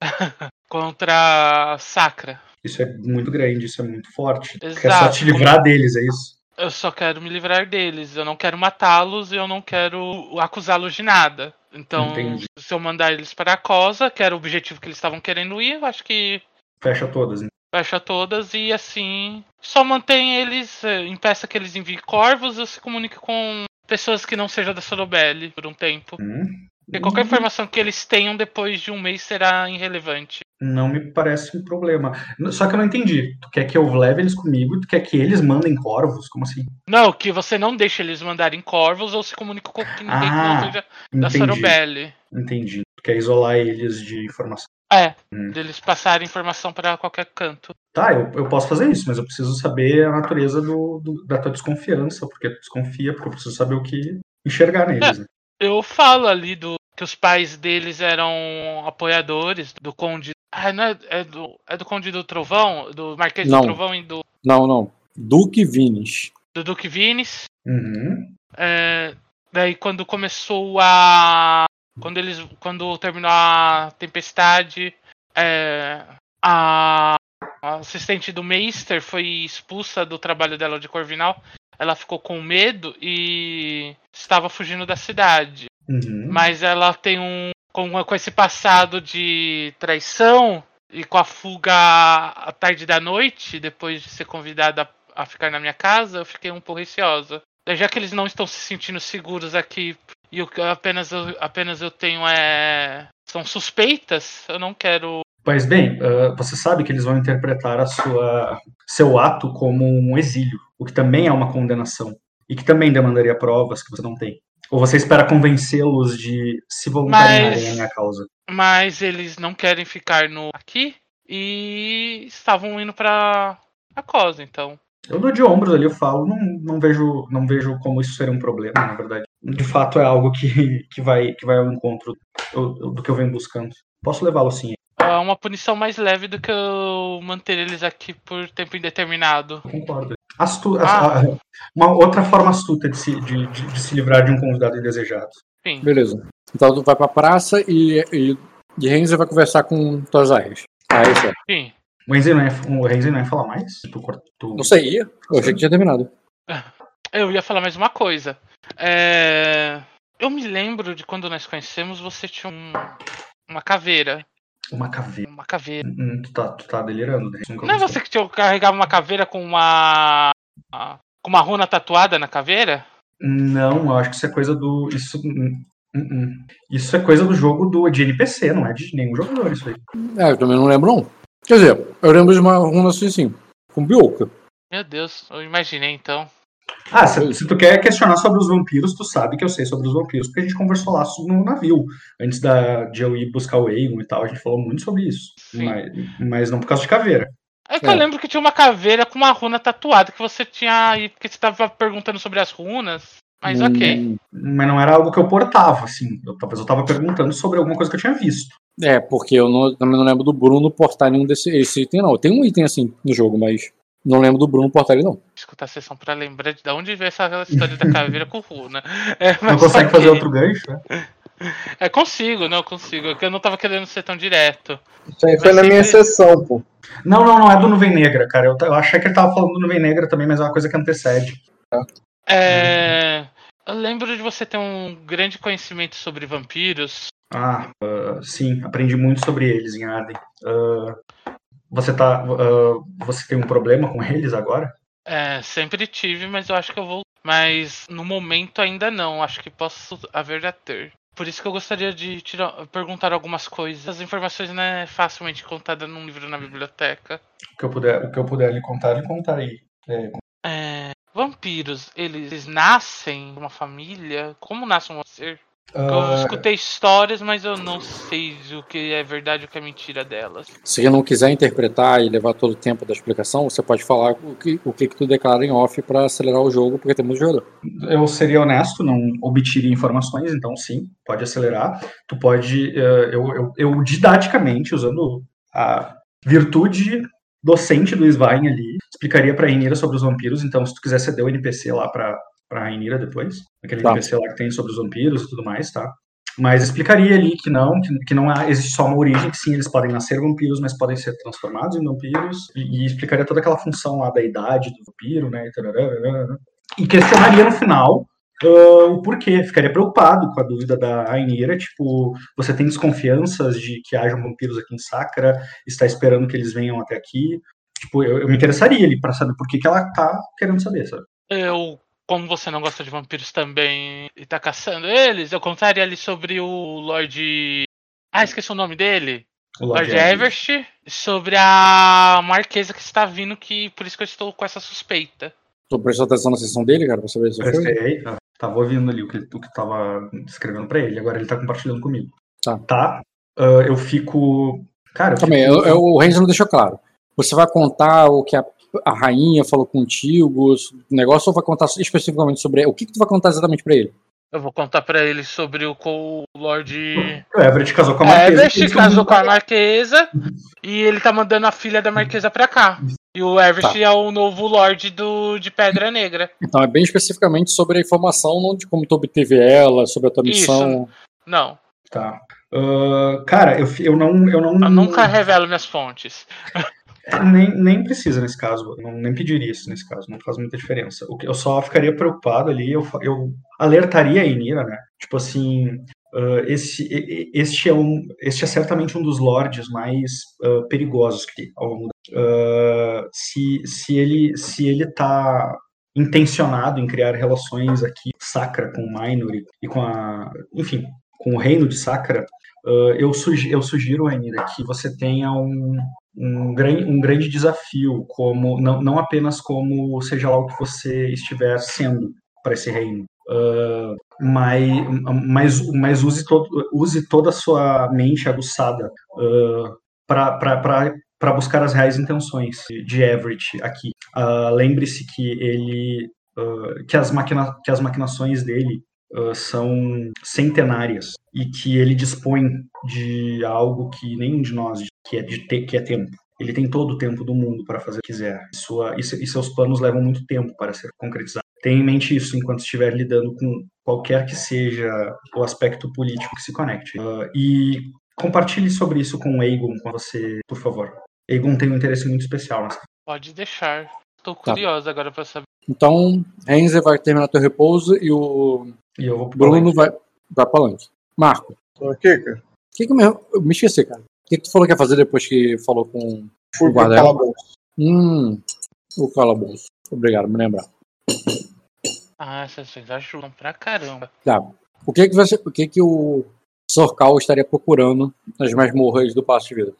[LAUGHS] Contra a Sacra. Isso é muito grande, isso é muito forte. Exato. Quer só te livrar deles, é isso? Eu só quero me livrar deles. Eu não quero matá-los e eu não quero acusá-los de nada. Então, Entendi. se eu mandar eles para a Cosa, que era o objetivo que eles estavam querendo ir, eu acho que Fecha todas. né? fecha todas e assim só mantém eles, eh, impeça que eles enviem corvos e se comunique com pessoas que não sejam da Sorobelli por um tempo. Hum. Porque qualquer informação que eles tenham depois de um mês será irrelevante. Não me parece um problema. Só que eu não entendi. Tu quer que eu leve eles comigo? Tu quer que eles mandem corvos? Como assim? Não, que você não deixa eles mandarem corvos ou se comunica com ninguém que Ah, não seja da. Sorobelli. Entendi. Tu quer isolar eles de informação. É, Hum. deles passarem informação pra qualquer canto. Tá, eu, eu posso fazer isso, mas eu preciso saber a natureza do, do- da tua desconfiança, porque tu desconfia, porque eu preciso saber o que enxergar neles. né? Eu falo ali do que os pais deles eram apoiadores do Conde. Ah, não é, é do, é do Conde do Trovão? Do Marquês Não. do Trovão e do, Não, não. Duque Vines. do Duque Vines. Uhum. É, daí quando começou a. Quando eles. Quando terminou a tempestade, é, a, a assistente do Meister foi expulsa do trabalho dela de Corvinal. Ela ficou com medo e estava fugindo da cidade. Uhum. Mas ela tem um. Com, com esse passado de traição e com a fuga à tarde da noite, depois de ser convidada a, ficar na minha casa, eu fiquei um pouco receosa. Já que eles não estão se sentindo seguros aqui e o que apenas eu, apenas eu tenho é. São suspeitas, eu não quero. Pois bem, ah, você sabe que eles vão interpretar a sua, seu ato como um exílio, o que também é uma condenação, e que também demandaria provas que você não tem. Ou você espera convencê-los de se voluntariarem Mas- à minha causa? Mas eles não querem ficar no aqui e estavam indo pra a Cosa, então. Eu dou de ombros ali, eu falo, não, não, vejo, não vejo como isso seria um problema, na verdade. De fato, é algo que, que, vai, que vai ao encontro do, do que eu venho buscando. Posso levá-lo sim, É uma punição mais leve do que eu manter eles aqui por tempo indeterminado. eu concordo. Astu Ah. a- uma outra forma astuta de se, de, de- de se livrar de um convidado indesejado. Enfim, Beleza. Então tu vai pra praça e, e, e Renzo vai conversar com Tozares. Ah, isso é. enfim. O Renzi não, ia, o Renzi não ia falar mais? Tu, cort- tu- Não sei, ia. Eu achei que tinha terminado. [LAUGHS] Eu ia falar mais uma coisa. É, Eu me lembro de quando nós conhecemos, você tinha um... uma caveira. Uma caveira. Uma caveira. Hum, Tu tá, tu tá delirando, né? Não é você que carregava uma caveira com uma. com uma runa tatuada na caveira? Não, eu acho que isso é coisa do. Isso, hum, hum, hum. isso é coisa do jogo do, de NPC, não é de nenhum jogador isso aí. É, eu também não lembro, não. Quer dizer, eu lembro de uma runa assim, sim. Com Bioka. Meu Deus, eu imaginei então. Ah, se, se tu quer questionar sobre os vampiros, tu sabe que eu sei sobre os vampiros, porque a gente conversou lá no navio, antes da, de eu ir buscar o Aegon e tal, a gente falou muito sobre isso. Sim. Mas, mas não por causa de caveira. É que É. eu lembro que tinha uma caveira com uma runa tatuada que você tinha aí, porque você tava perguntando sobre as runas. Mas ok. Hum, Mas não era algo que eu portava, assim. Eu, talvez eu tava perguntando sobre alguma coisa que eu tinha visto. É, porque eu não- também não lembro do Bruno portar nenhum desse esse item, não. Tem um item assim no jogo, mas não lembro do Bruno portar ele, não. Escutar a sessão pra lembrar de onde veio essa história da caveira com runa. [LAUGHS] É, Não consegue fazer outro gancho, né? É, consigo, não consigo. É que eu não tava querendo ser tão direto. Isso aí foi na minha sempre- sessão, pô. Não, não, não é do Nuvem Negra, cara. Eu, eu achei que ele tava falando do Nuvem Negra também, mas é uma coisa que antecede. É. Eu lembro de você ter um grande conhecimento sobre vampiros. Ah, ah, sim, aprendi muito sobre eles em Arden. Ah, você tá. ah, você tem um problema com eles agora? É, sempre tive, mas eu acho que eu vou. Mas no momento ainda não. Acho que posso haver a ter. Por isso que eu gostaria de tirar, perguntar algumas coisas. As informações não é facilmente contada num livro na biblioteca. O que eu puder, o que eu puder lhe contar, lhe contarei. É, É, vampiros, eles nascem uma família? Como nasce um ser? Eu ah, escutei histórias, mas eu não sei o que é verdade e o que é mentira delas. Se não quiser interpretar e levar todo o tempo da explicação, você pode falar o que, o que, que tu declara em off pra acelerar o jogo, porque tem muito jogador. eu seria honesto, não obtiria informações, então sim, pode acelerar. Tu pode, eh, eu, eu, eu didaticamente, usando a virtude docente do Svein ali, explicaria pra Rainira sobre os vampiros, então se tu quiser ceder o NPC lá pra, pra Rainira depois, aquele Tá. NPC lá que tem sobre os vampiros e tudo mais, tá? Mas explicaria ali que não, que, que não há, existe só uma origem, que sim, eles podem nascer vampiros, mas podem ser transformados em vampiros, e, e explicaria toda aquela função lá da idade do vampiro, né, e tarará, e questionaria no final ah, o porquê. Ficaria preocupado com a dúvida da Rainira, tipo, você tem desconfianças de que hajam vampiros aqui em Sacra, está esperando que eles venham até aqui. Tipo, eu, eu me interessaria ali pra saber por que, que ela tá querendo saber, sabe? Eu, como você não gosta de vampiros também e tá caçando eles, eu contaria ali sobre o Lorde. Ah, esqueci o nome dele. O Lord Everest sobre a Marquesa que está vindo, que por isso que eu estou com essa suspeita. Tu prestou atenção na sessão dele, cara, pra saber se foi? Tá. tava ouvindo ali o que, o que tava escrevendo pra ele, agora ele tá compartilhando comigo. Tá. Tá? Ah, eu fico. Cara, eu Também, fico- eu, eu- o Renzo não deixou claro. Você vai contar o que a, a rainha falou contigo, o negócio, ou vai contar especificamente sobre o que, que tu vai contar exatamente pra ele? Eu vou contar pra ele sobre o o Lord O Everett casou com a Marquesa. Everest eles casou com a Marquesa e ele tá mandando a filha da Marquesa pra cá. E o Everest Tá. é o novo Lorde do, de Pedra Negra. Então é bem especificamente sobre a informação, não de como tu obteve ela, sobre a tua Isso. missão. Não, Tá. Ah, cara, eu, eu não. Eu não eu nunca revelo minhas fontes. [LAUGHS] Nem, nem precisa nesse caso, não, nem pediria isso nesse caso, não faz muita diferença. O que eu só ficaria preocupado ali, eu, eu alertaria a Inira, né? Tipo assim, ah, esse, este, é um, este é certamente um dos lords mais ah, perigosos que ao longo da. Ah, se, se, ele, se ele tá intencionado em criar relações aqui, Sacra com o Minor e, com a. Enfim, com o reino de Sacra, ah, eu, sugi- eu sugiro, que você tenha um, um, grande, um grande desafio, como não, não apenas como seja lá o que você estiver sendo para esse reino, ah, mas, mas, mas use, todo, use toda a sua mente aguçada para buscar as reais intenções de Everett aqui. Ah, Lembre-se que ele ah, que, as maquina, que as maquinações dele ah, são centenárias e que ele dispõe de algo que nenhum de nós que é de te, que é tempo. Ele tem todo o tempo do mundo para fazer o que quiser. Sua, e, se- e seus planos levam muito tempo para ser concretizados. Tenha em mente isso enquanto estiver lidando com qualquer que seja o aspecto político que se conecte. Ah, e compartilhe sobre isso com o Aegon, com você, por favor. Aegon tem um interesse muito especial nessa. Pode deixar. Tô Tá. curiosa agora pra saber. Então, Renzo vai terminar teu repouso e o E eu vou pro Bruno vai, vai pra Lank. Marco, Tô aqui, cara. o que que eu me, eu me esqueci, cara? O que, que tu falou que ia fazer depois que falou com. Fui pro Guarda- calabouço. Hum, o calabouço. Obrigado, me lembrar. Ah, coisas ajudam pra caramba. Tá. O que que, você, o, que, que o Sorcal estaria procurando nas masmorras do Passo de Vida?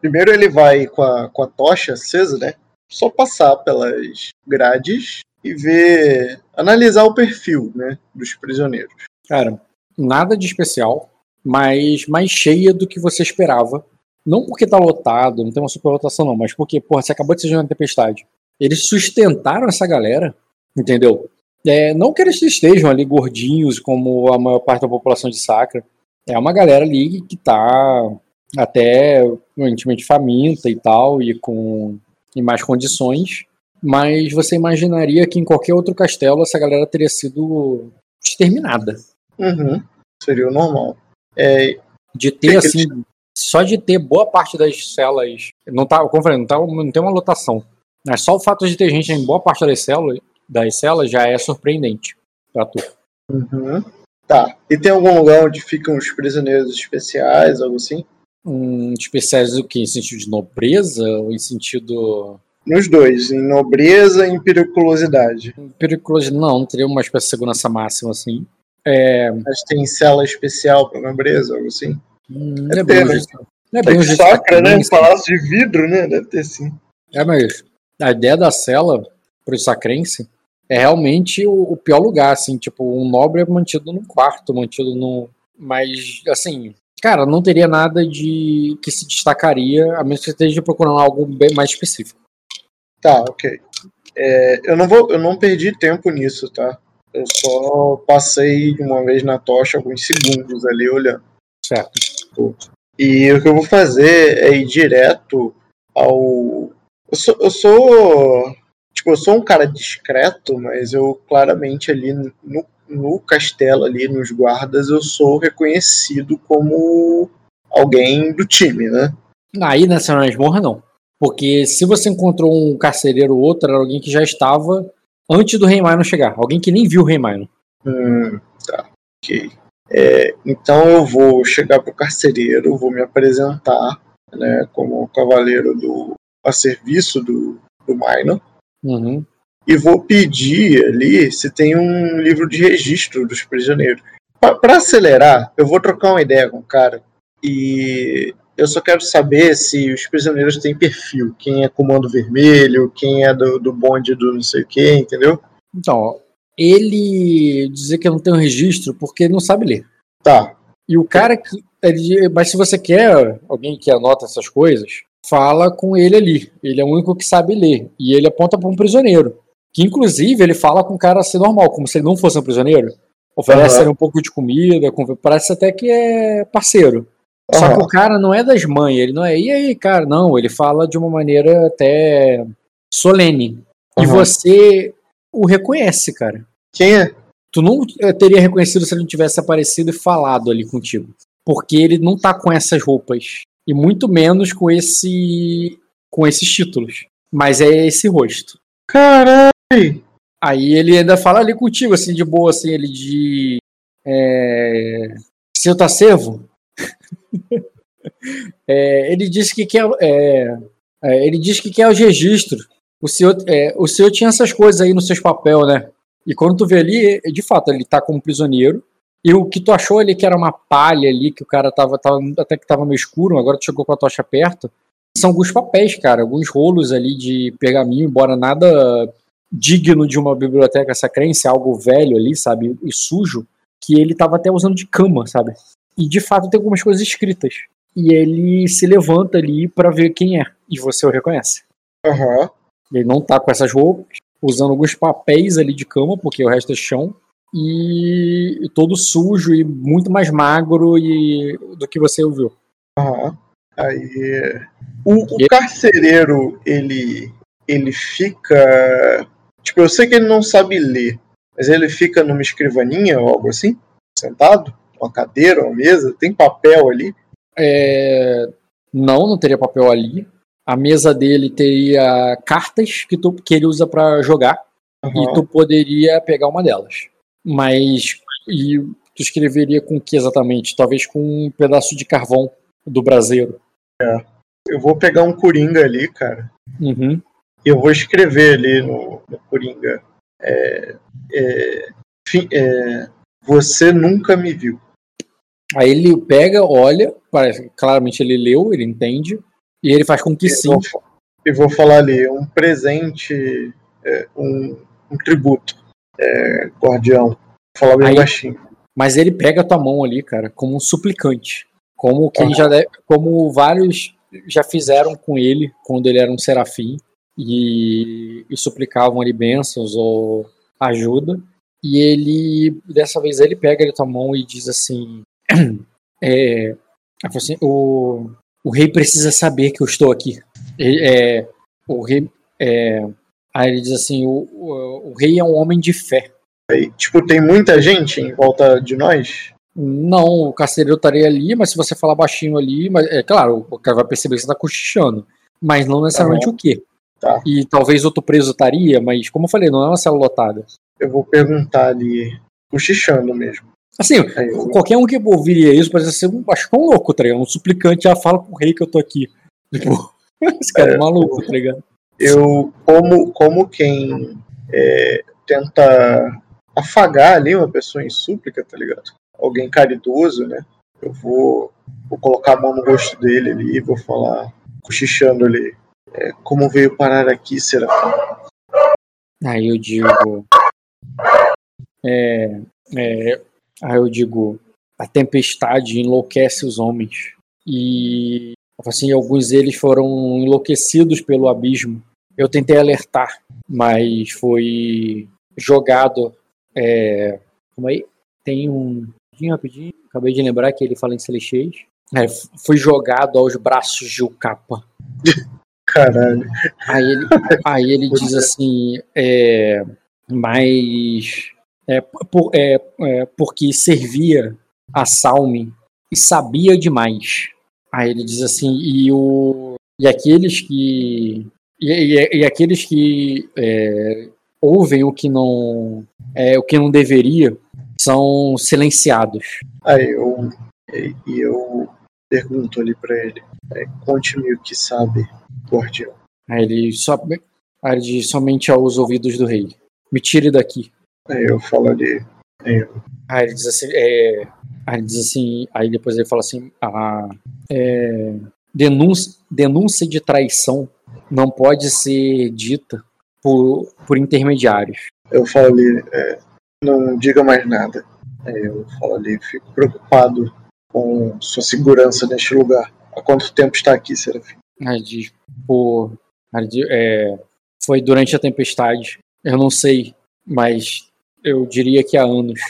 Primeiro ele vai com a, com a tocha acesa, né? Só passar pelas grades e ver. analisar o perfil, né? Dos prisioneiros. Cara, nada de especial, mas mais cheia do que você esperava. Não porque tá lotado, não tem uma superlotação não, mas porque, porra, você acabou de ser uma tempestade. Eles sustentaram essa galera, entendeu? É, não que eles estejam ali gordinhos como a maior parte da população de Sacra. É uma galera ali que tá até aparentemente faminta e tal, e com em mais condições. Mas você imaginaria que em qualquer outro castelo essa galera teria sido exterminada. Uhum. Seria o normal. É, De ter, assim, só de ter boa parte das celas. Não tá, como falei, não, tá, não tem uma lotação. Mas só o fato de ter gente em boa parte das celas, das celas já é surpreendente pra tu. uhum. Tá. E tem algum lugar onde ficam os prisioneiros especiais, algo assim? Hum, especiais o quê? Em sentido de nobreza ou em sentido. Nos dois, em nobreza e em periculosidade. Periculosidade? Não, não teria uma espécie de segurança máxima assim. É. Mas tem cela especial para nobreza, algo assim? hum, É é bem ter, o é É bem o sacra, né? Um palácio de vidro, né? Deve ter sim. É, mas a ideia da cela pro sacrense é realmente o, o pior lugar, assim, tipo, um nobre é mantido num quarto, mantido num. Mas, assim, cara, não teria nada de que se destacaria, a menos que você esteja procurando algo bem mais específico. Tá, ok. É, eu não vou, eu não perdi tempo nisso, tá? Eu só passei uma vez na tocha alguns segundos ali olhando. Certo. E o que eu vou fazer é ir direto ao. Eu sou, eu sou. Tipo, eu sou um cara discreto, mas eu claramente ali no, no castelo, ali nos guardas, eu sou reconhecido como alguém do time, né? Aí nessa masmorra, não. Porque se você encontrou um carcereiro ou outro, era alguém que já estava antes do Rei Maino chegar. Alguém que nem viu o Rei Maino. Hum, tá. Ok. É, então eu vou chegar pro carcereiro, vou me apresentar, né, como cavaleiro do a serviço do, do Minor, Uhum. E vou pedir ali se tem um livro de registro dos prisioneiros. Para acelerar, eu vou trocar uma ideia com o cara e eu só quero saber se os prisioneiros têm perfil. Quem é comando vermelho, quem é do, do bonde do não sei o que, entendeu? Então, ele dizer que não tem um registro porque ele não sabe ler. Tá. E o cara que. ele- mas se você quer alguém que anota essas coisas, fala com ele ali. Ele é o único que sabe ler. E ele aponta para um prisioneiro. Que inclusive ele fala com o cara assim normal, como se ele não fosse um prisioneiro. Oferece ele um pouco de comida, com- parece até que é parceiro. Só que o cara não é das mães, ele não é, e aí, cara? Não, ele fala de uma maneira até solene. E Aham. você o reconhece, cara. Quem é? Tu não eh, teria reconhecido se ele não tivesse aparecido e falado ali contigo. Porque ele não tá com essas roupas. E muito menos com esse. com esses títulos. Mas é esse rosto. Caralho! Aí ele ainda fala ali contigo, assim, de boa, assim, ele de. É, seu Tacevo? [LAUGHS] É, ele disse que quer. é, é, ele disse que quer os registros. O senhor, é, o senhor tinha essas coisas aí nos seus papéis, né? E quando tu vê ali, de fato, ele tá como prisioneiro. E o que tu achou ali que era uma palha ali, que o cara tava, tava até que tava meio escuro, agora tu chegou com a tocha perto. São alguns papéis, cara, alguns rolos ali de pergaminho, embora nada digno de uma biblioteca sacrense, algo velho ali, sabe, e sujo, que ele tava até usando de cama, sabe? E de fato tem algumas coisas escritas. E ele se levanta ali pra ver quem é, e você o reconhece. Aham. Ele não tá com essas roupas, usando alguns papéis ali de cama, porque o resto é chão, e, e todo sujo e muito mais magro e, do que você ouviu. Aham. Aí. O, o carcereiro, ele. Ele fica. Tipo, eu sei que ele não sabe ler, mas ele fica numa escrivaninha ou algo assim? Sentado? Uma cadeira, uma mesa? Tem papel ali? É, Não, não teria papel ali. A mesa dele teria cartas que, tu, que ele usa pra jogar. E Aham. tu poderia pegar uma delas. Mas. E tu escreveria com o que exatamente? Talvez com um pedaço de carvão do braseiro. Eu vou pegar um coringa ali, cara. Uhum. E eu vou escrever ali no, no coringa. É, é, fi- é, você nunca me viu. Aí ele pega, olha, parece, claramente ele leu, ele entende, e ele faz com que sim. e vou falar ali, um presente, é, um, um tributo, é, guardião. Vou falar bem Aí- baixinho. Mas ele pega a tua mão ali, cara, como um suplicante. Como quem Aham. já deve- como vários já fizeram com ele quando ele era um serafim e, e suplicavam ali bênçãos ou ajuda. E ele, dessa vez, ele pega ali tua mão e diz assim: [CLEARS THROAT] é, ele assim, o, o rei precisa saber que eu estou aqui. Ele- é, o rei, é, aí ele diz assim: o, o, o rei é um homem de fé. Aí, tipo, tem muita gente em volta de nós. Não, o carcereiro estaria ali, mas se você falar baixinho ali, mas é claro, o cara vai perceber que você tá cochichando. Mas não necessariamente o quê. Tá. E talvez outro preso estaria, mas como eu falei, não é uma cela lotada. Eu vou perguntar ali, cochichando mesmo. Assim, Aí eu- qualquer um que ouviria isso parece ser um, acho que é um louco, tá ligado? Um suplicante já fala com o rei que eu tô aqui. [LAUGHS] Tipo, esse cara é, maluco, tá ligado? eu como como quem é, tenta afagar ali uma pessoa em súplica, tá ligado? Alguém caridoso, né? Eu vou, vou colocar a mão no rosto dele ali e vou falar, cochichando ali. É, como veio parar aqui, Serafim? Aí eu digo. É, é, aí eu digo. A tempestade enlouquece os homens. E assim, alguns deles foram enlouquecidos pelo abismo. Eu tentei alertar, mas foi jogado. É, como aí? Tem um. Rapidinho, rapidinho. Acabei de lembrar que ele fala em Celestiais. É, f- foi jogado aos braços de Ucapa. [LAUGHS] Caralho. Aí ele, aí ele diz [LAUGHS] assim, é, mas é, por- é, é, porque servia a Salme e sabia demais. Aí ele diz assim, e, o, e aqueles que e, e- e aqueles que é, ouvem o que não é, o que não deveria são silenciados. Aí eu eu pergunto ali pra ele, é, conte-me o que sabe, guardião. Aí ele, só, aí ele diz somente aos ouvidos do rei. Me tire daqui. Aí eu falo ali, aí eu, Aí ele diz assim, é, Aí ele diz assim, aí depois ele fala assim, a é, denúncia, denúncia de traição não pode ser dita por, por intermediários. Eu falo ali, é, não diga mais nada. Aí eu falo ali, fico preocupado com sua segurança neste lugar. Há quanto tempo está aqui, Serafim? Aí diz, pô, é, foi durante a tempestade. Eu não sei, mas eu diria que há anos.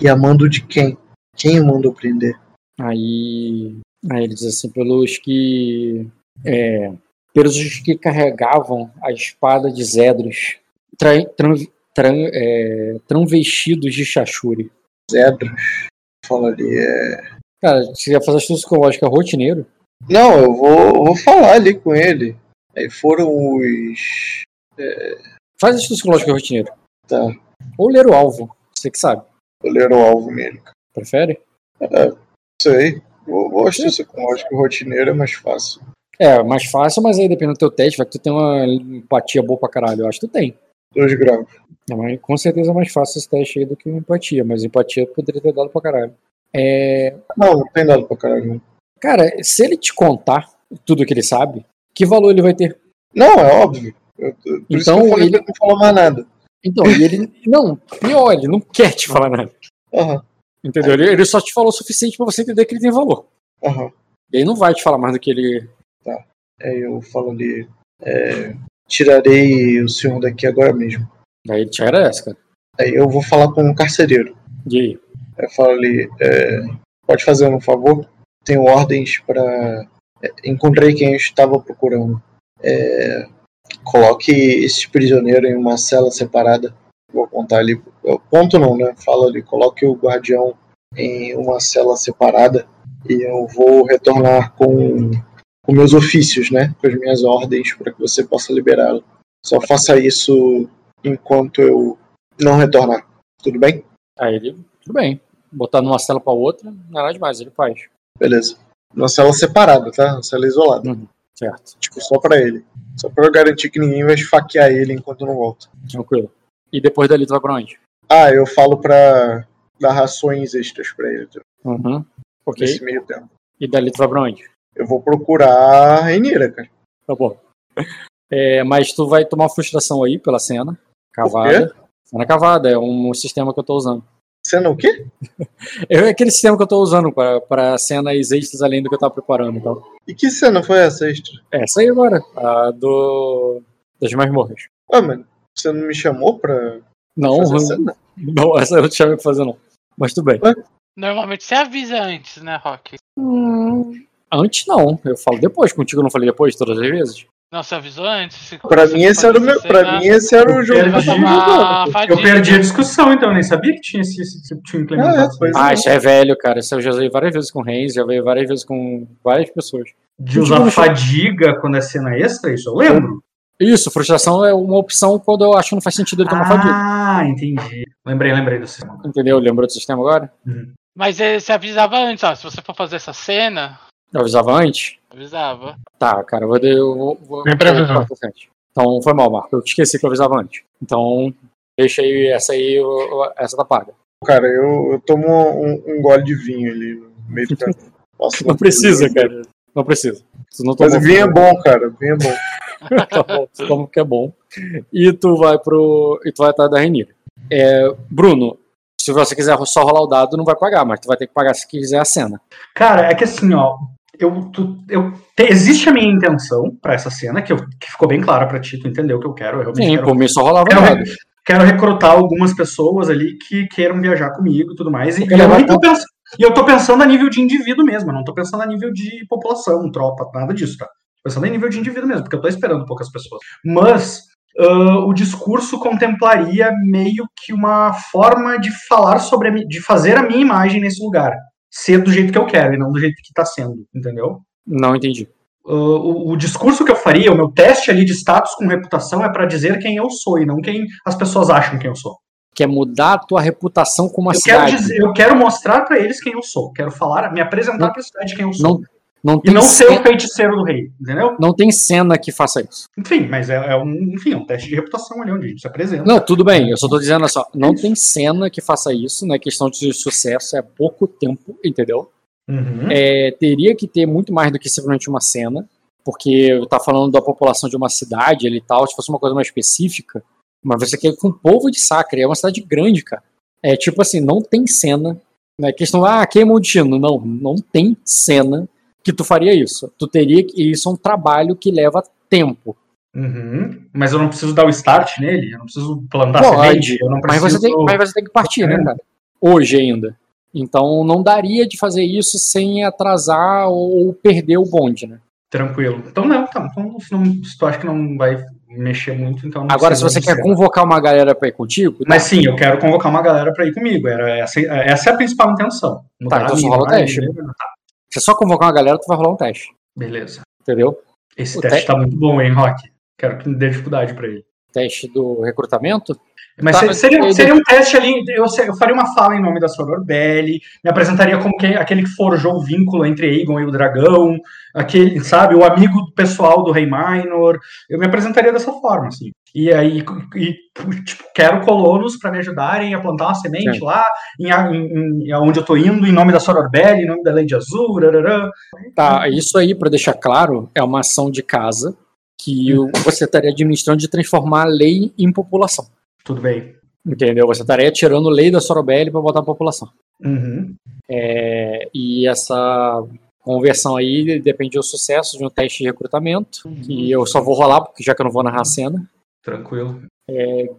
E a mando de quem? Quem o mandou prender? Aí, aí ele diz assim, pelos que é, pelos que carregavam a espada de Zedros, tra, tran, tran, é, transvestidos de Chachuri. Zedros. Fala ali, é. Cara, você ia fazer astúcia com lógica rotineiro? Não, eu vou, vou falar ali com ele. Aí foram os. Faz astúcia com lógica rotineiro. Tá, Ou ler o alvo, você que sabe. vou ler o alvo nele. Prefere? Sei. Vou, vou astúcia com lógica rotineira é mais fácil. É, mais fácil, mas aí dependendo do teu teste, vai que tu tem uma empatia boa pra caralho. Eu acho que tu tem. 2 graus. É, mas com certeza é mais fácil esse teste aí do que empatia, mas empatia poderia ter dado pra caralho. É, Não, não tem nada pra caralho. cara, se ele te contar tudo que ele sabe, que valor ele vai ter? Não, é óbvio. Eu- por isso Então, falei ele- não falar mais nada. Então, e ele. Não, pior, ele não quer te falar nada. Aham, Entendeu? Ele, ele só te falou o suficiente pra você entender que ele tem valor. aham. E ele não vai te falar mais do que ele. Aí eu falo ali. é, tirarei o senhor daqui agora mesmo. Aí ele te agradece, cara. Aí eu vou falar com o carcereiro. E aí? Eu falo ali. é, pode fazer um favor? Tenho ordens para. encontrei quem eu estava procurando. É, coloque esse prisioneiro em uma cela separada. Vou contar ali. eu- Ponto não, né? Fala ali. Coloque o guardião em uma cela separada. E eu vou retornar com, com meus ofícios, né? Com as minhas ordens para que você possa liberá-lo. Só faça isso enquanto eu não retornar. Tudo bem? Aí ele, tudo bem. Botar numa cela pra outra, não é nada demais, ele faz. Beleza. Uma cela separada, tá? Uma cela isolada. Uhum, certo. Tipo, só pra ele. Só pra eu garantir que ninguém vai esfaquear ele enquanto eu não volta. Tranquilo. E depois dali tu vai pra onde? Ah, eu falo pra dar rações extras pra ele tá? Uhum. Ok. nesse meio tempo. E dali tu vai pra onde? Eu vou procurar a Renira, cara. Tá bom. É, mas tu vai tomar frustração aí pela cena. Cavada. Cena cavada, é um sistema que eu tô usando. Cena o quê? [LAUGHS] É aquele sistema que eu tô usando pra, pra cenas extras além do que eu tava preparando. Então. E que cena foi essa extra? Essa aí agora, a do. das masmorras. Ah, mano, você não me chamou pra Não, fazer cena? [LAUGHS] não, essa eu não te chamei pra fazer, não. Mas tudo bem. Normalmente você avisa antes, né, Rock? Antes não, eu falo depois. Contigo eu não falei depois todas as vezes. Não, você avisou antes? Pra mim esse era o meu. Pra cena, mim esse era o jogo jogo. tomar Eu perdi a discussão, então, eu nem sabia que tinha esse, esse, tinha implementado. É. Ah, isso é velho, cara. Isso eu já usei várias vezes com o Reis, já veio várias vezes com várias pessoas. De usar fadiga quando é cena extra, isso eu lembro. Isso, frustração é uma opção quando eu acho que não faz sentido ele tomar fadiga. Ah, entendi. Lembrei, lembrei do sistema. Entendeu? Lembrou do sistema agora? Mas eh, você avisava antes, ó. Se você for fazer essa cena, Eu avisava antes? Avisava. Tá, cara, eu vou. Eu vou, vou vou- Então foi mal, Marco. Eu esqueci que eu avisava antes. Então, deixa aí essa aí, essa tá paga. Cara, eu, eu tomo um, um gole de vinho ali no meio do caminho. Posso Não precisa, cara. Não precisa. Não Mas vinho é bom, cara. Vinho é bom. [LAUGHS] tá bom, tu toma porque é bom. E tu vai pro. E tu vai atrás da Renira. É, Bruno, se você quiser só rolar o dado, não vai pagar, mas tu vai ter que pagar se quiser a cena. Cara, é que assim, ó. Eu, tu- eu, te- existe a minha intenção pra essa cena, que, eu, que ficou bem clara pra ti, tu entendeu o que eu quero. Eu realmente Sim, quero, por mim só rolava quero, quero recrutar algumas pessoas ali que queiram viajar comigo e tudo mais. E, Eu e eu, nem tô pens- e eu tô pensando a nível de indivíduo mesmo, eu não tô pensando a nível de população, tropa, nada disso, tá? Tô pensando em nível de indivíduo mesmo, porque eu tô esperando poucas pessoas. Mas ah, o discurso contemplaria meio que uma forma de falar sobre a, de fazer a minha imagem nesse lugar. Ser do jeito que eu quero e não do jeito que tá sendo, entendeu? Não entendi. Uh, o, o discurso que eu faria, o meu teste ali de status com reputação é pra dizer quem eu sou e não quem as pessoas acham quem eu sou. Quer mudar a tua reputação como uma Eu quero, cidade. dizer, eu quero mostrar pra eles quem eu sou. Quero falar, me apresentar Não. pra cidade quem eu sou. Não, Não E não ser cena, o feiticeiro do rei, entendeu? não tem cena que faça isso. Enfim, mas é, é um, enfim, é um teste de reputação ali onde a gente se apresenta. Não, tudo bem, eu só tô dizendo assim, ó, não tem cena que faça isso, não é questão de sucesso, é pouco tempo, entendeu? Uhum. É, teria que ter muito mais do que simplesmente uma cena, porque tá falando da população de uma cidade ali e tal, se fosse uma coisa mais específica, mas você quer com o povo de Sacra, é uma cidade grande, cara. É tipo assim, não tem cena, não é questão, ah, queima o destino, não, não tem cena que tu faria isso. Tu teria que, isso é um trabalho que leva tempo. Uhum. Mas eu não preciso dar o start nele, eu não preciso plantar Pode, semente, eu não Mas preciso... você, tem, mas você tem que partir, né, cara? Hoje ainda. Então não daria de fazer isso sem atrasar ou perder o bonde, né? Tranquilo. Então não, tá. Então, se, tu acha que não vai mexer muito, então não Agora, se você quer ser. convocar uma galera pra ir contigo, tá, Mas sim, eu quero convocar uma galera pra ir comigo. Era essa, essa é a principal intenção. Mudar então só rola o vai, teste. beleza? Tá, se é só convocar uma galera, tu vai rolar um teste. beleza. Entendeu? Esse O teste te- tá muito bom, hein, Rock? Quero que me dê dificuldade pra ele. Teste do recrutamento. Mas Tá, mas seria, seria um teste ali, eu, eu faria uma fala em nome da Soror Belli, me apresentaria como que- aquele que forjou o vínculo entre Aegon e o dragão, aquele, sabe, o amigo pessoal do Rei Minor, eu me apresentaria dessa forma, assim. E aí, e, tipo, quero colonos para me ajudarem a plantar uma semente Sim. lá, em, em, em aonde eu tô indo, em nome da Soror Belli, em nome da Lady Azul, rarará. Tá, isso aí, pra deixar claro, é uma ação de casa que você estaria administrando de transformar a lei em população. tudo bem. Entendeu? Você estaria tirando lei da Sorobelli pra botar a população. Uhum. É, e essa conversão aí depende do sucesso de um teste de recrutamento, que eu só vou rolar, porque já que eu não vou narrar a cena. Tranquilo.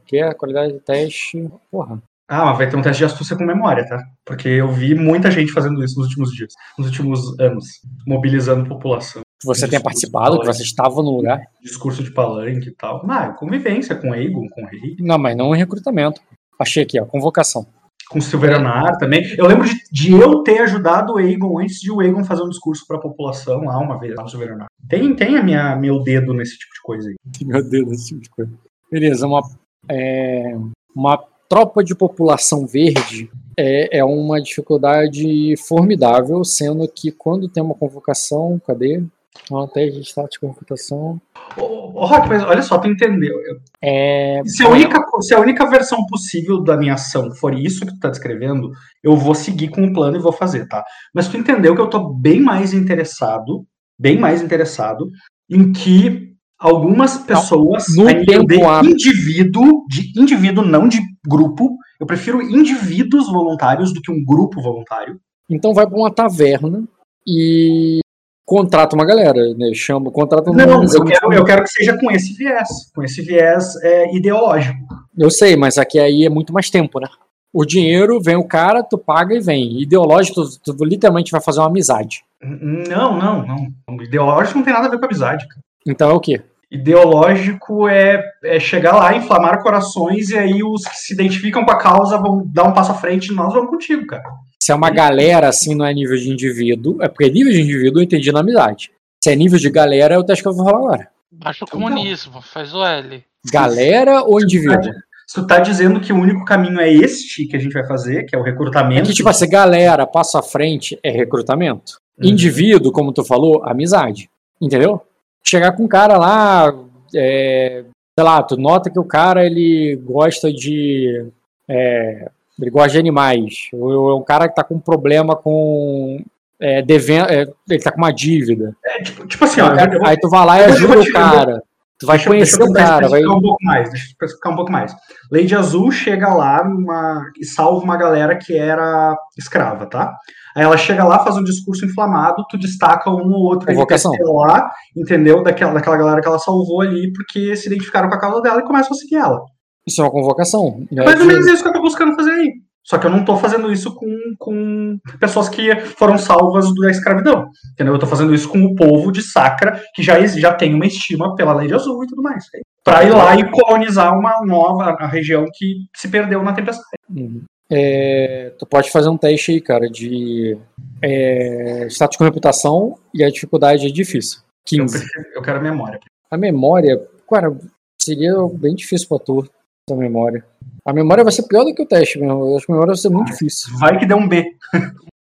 Que é a qualidade do teste. Porra. Ah, mas vai ter um teste de astúcia com memória, tá? Porque eu vi muita gente fazendo isso nos últimos dias, nos últimos anos, mobilizando população. Que você tenha Discurso participado, que você estava no lugar. Discurso de palanque e tal. Ah, convivência com Aegon, com o rei, Não, mas não em recrutamento. Achei aqui, ó, convocação. Com Silveranar também. Eu lembro de, de eu ter ajudado o Aegon antes de o Aegon fazer um discurso pra população lá uma vez, lá no Silveranar. Tem, tem a minha, meu dedo nesse tipo de coisa aí. [LAUGHS] Meu Deus, esse tipo de coisa. Beleza, uma, é, uma tropa de população verde é, é uma dificuldade formidável, sendo que quando tem uma convocação, cadê? Uma teste de status de convocação. Ô, ô, Rock, mas olha só, tu entendeu. Eu- É, Se a, única, se a única versão possível da minha ação for isso que tu tá descrevendo, eu vou seguir com o plano e vou fazer, tá? Mas tu entendeu que eu tô bem mais interessado, bem mais interessado, em que algumas pessoas, a tempo hábil. indivíduo, de indivíduo, não de grupo, eu prefiro indivíduos voluntários do que um grupo voluntário. Então vai pra uma taverna e contrata uma galera, né? Chama, contrata um Não, eu quero, eu quero que seja com esse viés, com esse viés é, ideológico. Eu sei, mas aqui aí é muito mais tempo, né? O dinheiro vem o cara, tu paga e vem. Ideológico, tu, tu literalmente vai fazer uma amizade. Não, não, não. Ideológico não tem nada a ver com amizade, cara. Então é o quê? ideológico é, é chegar lá, inflamar corações, e aí os que se identificam com a causa vão dar um passo à frente e nós vamos contigo, cara. Se é uma galera assim, não é nível de indivíduo, é porque nível de indivíduo eu entendi na amizade. Se é nível de galera, é o teste que eu vou rolar agora. Baixa o comunismo, faz o L. Galera ou indivíduo? Se tu tá dizendo que o único caminho é este que a gente vai fazer, que é o É recrutamento. que, tipo assim, galera, passo à frente é recrutamento. Uhum. Indivíduo, como tu falou, amizade. Entendeu? Chegar com um cara lá, é, sei lá, tu nota que o cara ele gosta de. é, ele gosta de animais. Ou é um cara que tá com um problema com. É, devendo, é, ele tá com uma dívida. É, tipo, tipo assim, ó, eu vou- Aí tu vai lá e ajuda o cara. Tu vai deixa, conhecer deixa o cara. Vai... um pouco mais, deixa eu especificar um pouco mais. Lady Azul chega lá numa, e salva uma galera que era escrava, tá? Aí ela chega lá, faz um discurso inflamado, tu destaca um ou outro. NPC lá, entendeu? Daquela, daquela galera que ela salvou ali, porque se identificaram com a causa dela e começam a seguir ela. Isso é uma convocação. Mais ou menos isso que eu tô buscando fazer aí. Só que eu não tô fazendo isso com, com pessoas que foram salvas da escravidão. Entendeu? Eu tô fazendo isso com o povo de Sacra, que já, já tem uma estima pela Lei de Azul e tudo mais. Pra ir lá e colonizar uma nova região que se perdeu na tempestade. Uhum. É, tu pode fazer um teste aí, cara, de é, status com reputação e a dificuldade é difícil. Eu, 15. prefiro- eu quero a memória. A memória, cara, seria bem difícil pra tu, essa memória. A memória vai ser pior do que o teste mesmo. Eu acho que a memória vai ser muito difícil. Vai que deu um B.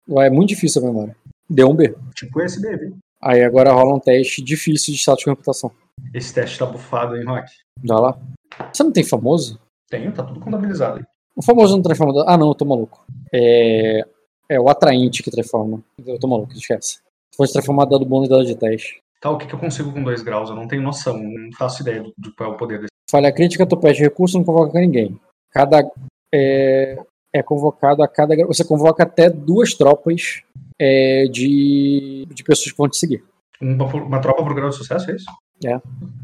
Vai, é muito difícil a memória. Deu um B. Tipo esse B, viu? Aí agora rola um teste difícil de status de reputação. Esse teste tá bufado, hein, Rock? Dá lá. Você não tem famoso? Tenho, tá tudo contabilizado aí. O famoso não transforma. Ah, não, eu tô maluco. É. É o atraente que transforma. Eu tô maluco, esquece. Se fosse transformar dado bônus dado de teste. Tá, o que, que eu consigo com 2 graus? Eu não tenho noção, não faço ideia do, do qual é o poder desse. Falha crítica, tu perde recurso, não convoca ninguém. Cada. É, é convocado a cada. Você convoca até duas tropas é, de, de pessoas que vão te seguir. Uma, uma tropa por grau de sucesso, é isso?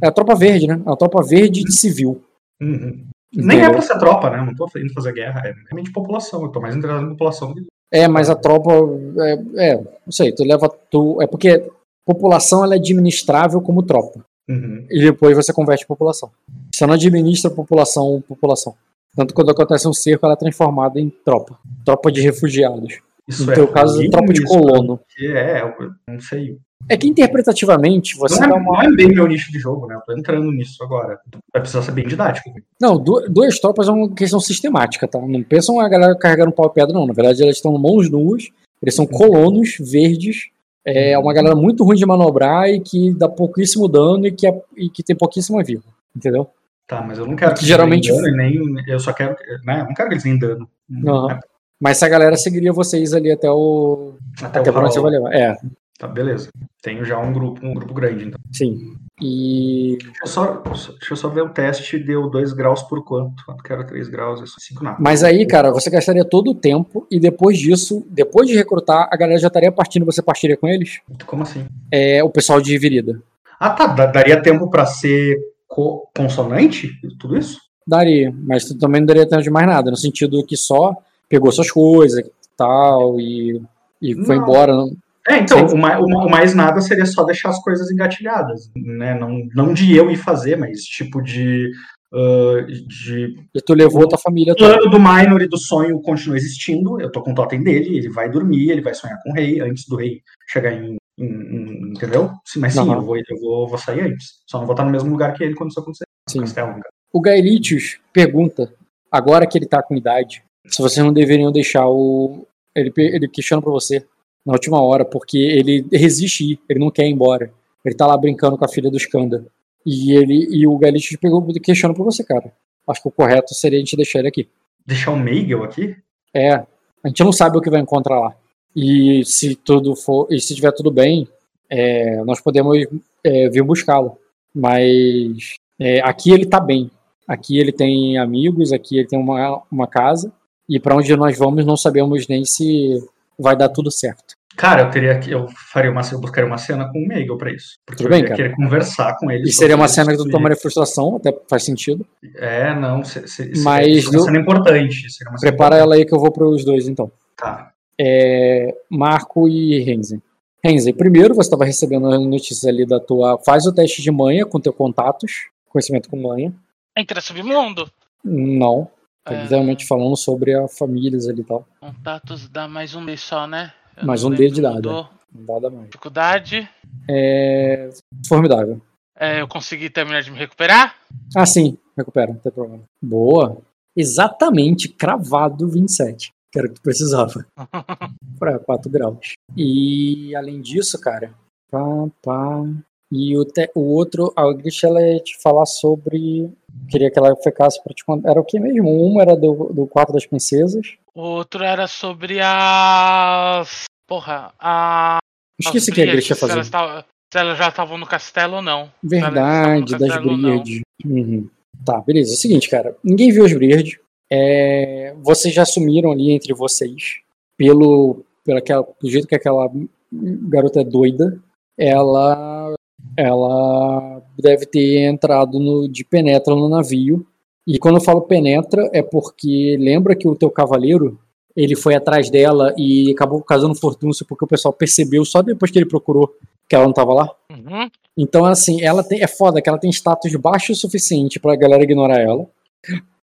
É a tropa verde, né? É a tropa verde de civil. Uhum. Nem é pra ser tropa, né? Não tô indo fazer guerra, é realmente população. Eu tô mais interessado em população. É, mas a tropa. É, é, não sei, tu leva. Tu, é porque população ela é administrável como tropa. Uhum. E depois você converte em população. Você não administra população população. Tanto quando acontece um cerco, ela é transformada em tropa. Tropa de refugiados. Isso no teu caso, tropa de colono. porque É, eu não sei. É que interpretativamente você Não é, uma. não é bem meu nicho de jogo, né? Eu tô entrando nisso agora. Vai precisar ser bem didático. Não, du- duas tropas é uma questão sistemática, tá? Não pensam a galera carregando pau e pedra, não. Na verdade, elas estão mãos nuas, eles são colonos verdes. É uma galera muito ruim de manobrar e que dá pouquíssimo dano e que, é- e que tem pouquíssima vida. Entendeu? Tá, mas eu não quero Que eles geralmente- dano e nem. Eu só quero. Né? Eu não quero que eles deem dano. Aham. É, Mas essa galera seguiria vocês ali até o. Até, Até o onde você vai levar. É, Tá, beleza. Tenho já um grupo, um grupo grande, então. sim. E. Deixa eu só, deixa eu só ver o teste, deu 2 graus por quanto? Quanto que era 3 graus? É 5 nada. Mas aí, cara, você gastaria todo o tempo e depois disso, depois de recrutar, a galera já estaria partindo, você partiria com eles? Como assim? É o pessoal de Virida. Ah, tá. da- Daria tempo pra ser co- consonante? Tudo isso? Daria, mas tu também não daria tempo de mais nada, no sentido que só pegou suas coisas e tal e, e foi Não. embora. não- É, então, o mais, o ma- o mais nada seria só deixar as coisas engatilhadas, né? Não, não de eu ir fazer, mas tipo de. ah, de E tu levou tua família o plano do Minor e do sonho continua existindo. Eu tô com o totem dele, ele vai dormir, ele vai sonhar com o rei antes do rei chegar em. em- em- entendeu? Sim, mas sim, eu, vou, eu vou, vou sair antes. Só não vou estar no mesmo lugar que ele quando isso acontecer. Sim. Castelo. O Gaelitius pergunta, agora que ele tá com idade, se vocês não deveriam deixar o. Ele, ele questiona pra você na última hora, porque ele resiste ir, ele não quer ir embora. Ele tá lá brincando com a filha do Skanda. E ele e o Gaelitius pegou questiona pra você, cara. Acho que o correto seria a gente deixar ele aqui. Deixar o Meigel aqui? É, a gente não sabe o que vai encontrar lá. E se tudo for, e se tiver tudo bem, é, nós podemos é, vir buscá-lo. Mas é, aqui ele tá bem. Aqui ele tem amigos, aqui ele tem uma, uma casa. E para onde nós vamos não sabemos nem se vai dar tudo certo. Cara, eu teria que. Eu faria uma eu buscaria uma cena com o Meigel pra isso. Porque Tudo eu bem, ia cara. querer conversar com ele. E seria uma cena que tu tomaria frustração, até faz sentido. É, não. Se, se, Mas seria uma cena importante. Seria uma cena Prepara ela aí que eu vou para os dois então. Tá. é, Marco e Renzi. Renzi, primeiro você estava recebendo as notícias ali da tua. Faz o teste de manha com teu contatos, conhecimento com manha. Entra submundo. Não. Tá É. literalmente falando sobre a famílias ali e tal. Contatos dá mais um D só, né? Eu Mais um D de dado. mudou. Nada mais. Dificuldade. É. Formidável. É, eu consegui terminar de me recuperar. Ah, sim, recupera, não tem problema. Boa. Exatamente, cravado 27. Que era o que tu precisava. [LAUGHS] Pra 4 graus. E além disso, cara. Pá, pá. E o, te- o outro, a Gris, ela ia te falar sobre. Queria que ela ficasse pra te contar. Era o que mesmo? Um era do, do quarto das princesas. O outro era sobre as. Porra, a. Esqueci o as que a Bríades, ia se elas fazer. tavam- Se elas já estavam no castelo ou não. Verdade, das. Briard. Uhum. Tá, beleza. É o seguinte, cara. Ninguém viu as Briard. É, vocês já assumiram ali entre vocês, pelo, pelo, aquela, pelo jeito que aquela garota é doida, ela, ela deve ter entrado no, de penetra no navio. E quando eu falo penetra, é porque lembra que o teu cavaleiro ele foi atrás dela e acabou causando fortúncio porque o pessoal percebeu só depois que ele procurou que ela não estava lá. Uhum. Então, assim, ela tem, é foda que ela tem status baixo o suficiente pra galera ignorar ela,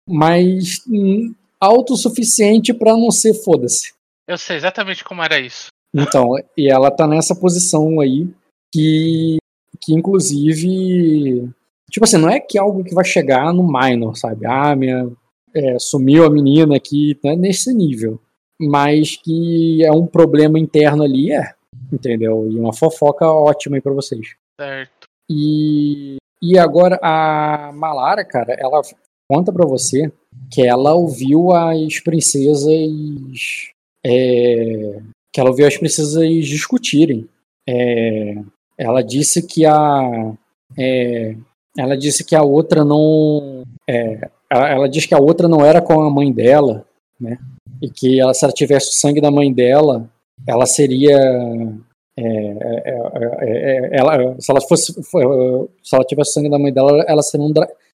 mas hum, alto o suficiente pra não ser foda-se. Eu sei exatamente como era isso. Então, e ela tá nessa posição aí que, que inclusive, tipo assim, não é que é algo que vai chegar no minor, sabe? Ah, minha, é, sumiu a menina aqui, não é nesse nível. Mas que é um problema interno ali, é. Entendeu? E uma fofoca ótima aí pra vocês. Certo. E, e agora a Malara, cara, ela conta pra você que ela ouviu as princesas. é, que ela ouviu as princesas discutirem. É, ela disse que a. é, ela disse que a outra não. é, ela, ela disse que a outra não era com a mãe dela, né? E que ela, se ela tivesse o sangue da mãe dela, ela seria. é, é, é, é, ela, se ela fosse. fo- Se ela tivesse o sangue da mãe dela, ela, seria um,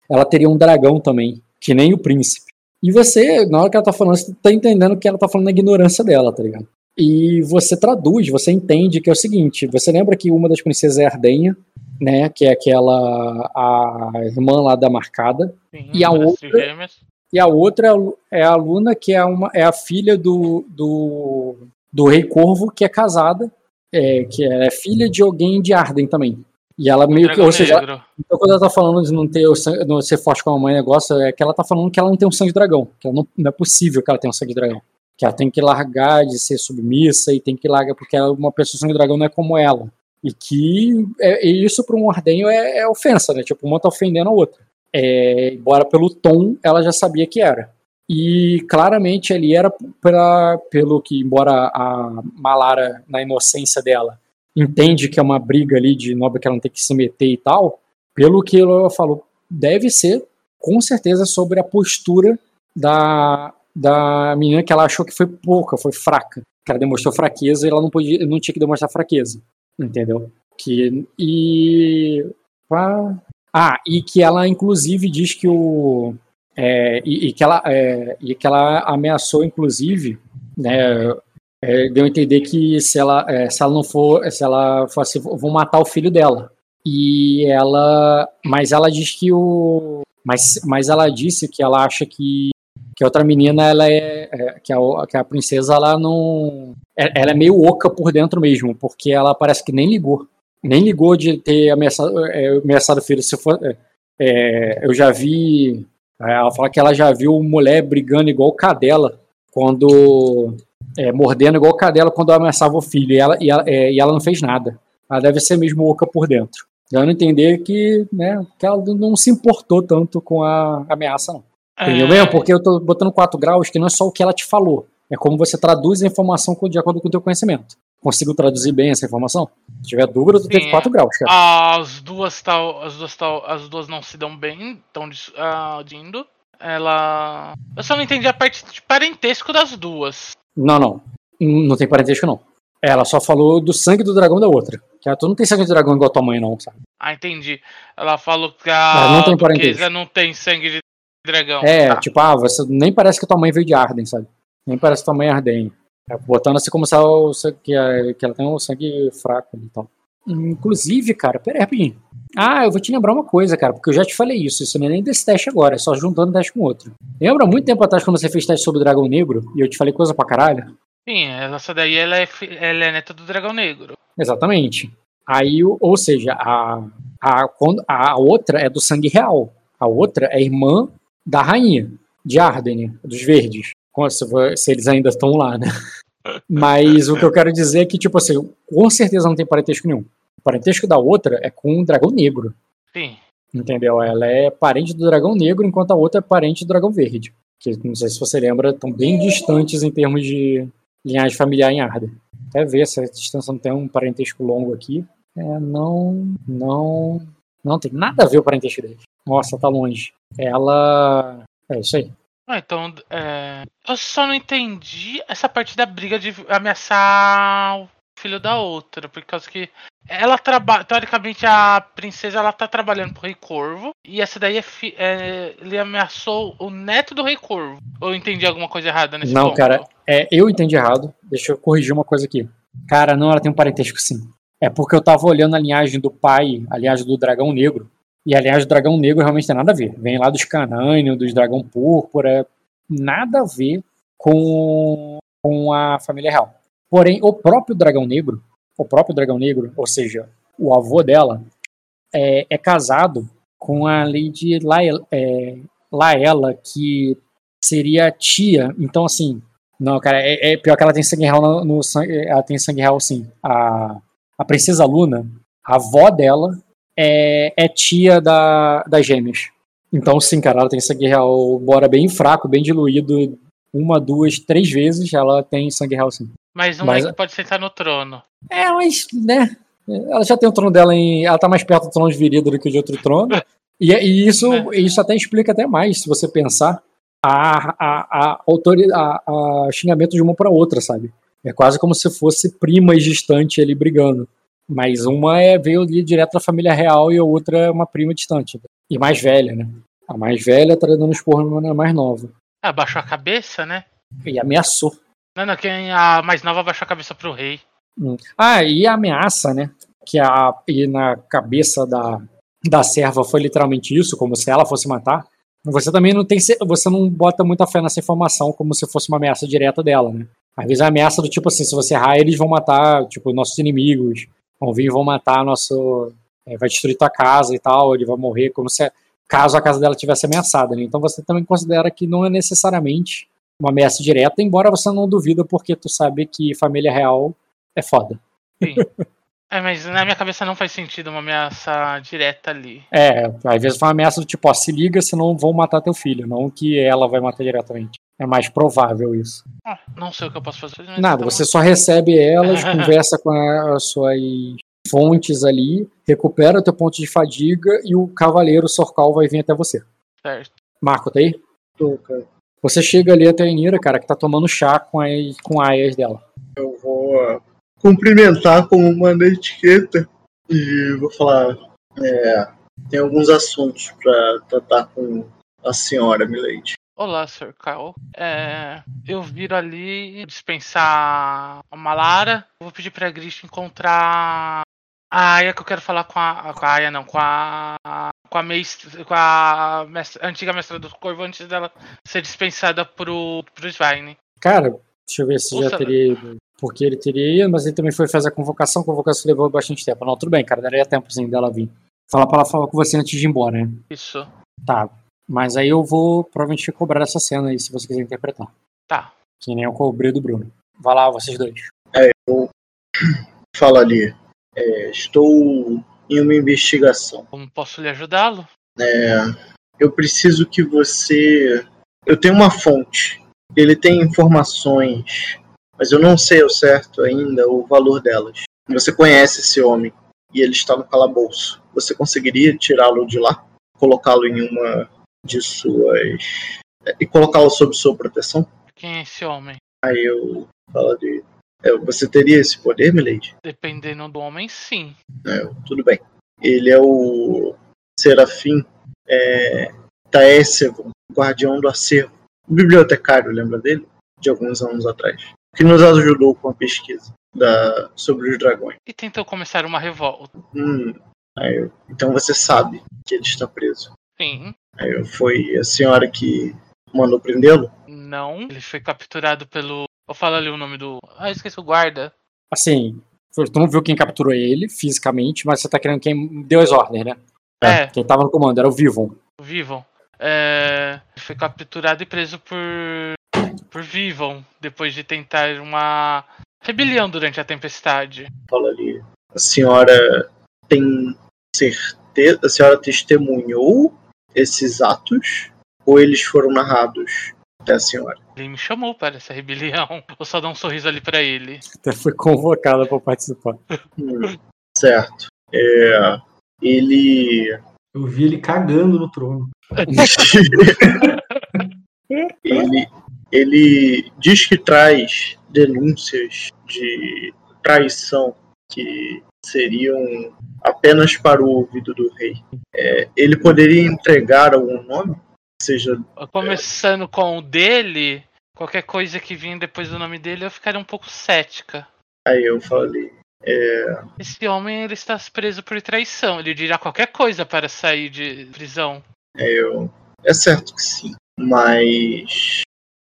ela teria um dragão também, que nem o príncipe. E você, na hora que ela tá falando, você tá entendendo que ela tá falando na ignorância dela, tá ligado? E você traduz, você entende que é o seguinte: você lembra que uma das princesas é Ardenha, né? Que é aquela. a irmã lá da marcada. Sim, E a outra? trigêmeas. E a outra é a Lu- é a Luna, que é, uma, é a filha do, do, do Rei Corvo, que é casada, é, que é filha de alguém de Arden também. E ela meio que, ou seja, então quando ela tá falando de não ter o sangue, não ser forte com a mãe, negócio, é que ela tá falando que ela não tem um sangue de dragão, que não, não é possível que ela tenha um sangue de dragão. Que ela tem que largar de ser submissa e tem que largar, porque ela- uma pessoa sangue de dragão não é como ela. E que é, e isso para um ardenho é, é ofensa, né? Tipo, uma tá ofendendo a outra. É, embora pelo tom ela já sabia que era. E claramente ali era pra, pelo que, embora a Malara, na inocência dela, entende que é uma briga ali de nobre que ela não tem que se meter e tal, pelo que ela falou, deve ser com certeza sobre a postura da, da menina que ela achou que foi pouca, foi fraca. Que ela demonstrou fraqueza e ela não, podia, não tinha que demonstrar fraqueza. Entendeu? Que, e. Ah, e que ela inclusive diz que o. é, e, e que ela, é, e que ela ameaçou, inclusive, né, é, deu a entender que se ela, é, se ela não for, se ela for assim, vão matar o filho dela. E ela, mas ela diz que o, mas, mas ela disse que ela acha que que a outra menina ela é, é, que, a, que a princesa ela não é- ela é meio oca por dentro mesmo porque ela parece que nem ligou. Nem ligou de ter ameaçado, é, ameaçado o filho. Se for é, é, eu já vi é, ela fala que ela já viu mulher brigando igual cadela quando mordendo igual cadela quando ameaçava o filho. E ela, e ela, e ela não fez nada. Ela deve ser mesmo oca por dentro. Dando a entender que né que ela não se importou tanto com a ameaça não Entendeu É, mesmo? Porque eu tô botando 4 graus que não é só o que ela te falou. É como você traduz a informação de acordo com o teu conhecimento. Conseguiu traduzir bem essa informação? Se tiver dúvida, tu Sim, teve 4 graus, cara. As duas tal, as duas tal, as duas não se dão bem, estão dindo. Ela, eu só não entendi a parte de parentesco das duas. Não, não. Não tem parentesco, não. Ela só falou do sangue do dragão da outra. Que ela, tu não tem sangue de dragão igual a tua mãe, não, sabe? Ah, entendi. Ela falou que Ela não a tem parentesco. não tem sangue de dragão. É, Tá. tipo, ah, você nem parece que tua mãe veio de Arden, sabe? Nem parece que tua mãe é Arden. É, botando assim como se ela, se- que, ela tem um sangue fraco e tal. Inclusive, cara, pera aí, rapidinho. Ah, eu vou te lembrar uma coisa, cara, porque eu já te falei isso. Isso não é nem desse teste agora, é só juntando teste com outro. Lembra muito tempo atrás quando você fez teste sobre o Dragão Negro e eu te falei coisa pra caralho? Sim, essa daí ela é, ela é neta do dragão negro. Exatamente. Aí, ou seja, a, a, quando, a outra é do sangue real. A outra é irmã da rainha, de Arden, dos verdes. Se eles ainda estão lá, né? [LAUGHS] Mas o que eu quero dizer é que, tipo assim, com certeza não tem parentesco nenhum. O parentesco da outra é com o dragão negro. Sim. Entendeu? Ela é parente do dragão negro, enquanto a outra é parente do dragão verde. Que não sei se você lembra, estão bem distantes em termos de linhagem familiar em Arden. Até ver se a distância não tem um parentesco longo aqui. É, não, não, não tem nada a ver o parentesco deles. Nossa, tá longe. Ela, é isso aí. Ah, então, é, eu só não entendi essa parte da briga de ameaçar o filho da outra, por causa que ela trabalha, teoricamente a princesa ela tá trabalhando pro Rei Corvo e essa daí é, fi- é, ele ameaçou o neto do Rei Corvo. Ou eu entendi alguma coisa errada nesse Não, ponto? cara, é, eu entendi errado. Deixa eu corrigir uma coisa aqui. Cara, não, ela tem um parentesco sim. É porque eu tava olhando a linhagem do pai, a linhagem do dragão negro. E a linhagem do dragão negro realmente tem nada a ver. Vem lá dos canânios, dos dragão púrpura. Nada a ver com, com a família real. Porém, o próprio dragão negro, o próprio dragão negro, ou seja, o avô dela, é, é casado com a Lady Laela, é, Laela, que seria tia. Então, assim, Não, cara, é, é pior que ela tem sangue real no, no sangue. Ela tem sangue real sim. A, a princesa Luna, a avó dela, é, é tia da, das gêmeas. Então, sim, cara, ela tem sangue real, embora bem fraco, bem diluído, uma, duas, três vezes, ela tem sangue real, sim. Mas não Mas- é que pode sentar no trono. É, mas, né? Ela já tem o trono dela em. Ela tá mais perto do trono de Virida do que de outro trono. [LAUGHS] E, e isso, É. isso até explica até mais, se você pensar, a, a, a, autori- a, a xingamento de uma pra outra, sabe? É quase como se fosse primas distante ali brigando. Mas uma é, veio ali direto da família real e a outra é uma prima distante. E mais velha, né? A mais velha tá dando esporro na mais nova. Ah, baixou a cabeça, né? E ameaçou. Não, não, quem a mais nova baixou a cabeça pro rei. Hum. Ah, e a ameaça, né? Que a, e na cabeça da, da serva foi literalmente isso, como se ela fosse matar. Você também não tem. Você não bota muita fé nessa informação como se fosse uma ameaça direta dela, né? Às vezes a ameaça do tipo assim, se você errar, eles vão matar, tipo, nossos inimigos. Vão vir e vão matar nosso. é, vai destruir tua casa e tal, ele vai morrer, como se caso a casa dela tivesse ameaçada, né? Então você também considera que não é necessariamente uma ameaça direta, embora você não duvida porque tu sabe que família real é foda. [LAUGHS] É, mas na minha cabeça não faz sentido uma ameaça direta ali. É, às vezes foi uma ameaça do tipo, ó, se liga, senão vão matar teu filho, não que ela vai matar diretamente. É mais provável isso. Ah, não sei o que eu posso fazer. mas Nada, tá você só recebe elas, [LAUGHS] conversa com as suas fontes ali, recupera o teu ponto de fadiga e o cavaleiro Sorcal vai vir até você. certo. Marco, tá aí? Tô, cara. Você chega ali até a Inira, cara, que tá tomando chá com as com aias dela. Eu vou cumprimentar como manda a etiqueta e vou falar. é, tem alguns assuntos pra tratar com a senhora Milady. Olá, Sr. Cal. É, eu viro ali dispensar a Malara. Eu vou pedir pra Grish encontrar a Aya que eu quero falar com a. Com a Aya, não, com a. Com a, mestra, com a mestra- antiga mestra do Corvo antes dela ser dispensada pro, pro Svine. Cara, deixa eu ver se já Nossa, teria ido. Porque ele teria ido, mas ele também foi fazer a convocação. A convocação levou bastante tempo. Não, tudo bem, cara, daria tempo sim dela vir. Falar pra ela falar com você antes de ir embora, né? Isso. Tá. Mas aí eu vou provavelmente cobrar essa cena aí, se você quiser interpretar. Tá. Que nem eu cobrei do Bruno. Vai lá, vocês dois. [CLEARS THROAT] Fala ali. é, estou em uma investigação. Como posso lhe ajudá-lo? É, eu preciso que você. Eu tenho uma fonte. Ele tem informações, mas eu não sei ao certo ainda o valor delas. Você conhece esse homem e ele está no calabouço. Você conseguiria tirá-lo de lá? Colocá-lo em uma de suas. e colocá-lo sob sua proteção? Quem é esse homem? Aí eu falo de. é, você teria esse poder, Milady? Dependendo do homem, sim. É, tudo bem. Ele é o Serafim é, Taésevo, guardião do acervo. O bibliotecário, lembra dele? De alguns anos atrás. Que nos ajudou com a pesquisa da, sobre os dragões. E tentou começar uma revolta. Hum, aí eu- então você sabe que ele está preso. Sim. Aí eu- foi a senhora que mandou prendê-lo? Não. Ele foi capturado pelo. Eu falo ali o nome do. Ah, esqueci o guarda. Assim, tu não viu quem capturou ele fisicamente, mas você tá querendo quem deu as ordens, né? É, Quem tava no comando era o Vivon. o Vivon. É, ele foi capturado e preso por. Por Vivon. Depois de tentar uma rebelião durante a tempestade. Fala ali. A senhora tem certeza? A senhora testemunhou esses atos? Ou eles foram narrados até a senhora? Ele me chamou para essa rebelião. Eu só dou um sorriso ali pra ele. Até foi convocada pra participar. Hum, certo. É, ele. Eu vi ele cagando no trono. [LAUGHS] [LAUGHS] ele, ele diz que traz denúncias de traição que seriam apenas para o ouvido do rei. É, ele poderia entregar algum nome? Seja Começando com o dele, qualquer coisa que vinha depois do nome dele, eu ficaria um pouco cética. aí eu falei. É, Esse homem ele está preso por traição. Ele dirá qualquer coisa para sair de prisão. é, eu, é certo que sim. Mas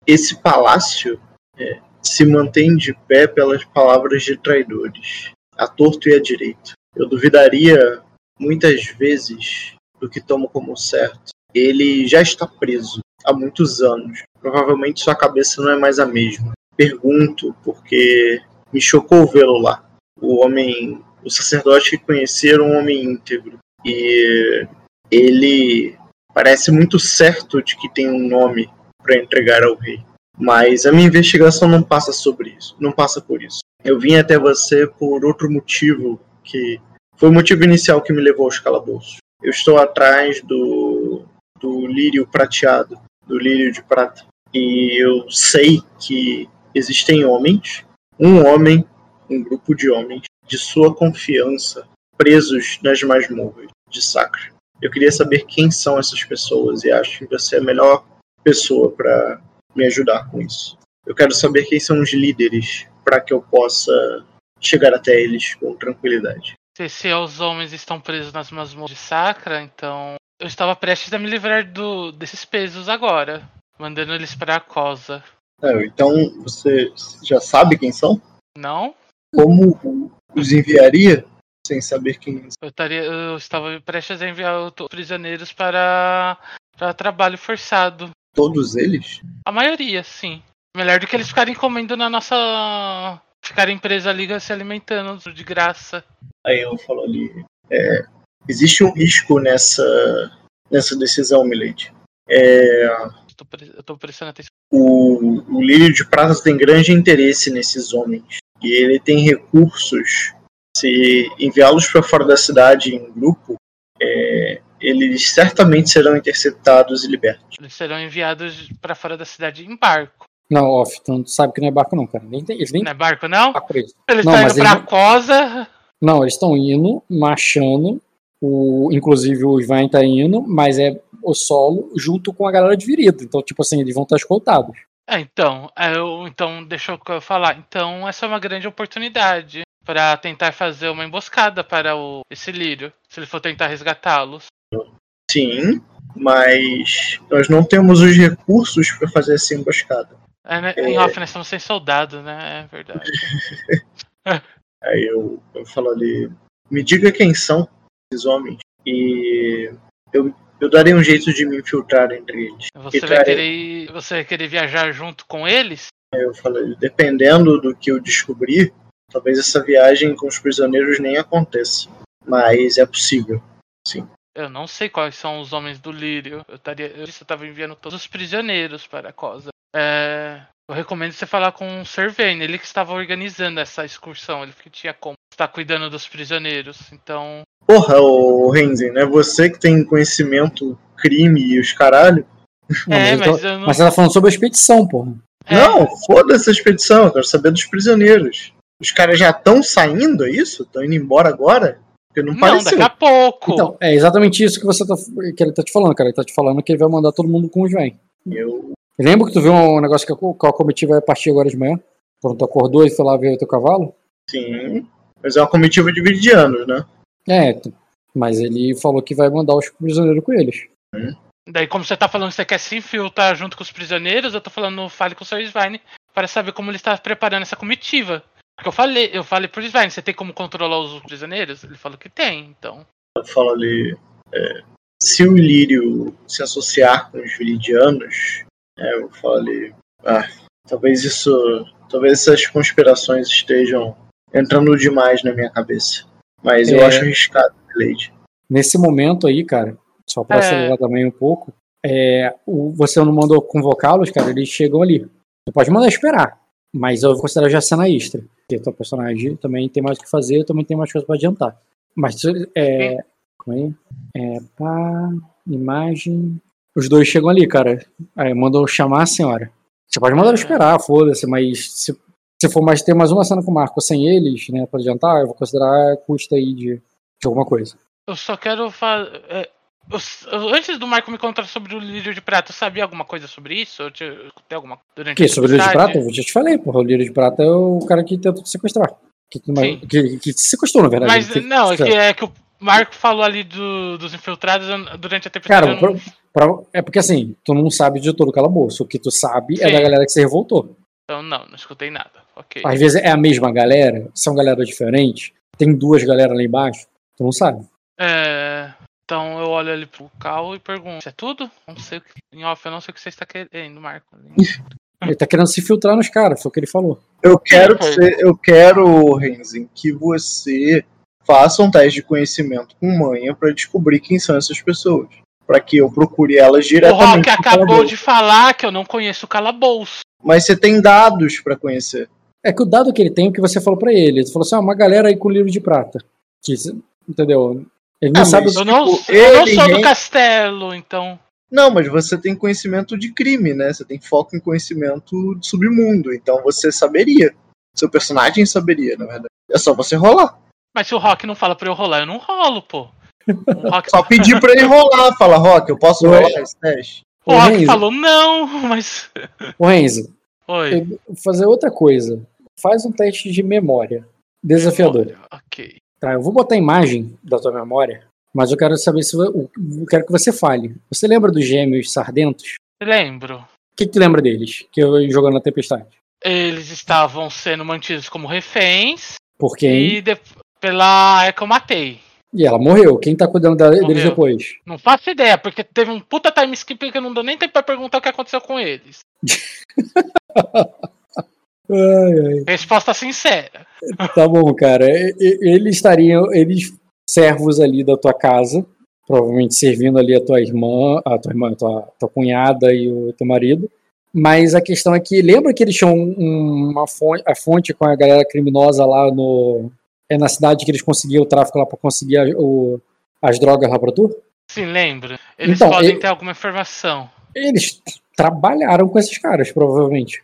esse palácio é, se mantém de pé pelas palavras de traidores, a torto e a direito. Eu duvidaria muitas vezes do que tomo como certo. Ele já está preso há muitos anos. Provavelmente sua cabeça não é mais a mesma. pergunto porque me chocou vê-lo lá. O homem, o sacerdote que conheceram um homem íntegro e ele parece muito certo de que tem um nome para entregar ao rei. Mas a minha investigação não passa sobre isso, não passa por isso. Eu vim até você por outro motivo que foi o motivo inicial que me levou aos calabouços. Eu estou atrás do, do lírio prateado, do lírio de prata. E eu sei que existem homens, um homem, um grupo de homens, de sua confiança, presos nas masmorras de Sacra. Eu queria saber quem são essas pessoas e acho que você é a melhor pessoa para me ajudar com isso. Eu quero saber quem são os líderes para que eu possa chegar até eles com tranquilidade. Se, se os homens estão presos nas masmorras de Sacra, então eu estava prestes a me livrar do, desses pesos agora, mandando eles para a Cosa. É, então você já sabe quem são? Não? Como os enviaria sem saber quem Eu, estaria, eu estava prestes a enviar os prisioneiros para, para trabalho forçado. Todos eles? A maioria, sim. Melhor do que eles ficarem comendo na nossa. Ficarem presos ali se alimentando de graça. Aí eu falo ali. é, existe um risco nessa, nessa decisão, Milady. É, Estou pre- Eu tô prestando atenção. o, o Lírio de Prata tem grande interesse nesses homens. E ele tem recursos. Se enviá-los para fora da cidade em grupo, é, eles certamente serão interceptados e libertos. Eles serão enviados para fora da cidade em barco. Não, off, então tu sabe que não é barco não, cara. Nem eles nem Não é barco, não? barco eles. Eles Não, estão indo pra eles- Cosa. Não, eles estão indo, marchando. O, inclusive o Ivan tá indo, mas é o solo junto com a galera de virida. Então, tipo assim, eles vão estar escoltados. É, então, é, eu, então, deixa eu falar. Então, essa é uma grande oportunidade para tentar fazer uma emboscada para o, esse lírio, se ele for tentar resgatá-los. Sim, mas nós não temos os recursos para fazer essa emboscada. É, né, Em off, nós estamos sem soldado, né? É verdade. [LAUGHS] Aí eu, eu falo ali, me diga quem são esses homens e eu, eu darei um jeito de me infiltrar entre eles. Você vai trarei- querer, você vai querer viajar junto com eles? Eu falei, dependendo do que eu descobrir, talvez essa viagem com os prisioneiros nem aconteça. Mas é possível. Eu não sei quais são os homens do Lírio. Eu estaria, eu estava enviando todos os prisioneiros para a Cosa. É, eu recomendo você falar com o Sir Vane, ele que estava organizando essa excursão, ele que tinha como estar cuidando dos prisioneiros. Então, Porra, ô Renzen, não é você que tem conhecimento, crime e os caralho? [LAUGHS] Não, é, mas tá- eu não. mas você tá falando sobre a expedição, porra. é, Não, foda-se a expedição, eu quero saber dos prisioneiros. Os caras já estão saindo, é isso? Estão indo embora agora? Porque não, não, pareceu. daqui a pouco. Então, é exatamente isso que você tá, que ele tá te falando, cara. Ele tá te falando que ele vai mandar todo mundo com o Ivan. Eu, Lembra que tu viu um negócio que a, que a comitiva ia partir agora de manhã? Quando tu acordou e foi lá ver o teu cavalo? sim, mas é uma comitiva de viridianos, né? É, mas ele falou que vai mandar os prisioneiros com eles. Daí, como você tá falando que você quer se infiltrar junto com os prisioneiros, eu tô falando, fale com o Sr. Svine para saber como ele está preparando essa comitiva. Porque eu falei, eu falei pro Svine, você tem como controlar os prisioneiros? Ele falou que tem, então. Eu falo ali. é, se o Ilírio se associar com os viridianos, é, eu falo ali. Ah, talvez isso. Talvez essas conspirações estejam entrando demais na minha cabeça. Mas eu É. acho arriscado, Lady. Nesse momento aí, cara, só pra É. acelerar também um pouco, é, o, você não mandou convocá-los, cara, eles chegam ali. Você pode mandar esperar, mas eu vou considerar já cena extra. Porque teu personagem também tem mais o que fazer, também tem mais coisa pra adiantar. Mas, é. Como é? É, pá, imagem. Os dois chegam ali, cara. Aí mandam chamar a senhora. Você pode mandar esperar, foda-se, mas se, se for mais ter mais uma cena com o Marco sem eles, né, pra adiantar, eu vou considerar custo aí de, de alguma coisa. Eu só quero fazer. Antes do Marco me contar sobre o lírio de prata, eu sabia alguma coisa sobre isso? Eu te- escutei alguma durante Que? Sobre o Lírio de? Prata? Eu já te falei, porra. O Lírio de Prata é o cara que tentou te sequestrar. Que, que, que, que te sequestrou, na verdade. Mas não, é que, é que o Marco falou ali do- dos infiltrados durante a tempestade. Cara, não- pra- é porque assim, tu não sabe de todo o calabouço. O que tu sabe é Sim. da galera que se revoltou. Então não, não escutei nada. Ok. Às vezes é a mesma galera, são galera diferentes. Tem duas galera lá embaixo, tu não sabe. É, então eu olho ali pro Cal e pergunto: Isso é tudo? Não sei o que. Em off, eu não sei o que você está querendo, Marco. Ele tá querendo se filtrar nos caras, foi o que ele falou. Eu quero, que você, eu quero, Renzen, que você faça um teste de conhecimento com manha pra descobrir quem são essas pessoas. Pra que eu procure elas O diretamente. Rock no acabou calabouço. de falar que eu não conheço o calabouço. Mas você tem dados pra conhecer. É que o dado que ele tem é o que você falou pra ele. Ele falou assim: ah, uma galera aí com livro de prata. Que, entendeu? Ele não Ah, sabe. mas- Eu não, Tipo, eu não sou do nem- castelo, então. Não, mas você tem conhecimento de crime, né? Você tem foco em conhecimento de submundo. Então você saberia. Seu personagem saberia, na verdade. É só você rolar. Mas se o Rock não fala pra eu rolar, eu não rolo, pô. O Rock, Só pedir pra ele rolar. Fala, Rock, eu posso Ué. rolar esse teste? o Ô, Rock Renzo, falou não, [LAUGHS] mas. Ô, Renzo, Oi. eu vou fazer outra coisa. Faz um teste de memória. Desafiador. Ok. Tá, eu vou botar a imagem da tua memória, mas eu quero saber se. Eu quero que você fale. Você lembra dos gêmeos sardentos? Lembro. O que, que tu lembra deles? Que eu jogando na tempestade. Eles estavam sendo mantidos como reféns Por quem? e de- pela área que eu matei. E ela morreu. Quem tá cuidando da- deles depois? Não faço ideia, porque teve um puta time skip que não deu nem tempo pra perguntar o que aconteceu com eles. [LAUGHS] Ai, ai. Resposta sincera. Tá bom, cara. Eles estariam, eles servos ali da tua casa, provavelmente servindo ali a tua irmã, a tua irmã, a tua, tua cunhada e o teu marido. Mas a questão é que lembra que eles tinham um- uma fonte, a fonte com a galera criminosa lá no é na cidade que eles conseguiam o tráfico lá para conseguir a- o- as drogas lá pra tu? Sim, lembro. Eles Então, podem ele- ter alguma informação. Eles trabalharam com esses caras, provavelmente.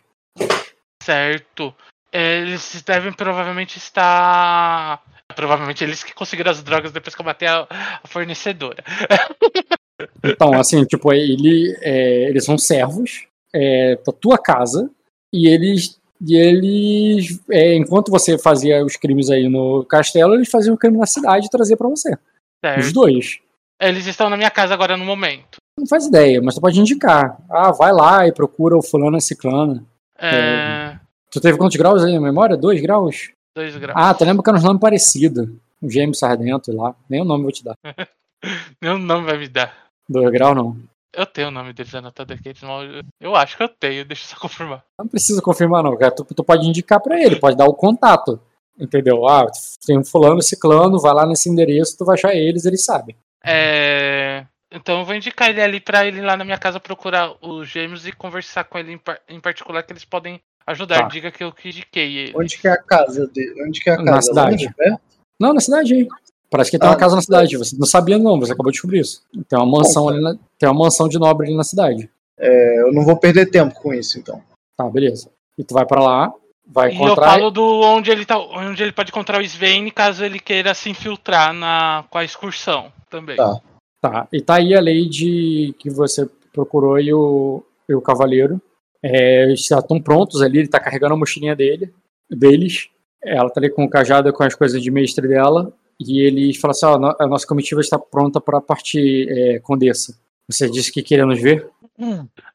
Certo. Eles devem provavelmente estar. Provavelmente eles que conseguiram as drogas depois que eu matei a, a fornecedora. [LAUGHS] Então, assim, tipo, ele, é, eles são servos é, da tua casa e eles, e eles é, enquanto você fazia os crimes aí no castelo, eles faziam o crime na cidade e traziam pra você. Os Certo. dois. Eles estão na minha casa agora no momento. Não faz ideia, mas tu pode indicar. Ah, vai lá e procura o fulano e ciclana. É. Tu teve quantos graus aí na memória? Dois graus? Dois graus. Ah, tu lembra que eram uns nomes parecidos. Um gêmeo sardento lá. Nem o nome vou te dar. [LAUGHS] Meu nome vai me dar. Dois graus não. Eu tenho o nome deles anotado aqui. eles Eu acho que eu tenho, deixa eu só confirmar. Não precisa confirmar, não, cara. Tu, tu pode indicar pra ele, pode dar o contato. Entendeu? Ah, tem um fulano, ciclano, vai lá nesse endereço, tu vai achar eles, eles sabem. É. Então eu vou indicar ele ali pra ele ir lá na minha casa procurar os gêmeos e conversar com ele em, par- em particular que eles podem ajudar. Tá. Diga que eu que indiquei ele. Onde que é a casa dele? Onde que é a Na casa? cidade. Longe, perto? Não, na cidade aí. Parece que tem Ah, uma casa na cidade. Você não sabia, não, você acabou de descobrir isso. Tem uma mansão ali na, Tem uma mansão de nobre ali na cidade. É, eu não vou perder tempo com isso, então. Tá, beleza. E tu vai pra lá, vai E eu encontrar. falo do onde ele tá, onde ele pode encontrar o Sven caso ele queira se infiltrar na com a excursão também. Tá. Tá, e tá aí a lei que você procurou e o, e o cavaleiro. É, eles já estão prontos ali, ele tá carregando a mochilinha dele, deles. Ela tá ali com o cajado com as coisas de mestre dela. E eles falam assim: a nossa comitiva está pronta para partir, é, Condessa. Você disse que queria nos ver?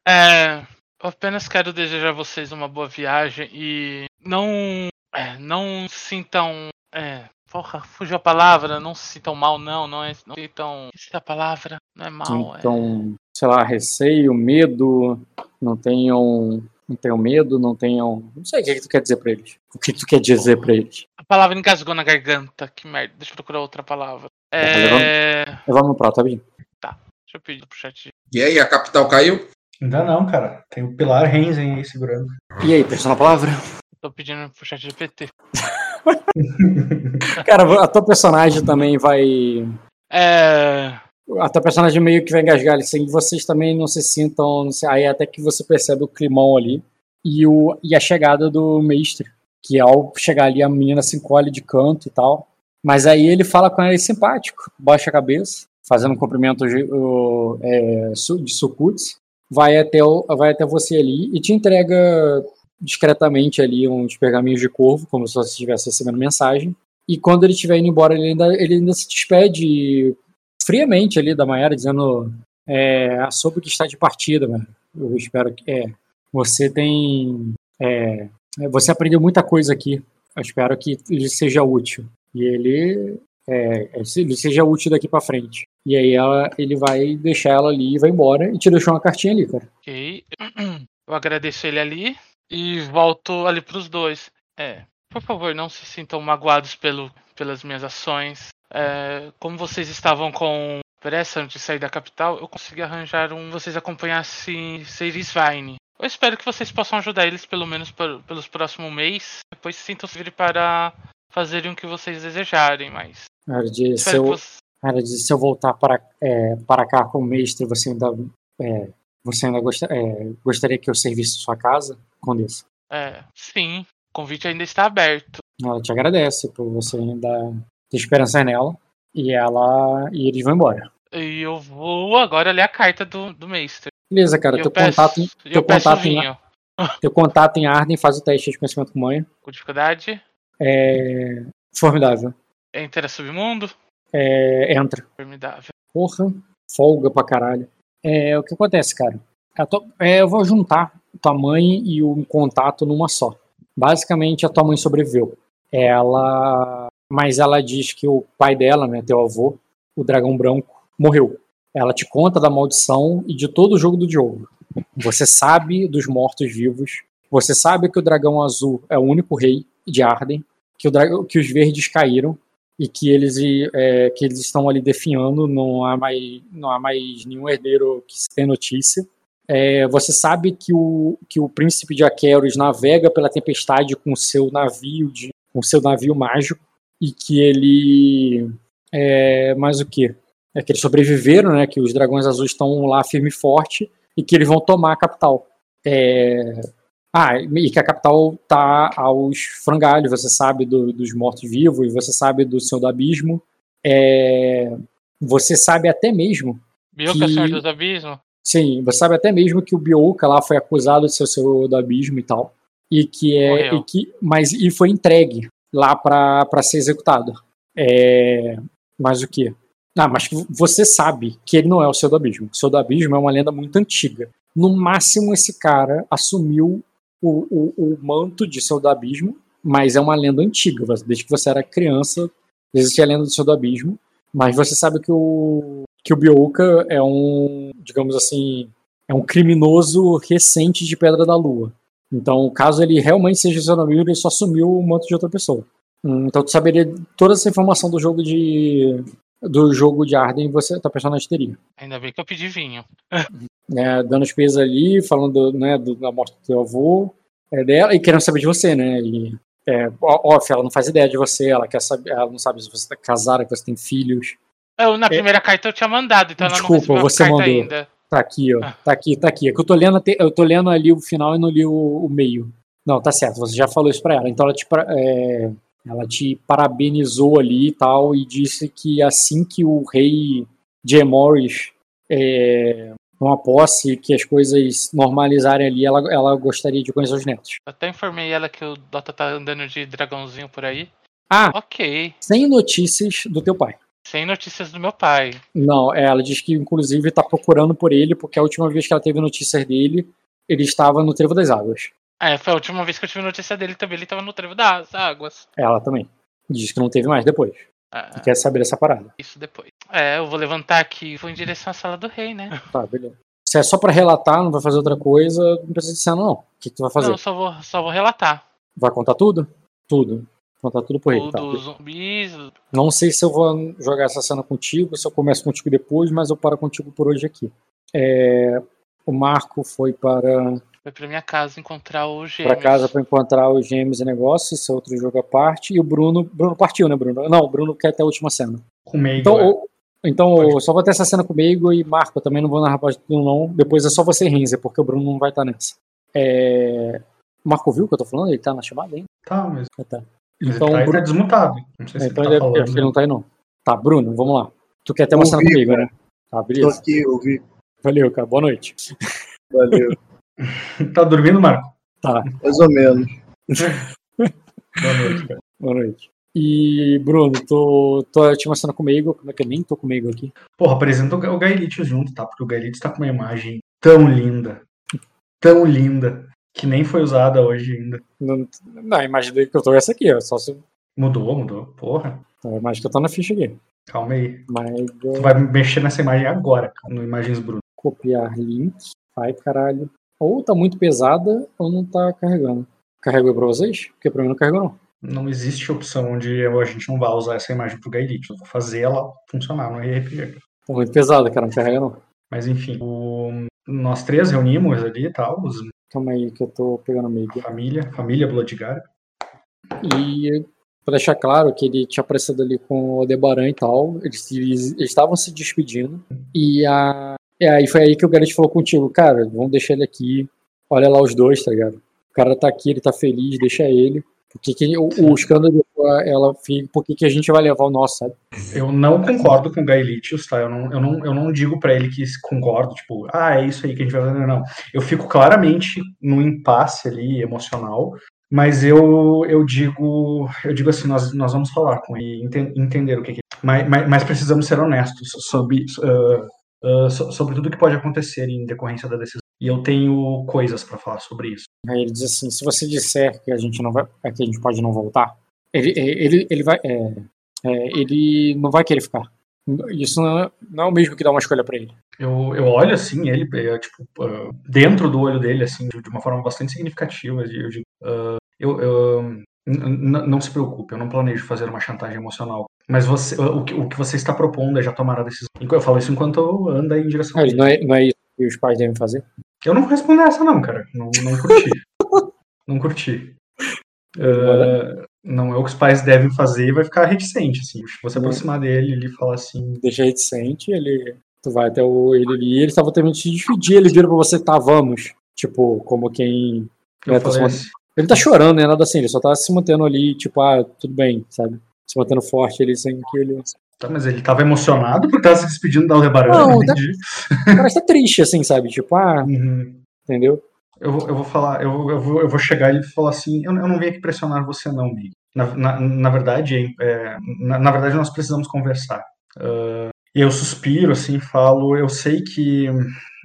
É, eu apenas quero desejar a vocês uma boa viagem e não é, não sintam é, porra, fugiu a palavra, não se sintam mal não, não é, não sintam, esqueci a palavra, não é mal, é Então, sei lá, receio, medo, não tenham. Não tenham medo, não tenham. Não sei o que, que tu quer dizer pra eles. O que tu quer dizer pra eles? a palavra engasgou na garganta, que merda, deixa eu procurar outra palavra. É, deixa Levando no prato, rapidinho. eu pedir pro chat. E aí, a capital caiu? Ainda não, cara. Tem o Pilar Renzen aí segurando. E aí, pensou na palavra? Tô pedindo pro chat GPT. [LAUGHS] Cara, a tua personagem também vai. É, A tua personagem meio que vai engasgar ali, assim, vocês também não se sintam. Não sei, aí até que você percebe o climão ali e, o, e a chegada do mestre. Que ao chegar ali a menina se encolhe de canto e tal. Mas aí ele fala com ela simpático, baixa a cabeça, fazendo um cumprimento o, é, de vai até, o, vai até você ali e te entrega discretamente ali uns pergaminhos de corvo, como se você estivesse recebendo mensagem. E quando ele estiver indo embora, ele ainda, ele ainda se despede friamente ali da Mayara, dizendo é, soube que está de partida, né? Eu espero que é, você tem é, você aprendeu muita coisa aqui. Eu espero que lhe seja útil. E ele é, ele seja útil daqui pra frente. E aí ela, ele vai deixar ela ali e vai embora e te deixou uma cartinha ali, cara. ok. [CLEARS THROAT] Eu agradeço ele ali e volto ali pros dois. É, por favor, não se sintam magoados pelo, pelas minhas ações. É, como vocês estavam com pressa antes de sair da capital, eu consegui arranjar um. Vocês acompanhassem Seirisvine. Eu espero que vocês possam ajudar eles pelo menos por- pelos próximos meses. Depois sintam-se livres para fazerem o que vocês desejarem, mas. De, se, eu, de se eu voltar para, é, para cá como mestre, você ainda, é, você ainda gosta, é, gostaria que eu servisse sua casa, Condessa? É, sim, o convite ainda está aberto. Ela te agradece por você ainda esperança nela. E ela e eles vão embora. E eu vou agora ler a carta do, do Mestre. Beleza, cara. Teu eu peço, contato, em- teu eu peço contato, em, teu contato em Arden faz o teste de conhecimento com manha. Com dificuldade. É formidável. Entra submundo. É, entra. Formidável. Porra, folga pra caralho. É, o que acontece, cara? A tua- é, eu vou juntar tua mãe e o contato numa só. Basicamente, a tua mãe sobreviveu. Ela. Mas ela diz que o pai dela, né, teu avô, o dragão branco, morreu. Ela te conta da maldição e de todo o jogo do Diogo. Você sabe dos mortos-vivos. Você sabe que o dragão azul é o único rei de Arden. Que, o dragão, que os verdes caíram e que eles, é, que eles estão ali definhando, não há mais, não há mais nenhum herdeiro que se tem notícia. É, você sabe que o, que o príncipe de Aqueros navega pela tempestade com seu navio de com seu navio mágico e que ele é, mais o que é que eles sobreviveram, né? Que os dragões azuis estão lá firme e forte e que eles vão tomar a capital. É, ah, e que a capital tá aos frangalhos, você sabe do- dos mortos-vivos, você sabe do Senhor do Abismo, é, você sabe até mesmo, Viu que Senhor dos Abismos? sim, você sabe até mesmo que o Bioka lá foi acusado de ser o Senhor do Abismo e tal, e que é, e que, mas e foi entregue lá para ser executado. É, mas o que? Ah, mas você sabe que ele não é o Senhor do Abismo. O Senhor do Abismo é uma lenda muito antiga. No máximo, esse cara assumiu o, o, o manto de Senhor do Abismo, mas é uma lenda antiga. Desde que você era criança, existe a lenda do Senhor do Abismo. Mas você sabe que o, que o Bioka é um, digamos assim, é um criminoso recente de Pedra da Lua. Então, caso ele realmente seja o Senhor do Abismo, ele só assumiu o manto de outra pessoa. Hum, Então, tu saberia toda essa informação do jogo de do jogo de Arden, você, tua personagem teria Ainda bem que eu pedi vinho. né, [LAUGHS] dando as pesas ali, falando né, do- da morte do teu avô, é, dela, e querendo saber de você, né? E, é, off, ela não faz ideia de você, ela quer saber, ela não sabe se você tá casada, que você tem filhos. Eu, na primeira carta eu tinha mandado, então ela É. Desculpa, não recebeu você mandou. ainda. Tá aqui, ó. Tá aqui, tá aqui. É que eu tô lendo, eu tô lendo ali o final e não li o, o meio. Não, tá certo, você já falou isso pra ela. Então ela te, é, ela te parabenizou ali e tal, e disse que assim que o rei Jay Morris é, numa posse, que as coisas normalizarem ali, ela, ela gostaria de conhecer os netos. Até informei ela que o Dota tá andando de dragãozinho por aí. Ah, Ok. sem notícias do teu pai. Sem notícias do meu pai. Não, é, ela diz que inclusive tá procurando por ele, porque a última vez que ela teve notícias dele, ele estava no Trevo das Águas. É, foi a última vez que eu tive notícia dele também. Ele tava no trevo das águas. Ela também. Diz que não teve mais depois. Ah, E quer saber dessa parada. isso depois. É, eu vou levantar aqui e vou em direção à sala do rei, né? [LAUGHS] Tá, beleza. Se é só pra relatar, não vai fazer outra coisa, não precisa de cena, não. O que, que tu vai fazer? Não, só vou, só vou relatar. Vai contar tudo? Tudo. Contar tudo por ele, tá? zumbis. Não sei se eu vou jogar essa cena contigo, se eu começo contigo depois, mas eu paro contigo por hoje aqui. É, o Marco foi para, Foi pra minha casa encontrar o gêmeo. para casa para encontrar os gêmeos e negócios, esse é outro jogo à parte. E o Bruno. Bruno partiu, né, Bruno? Não, o Bruno quer até a última cena. Comigo. Então, é. o- então eu só vou ter essa cena comigo e Marco, eu também não vou narrar parte tudo, não. Depois é só você e Renzer, porque o Bruno não vai estar nessa. É... O Marco viu o que eu tô falando? Ele tá na chamada ainda? Tá, mas Ah, tá. Então, ele tá, ele Bruno- tá desmutado. Não sei se então ele ele, tá é- falando. ele não tá aí, não. Tá, Bruno, vamos lá. Tu quer ter uma cena comigo, cara. né? Tá, Tô beleza. aqui, ouvi. Valeu, cara. Boa noite. Valeu. [LAUGHS] Tá dormindo, Marco? Tá, Mais ou menos. Boa noite, cara. boa noite. E, Bruno, tu, tu tinha uma cena comigo, como é que eu nem tô comigo aqui? Porra, apresenta o Gaelite junto, tá? Porque o Gaelite tá com uma imagem tão linda. Tão linda. Que nem foi usada hoje ainda. Não, não, a imagem que eu tô é essa aqui, ó. Só se, Mudou, mudou. Porra. a imagem que eu tô na ficha aqui. Calma aí. Mas Tu vai mexer nessa imagem agora, cara, no Imagens Bruno. copiar link. Vai, caralho. ou tá muito pesada ou não tá carregando. Carregou pra vocês? Porque pra mim não carregou não. Não existe opção onde a gente não vai usar essa imagem pro Gaelite. Eu vou fazer ela funcionar no RPG. Tá muito pesada, cara, não carrega não. Mas enfim, o- nós três reunimos ali e tal, os- Calma aí que eu tô pegando meio. família, família Bloodgar. E pra deixar claro que ele tinha aparecido ali com o Aldebaran e tal, eles eles estavam se despedindo. E a, e aí foi aí que o Gareth falou contigo, cara, vamos deixar ele aqui. Olha lá os dois, tá ligado? O cara tá aqui, ele tá feliz, deixa ele. Por que, que o, o escândalo ela fica, por que, que a gente vai levar o nosso, sabe? Eu não concordo com o Gaelitius, tá? Eu não, eu, não, eu não digo pra ele que concordo, tipo, ah, é isso aí que a gente vai fazer, não. Eu fico claramente no impasse ali emocional, mas eu, eu digo, eu digo assim, nós, nós vamos falar com ele, enten- entender o que, que mas, mas, mas precisamos ser honestos sobre, ah, so- sobre tudo que pode acontecer em decorrência da decisão. E eu tenho coisas pra falar sobre isso. Aí ele diz assim, se você disser que a gente não vai, é que a gente pode não voltar, ele, ele, ele vai, é, é, ele não vai querer ficar. Isso não é, não é o mesmo que dar uma escolha pra ele. Eu, eu olho assim, ele, é, tipo, ah, dentro do olho dele, assim, de, uma forma bastante significativa. Eu digo, ah, eu, eu- não se preocupe, eu não planejo fazer uma chantagem emocional. Mas você, o, que, o que você está propondo é já tomar a decisão. Eu falo isso enquanto anda em direção ele. não, é, não é isso que os pais devem fazer? Eu não vou responder essa, não, cara. Não, não curti. [LAUGHS] não curti. Ah, não é o que os pais devem fazer, vai ficar reticente, assim. Você Não. aproximar dele ele fala assim. Deixa reticente, ele. Tu vai até o, ele ali, eles estavam terminando de se despedir, ele vira pra você, tá, vamos. Tipo, como quem. Eu É, tá. Ele tá chorando, né? Nada assim, ele só tá se mantendo ali, tipo, ah, tudo bem, sabe? Se mantendo forte ali sem que ele. Tá, mas ele tava emocionado porque tava se despedindo da Aldebaran, Não, eu tá-. O cara está triste, assim, sabe? Tipo, ah, [LAUGHS] Uhum. entendeu? Eu, vou- eu vou falar, eu, eu, vou, eu vou chegar e falar assim, eu, eu não vim aqui pressionar você não, Mig. Na, na, na verdade, é, na, na verdade nós precisamos conversar. Ah, e eu suspiro assim, falo, eu sei que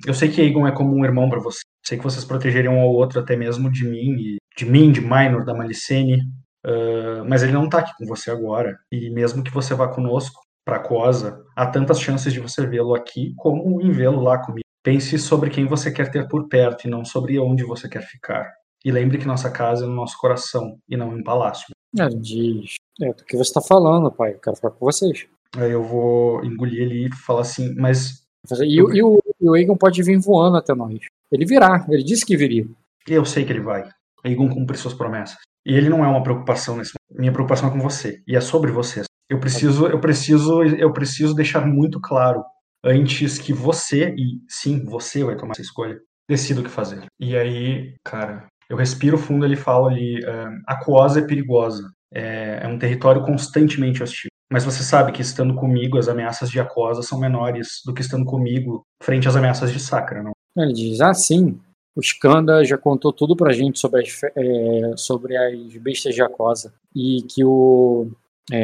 eu sei que Aegon é como um irmão para você. Sei que vocês protegeriam um ao outro até mesmo de mim e de mim, de Minor, da Malicene. Ah, mas ele não tá aqui com você agora. E mesmo que você vá conosco para Cosa, há tantas chances de você vê-lo aqui como em vê-lo lá comigo. Pense sobre quem você quer ter por perto e não sobre onde você quer ficar. E lembre que nossa casa é no nosso coração e não em um palácio. Ele diz, é do que você tá falando, pai, eu quero ficar com vocês. Aí eu vou engolir ele e falar assim, mas E, o- e o, e o Egon pode vir voando até nós. Ele virá, ele disse que viria. eu sei que ele vai. Aegon cumpre suas promessas. E ele não é uma preocupação nesse momento. Minha preocupação é com você. E é sobre você. Eu preciso, eu preciso, eu preciso deixar muito claro antes que você, e sim, você vai tomar essa escolha, decida o que fazer. E aí, cara, eu respiro fundo ele fala ali, ah, a Coasa é perigosa. É, é um território constantemente hostil. Mas você sabe que estando comigo, as ameaças de Aquosa são menores do que estando comigo frente às ameaças de Sacra, não? Ele diz, ah, sim, o Skanda já contou tudo pra gente sobre as, é, sobre as bestas de Aquosa. E que o. É,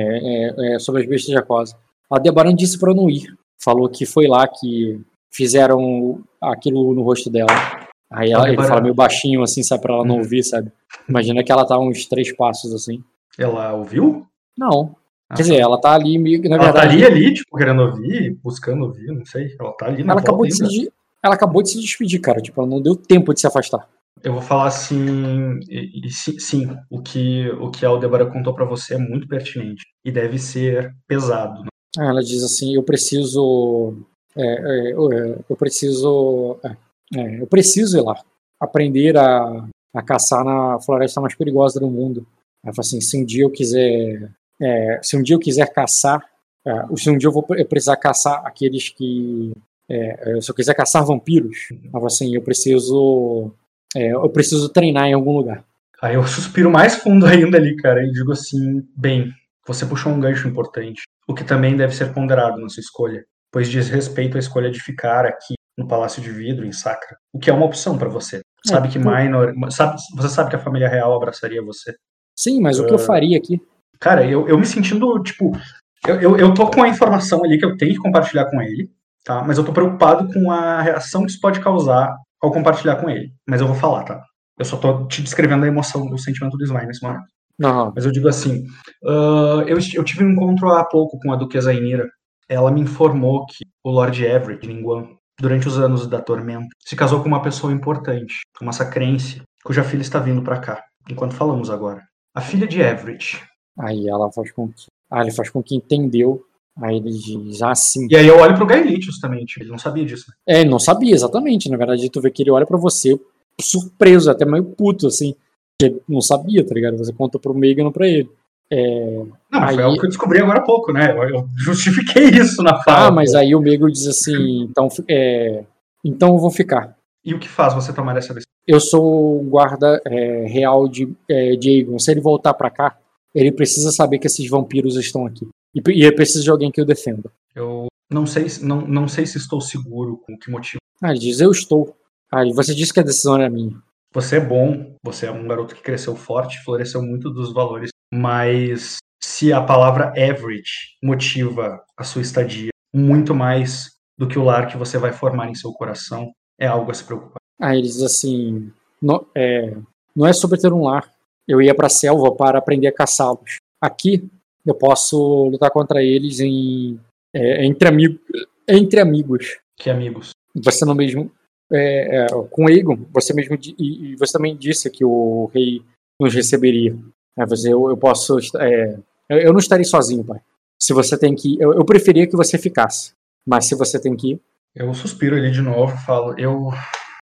é, é, sobre as bestas de Aquosa. A Debaran disse pra eu não ir. Falou que foi lá que fizeram aquilo no rosto dela. Aí ela, ele fala meio baixinho, assim, sabe, pra ela não Uhum. ouvir, sabe? Imagina que ela tá uns três passos assim. Ela ouviu? Não. Ah, Quer dizer, ela tá ali na ela verdade. estaria ali, tipo, querendo ouvir, buscando ouvir, não sei. Ela tá ali na Ela acabou, de se, ela acabou de se despedir, cara. Tipo, ela não deu tempo de se afastar. Eu vou falar assim, e, e sim, o que o que a Aldebara contou pra você é muito pertinente e deve ser pesado. né? Ah, Ela diz assim: eu preciso. é, é, eu- é, preciso. é, é, eu preciso ir lá. Aprender a, a caçar na floresta mais perigosa do mundo. Ela fala assim: se um dia eu quiser. é, se um dia eu quiser caçar. se um dia eu vou pre- precisar caçar aqueles que. se eu quiser caçar vampiros, ela fala assim: eu preciso. É, eu preciso treinar em algum lugar. Aí eu suspiro mais fundo [LAUGHS] ainda ali, cara, e digo assim, bem, você puxou um gancho importante, o que também deve ser ponderado na sua escolha, pois diz respeito à escolha de ficar aqui no Palácio de Vidro, em Sacra, o que é uma opção pra você. Sabe que tu- Minor, sabe, você sabe que a família real abraçaria você. Sim, mas o que eu faria aqui? Cara, eu, eu me sentindo, tipo, eu, eu, eu tô com a informação ali que eu tenho que compartilhar com ele, tá? Mas eu tô preocupado com a reação que isso pode causar ao compartilhar com ele. Mas eu vou falar, tá? Eu só tô te descrevendo a emoção, o sentimento do Sly nesse momento. Não, Mas eu digo assim, ah, eu, eu tive um encontro há pouco com a Duquesa Inira. Ela me informou que o Lord Everett, de Ningguan, durante os anos da tormenta. Se casou com uma pessoa importante, uma sacrense, cuja filha está vindo para cá, enquanto falamos agora. A filha de Everett. Aí ela faz com que. Ah, ele faz com que entendeu. Aí ele diz, ah, sim. E aí eu olho pro Gaelitius também, tipo, ele não sabia disso, né? É, não sabia exatamente. Na verdade, tu vê que ele olha pra você surpreso, até meio puto, assim. Ele não sabia, tá ligado? Você contou pro Megan e não pra ele. É, Não, mas Aí- foi algo que eu descobri agora há pouco, né? Eu, justifiquei isso na fala. Ah, mas aí o Megan diz assim, então, é, então eu vou ficar. E o que faz você tomar essa decisão? Eu sou o guarda é, real de, é, de Aegon. Se ele voltar pra cá, ele precisa saber que esses vampiros estão aqui. E, e ele precisa de alguém que o defenda. Eu não sei, se- não, não sei se estou seguro com que motivo. Ah, ele diz, eu estou. Ah, você disse que a decisão era minha. Você é bom, você é um garoto que cresceu forte, floresceu muito dos valores, mas se a palavra average motiva a sua estadia muito mais do que o lar que você vai formar em seu coração, é algo a se preocupar. Aí ele diz assim: não é, não é sobre ter um lar. Eu ia pra selva para aprender a caçá-los. Aqui eu posso lutar contra eles em, é, entre, amigos, entre amigos. Que amigos. Você não mesmo. é, é, com Aegon, você mesmo. E, e você também disse que o rei nos receberia. É, você, eu, eu posso. é, eu, eu não estarei sozinho, pai. Se você tem que. Eu, eu preferia que você ficasse. Mas se você tem que ir. Eu suspiro ali de novo falo: Eu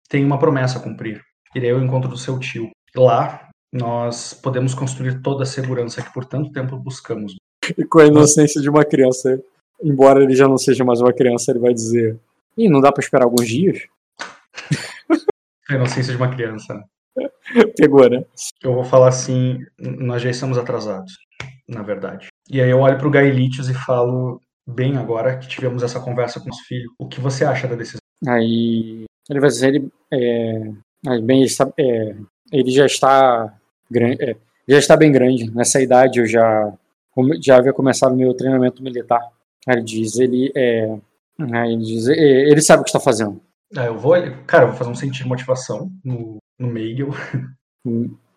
tenho uma promessa a cumprir. Irei ao encontro do seu tio. Lá nós podemos construir toda a segurança que por tanto tempo buscamos. E com a inocência de uma criança. Embora ele já não seja mais uma criança, ele vai dizer. Ih, não dá pra esperar alguns dias? [LAUGHS] A inocência de uma criança. né? Pegou, né? Eu vou falar assim: Nós já estamos atrasados, na verdade. E aí eu olho pro Gaelitius e falo: Bem, agora que tivemos essa conversa com nosso filho, o que você acha da decisão? Aí ele vai dizer, ele, é, bem, ele, está, é, ele já está grande, é, já está bem grande. Nessa idade eu já já havia começado meu treinamento militar. Ele diz, ele é, ele diz, é, ele sabe o que está fazendo. Ah, eu vou, cara, eu vou fazer um sentido de motivação no, no Meigel.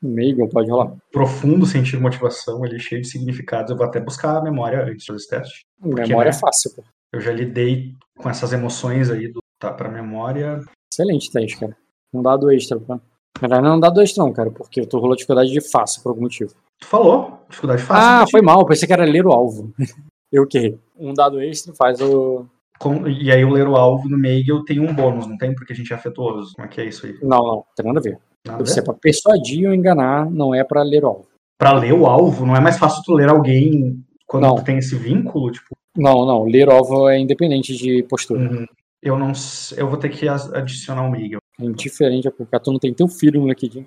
Megan pode rolar. Profundo sentido de motivação, ele é cheio de significados. Eu vou até buscar a memória antes desse teste. Memória é né? fácil, pô. Eu já lidei com essas emoções aí do tá pra memória. Excelente teste, cara. Um dado extra, pô. Na verdade, não dado extra, não, cara, porque eu tô rolando dificuldade de fácil por algum motivo. Tu falou, dificuldade fácil. ah, foi mal, pensei que era ler o alvo. [LAUGHS] eu que errei. Um dado extra faz o. Com- e aí o ler o alvo no Meigel tem um bônus, não tem? Porque a gente é afetuoso. Como é que é isso aí? Não, não, tem nada a ver. Nada Você é pra persuadir ou enganar, não é pra ler o alvo. Pra ler o alvo, não é mais fácil tu ler alguém quando Não. tu tem esse vínculo? Tipo, Não, não, ler o alvo é independente de postura. uhum. eu não eu vou ter que adicionar o Meigel. É indiferente, porque tu não tem teu filho no LinkedIn.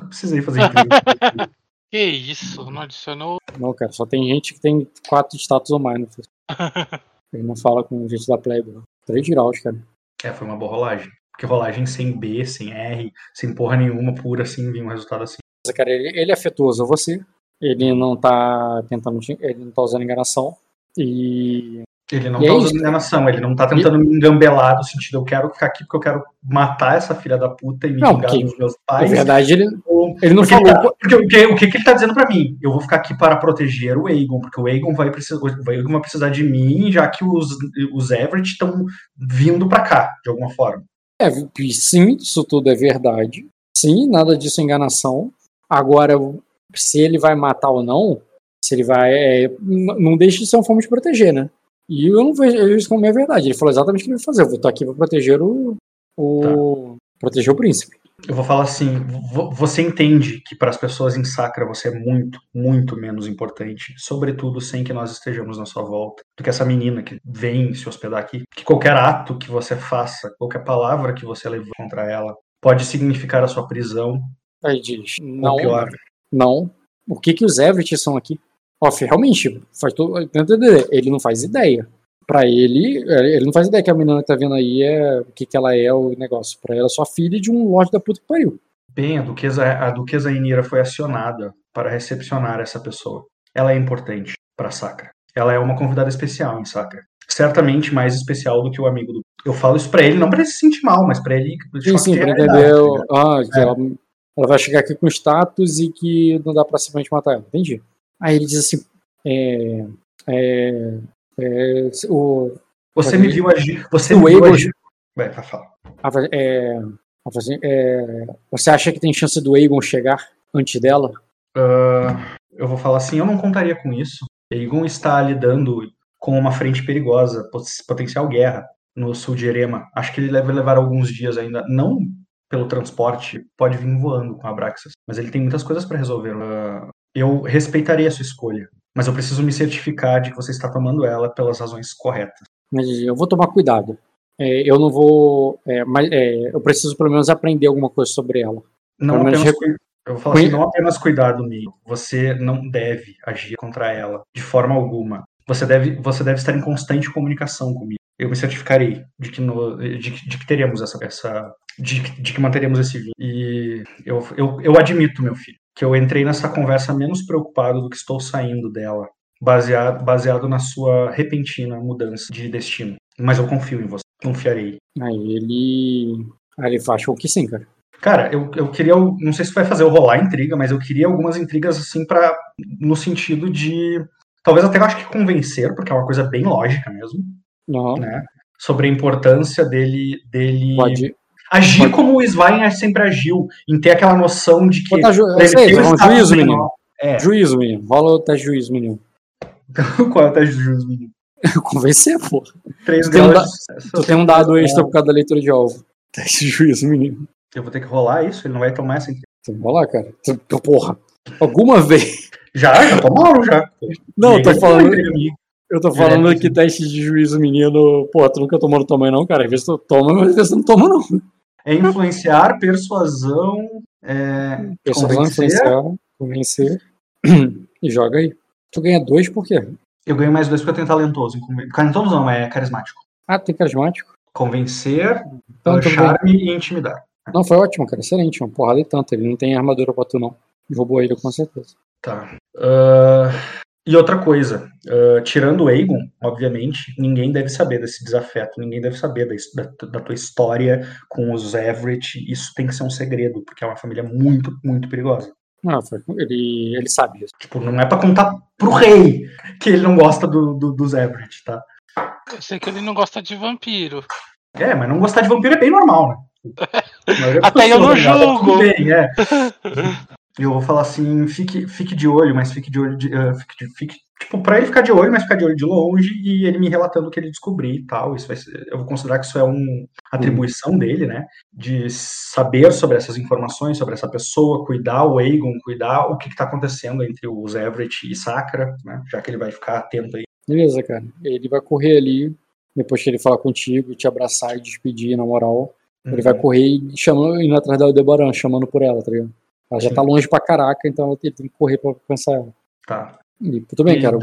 Eu precisei fazer incrível. [LAUGHS] Que isso? Não adicionou? Não, cara, só tem gente que tem quatro status ou mais no Facebook. [LAUGHS] Ele não fala com gente da plebe. não. Três graus, cara. é, foi uma boa rolagem. Porque rolagem sem B, sem R, sem porra nenhuma, pura assim, vinha um resultado assim. Mas, cara, ele, ele é afetuoso a você. Ele não tá tentando. te- Ele não tá usando enganação. E. Ele não E tá é usando enganação, ele não tá tentando me engambelar no sentido, eu quero ficar aqui porque eu quero matar essa filha da puta e me vingar porque, dos meus Na pais. verdade, ele, ele não porque falou. ele tá- porque o que, o que que ele tá dizendo pra mim? Eu vou ficar aqui para proteger o Aegon, porque o Aegon vai precisar, o Aegon vai precisar de mim, já que os, os Everett estão vindo pra cá, de alguma forma. É, e sim, isso tudo é verdade. Sim, nada disso é enganação. Agora, se ele vai matar ou não, se ele vai. é, não deixa de ser uma forma de proteger, né? E eu não vejo eu vejo isso como minha verdade. Ele falou exatamente o que ele vai fazer. Eu vou estar aqui para proteger o. o Proteger o príncipe. Eu vou falar assim, vo- você entende que para as pessoas em Sacra você é muito, muito menos importante, sobretudo sem que nós estejamos na sua volta, do que essa menina que vem se hospedar aqui. Que qualquer ato que você faça, qualquer palavra que você leve contra ela, pode significar a sua prisão, Aí diz: não, pior. não. O que, que os Everett são aqui? Off, realmente, faz todo. Ele não faz ideia. Pra ele, é, ele não faz ideia que a menina que tá vendo aí é o que, que ela é, o negócio. Pra ela é só filha de um lorde da puta que pariu. Bem, a duquesa, a duquesa Inira foi acionada para recepcionar essa pessoa. Ela é importante para Sacra. Ela é uma convidada especial em Sacra. Certamente mais especial do que o amigo do. Eu falo isso pra ele, não pra ele se sentir mal, mas pra ele. Sim, sim, de pra entender ah, que É. ela, ela vai chegar aqui com status e que não dá pra simplesmente matar ela. Entendi. Aí ele diz assim: é, é, é, o, Você me viu agir. Você me viu agir. Vai, vai falar. É, é, você acha que tem chance do Aegon chegar antes dela? Ah, eu vou falar assim, eu não contaria com isso. Aegon está lidando com uma frente perigosa, pot- potencial guerra no sul de Erema. Acho que ele deve levar alguns dias ainda, não pelo transporte, pode vir voando com a Abraxas, mas ele tem muitas coisas para resolver. Ah, eu respeitaria a sua escolha, mas eu preciso me certificar de que você está tomando ela pelas razões corretas. Mas eu vou tomar cuidado. É, eu não vou. é, mas é, eu preciso pelo menos aprender alguma coisa sobre ela. Não apenas, cui- eu vou falar assim, não apenas cuidado, meio. Você não deve agir contra ela de forma alguma. Você deve, você deve estar em constante comunicação comigo. Eu me certificarei de que, no- de, de que teremos essa, essa de, que- de que manteremos esse vínculo. E eu, eu, eu admito, meu filho, que eu entrei nessa conversa menos preocupado do que estou saindo dela, baseado, baseado na sua repentina mudança de destino. Mas eu confio em você, confiarei. Aí ele. Aí ele faz, achou que sim, cara. Cara, eu, eu queria. Não sei se vai fazer eu rolar intriga, mas eu queria algumas intrigas assim para no sentido de. Talvez até eu acho que convencer, porque é uma coisa bem lógica mesmo, Não, né? Sobre a importância dele. dele pode. Agir pode. como o Svein sempre agiu, em ter aquela noção de que. Botar ju... pra ele Sei, o um juízo, menino. É, [LAUGHS] Juízo, menino. Rola o teste de juízo, menino. [LAUGHS] qual é o teste de juízo, menino? [LAUGHS] Convencer, pô. Três Tem um da-. Tu tem um dado extra por causa da leitura de alvo. Teste de juízo, menino. Eu vou ter que rolar isso, ele não vai tomar essa. Tem que rolar, cara. Tu- Porra. Alguma vez. Já, já tomaram, já. Não, eu tô falando. Eu tô falando Direto, que assim. teste de juízo, menino. Pô, tu nunca tomou no tamanho, não, cara. Às vezes tu toma, mas às vezes tu não toma, não. É influenciar, persuasão, é, Pessoas vão convencer. influenciar, convencer. [CLEARS THROAT] e joga aí. Tu ganha dois por quê? Eu ganho mais dois porque eu tenho talentoso. Talentoso não, é carismático. Ah, tem carismático? Convencer, Então, uh, charme e intimidar. Não, foi ótimo, cara. Excelente. Uma porrada e tanto. Ele não tem armadura pra tu, não. Roubou ele com certeza. Tá. Ah, e outra coisa, ah, tirando o Aegon, obviamente, ninguém deve saber desse desafeto, ninguém deve saber da, da, da tua história com os Everett. Isso tem que ser um segredo, porque é uma família muito, muito perigosa. Foi. Ele, ele sabe isso. Tipo, não é pra contar pro rei que ele não gosta do, do- dos Everett, tá? Eu sei que ele não gosta de vampiro. É, mas não gostar de vampiro é bem normal, né? [LAUGHS] Até eu não pessoas, né? Tá tudo julgo. bem, é. [LAUGHS] Eu vou falar assim, fique, fique de olho, mas fique de olho de, eh, fique, de- fique- tipo, pra ele ficar de olho, mas ficar de olho de longe e ele me relatando o que ele descobriu e tal. Isso vai ser, eu vou considerar que isso é uma atribuição dele, né? De saber sobre essas informações, sobre essa pessoa, cuidar o Aegon, cuidar o que, que tá acontecendo entre os Everett e Sacra, né? Já que ele vai ficar atento aí. Beleza, cara. Ele vai correr ali, depois que ele falar contigo, te abraçar e despedir, na moral. Ele vai correr e chamando, indo atrás da Aldebaran, chamando por ela, tá ligado? Ela já Sim. tá longe pra caraca, então ele tem que correr pra alcançar ela. Tá. E, tudo bem, E- cara.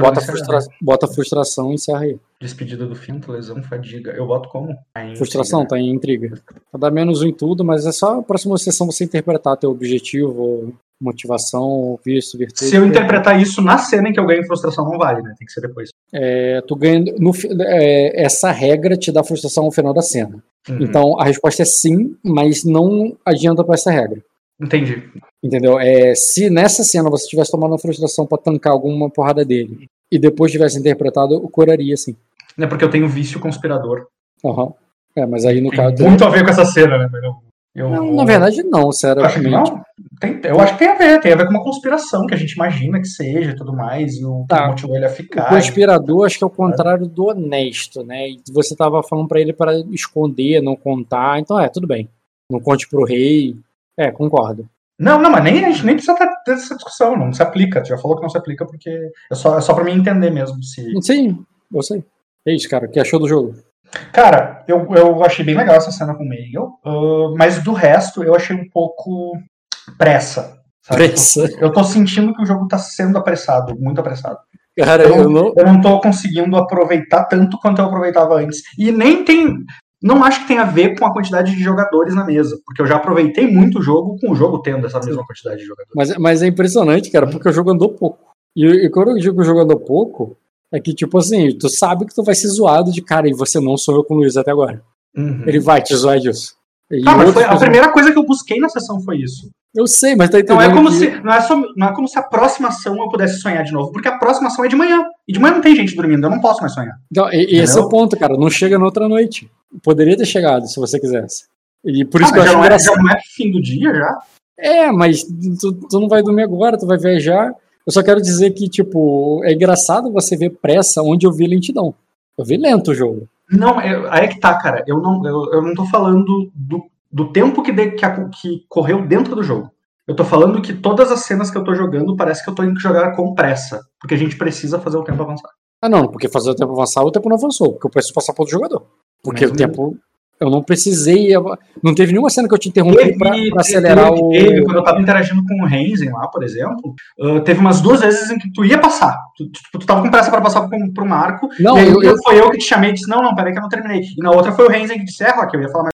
Bota, frustra... Bota frustração e encerra aí. Despedida do Finto, lesão, fadiga. Eu boto como? A Frustração, tá em intriga. Dar menos um em tudo, mas é só a próxima sessão você interpretar teu objetivo, motivação, vício, virtude. Se eu interpretar isso na cena em que eu ganho frustração, não vale, né? Tem que ser depois. É, tu ganha, no, é, essa regra te dá frustração no final da cena. Uhum. Então a resposta é sim, mas não adianta pra essa regra. Entendi. Entendeu? É, se nessa cena você tivesse tomado uma frustração pra tancar alguma porrada dele e depois tivesse interpretado, eu curaria sim. É porque eu tenho vício conspirador. Aham. É, mas aí no Tem caso. muito a ver com essa cena, né? eu- eu Não, na verdade, não, sério. acho que não. Tem- eu acho que tem a ver. Tem a ver com uma conspiração que a gente imagina que seja e tudo mais. E o Tá. motivou ele a O ficar. conspirador acho que é o contrário do honesto, né? E você tava falando pra ele para esconder, não contar. Então é, tudo bem. Não conte pro rei. É, concordo. Não, não, mas nem, a gente nem precisa ter ter essa discussão. Não se aplica. Tu já falou que não se aplica porque é só, é só pra mim entender mesmo. Se... Sim, eu sei. É isso, cara. O que achou do jogo? Cara, eu, eu achei bem legal essa cena com o Meigel, ah, mas do resto eu achei um pouco pressa. sabe? Pressa. Eu tô sentindo que o jogo tá sendo apressado, muito apressado. Cara, Eu, eu não. eu não tô conseguindo aproveitar tanto quanto eu aproveitava antes. E nem tem. Não acho que tem a ver com a quantidade de jogadores na mesa, porque eu já aproveitei muito o jogo com o jogo tendo essa mesma quantidade de jogadores. Mas, mas é impressionante, cara, porque o jogo andou pouco. E, e quando eu digo que o jogo andou pouco, é que, tipo assim, tu sabe que tu vai ser zoado de cara, e você não sou eu com o Luiz até agora. Uhum. Ele vai te zoar disso. E Ah, mas outras foi- a primeira coisa que eu busquei na sessão foi isso. Eu sei, mas tá entendendo Não é como que- se não é, só, não é como se a próxima ação eu pudesse sonhar de novo, porque a próxima ação é de manhã. E de manhã não tem gente dormindo, eu não posso mais sonhar. Então, e, e esse é o ponto, cara. Não chega na outra noite. Poderia ter chegado, se você quisesse. E por Ah, isso que eu acho não é, engraçado. já não é fim do dia já? É, mas tu, tu não vai dormir agora, tu vai viajar. Eu só quero dizer que, tipo, é engraçado você ver pressa onde eu vi lentidão. Eu vi lento o jogo. Não, eu- aí é que tá, cara. Eu não, eu, eu não tô falando do, do tempo que, de- que, a- que correu dentro do jogo. Eu tô falando que todas as cenas que eu tô jogando parece que eu tô indo jogar com pressa. Porque a gente precisa fazer o tempo avançar. Ah, não, porque fazer o tempo avançar, o tempo não avançou, porque eu preciso passar para outro jogador. Porque Mas o tempo. Eu não precisei. Não teve nenhuma cena que eu te interrompi pra acelerar teve, o. teve, quando eu tava interagindo com o Renzen lá, por exemplo, ah, teve umas duas vezes em que tu ia passar. Tu, tipo, tu tava com pressa pra passar pra um, pra um arco. Não, e aí eu, eu, foi eu que te chamei e disse: Não, não, peraí que eu não terminei. E na outra foi o Renzen que disse: É, Rock, eu ia falar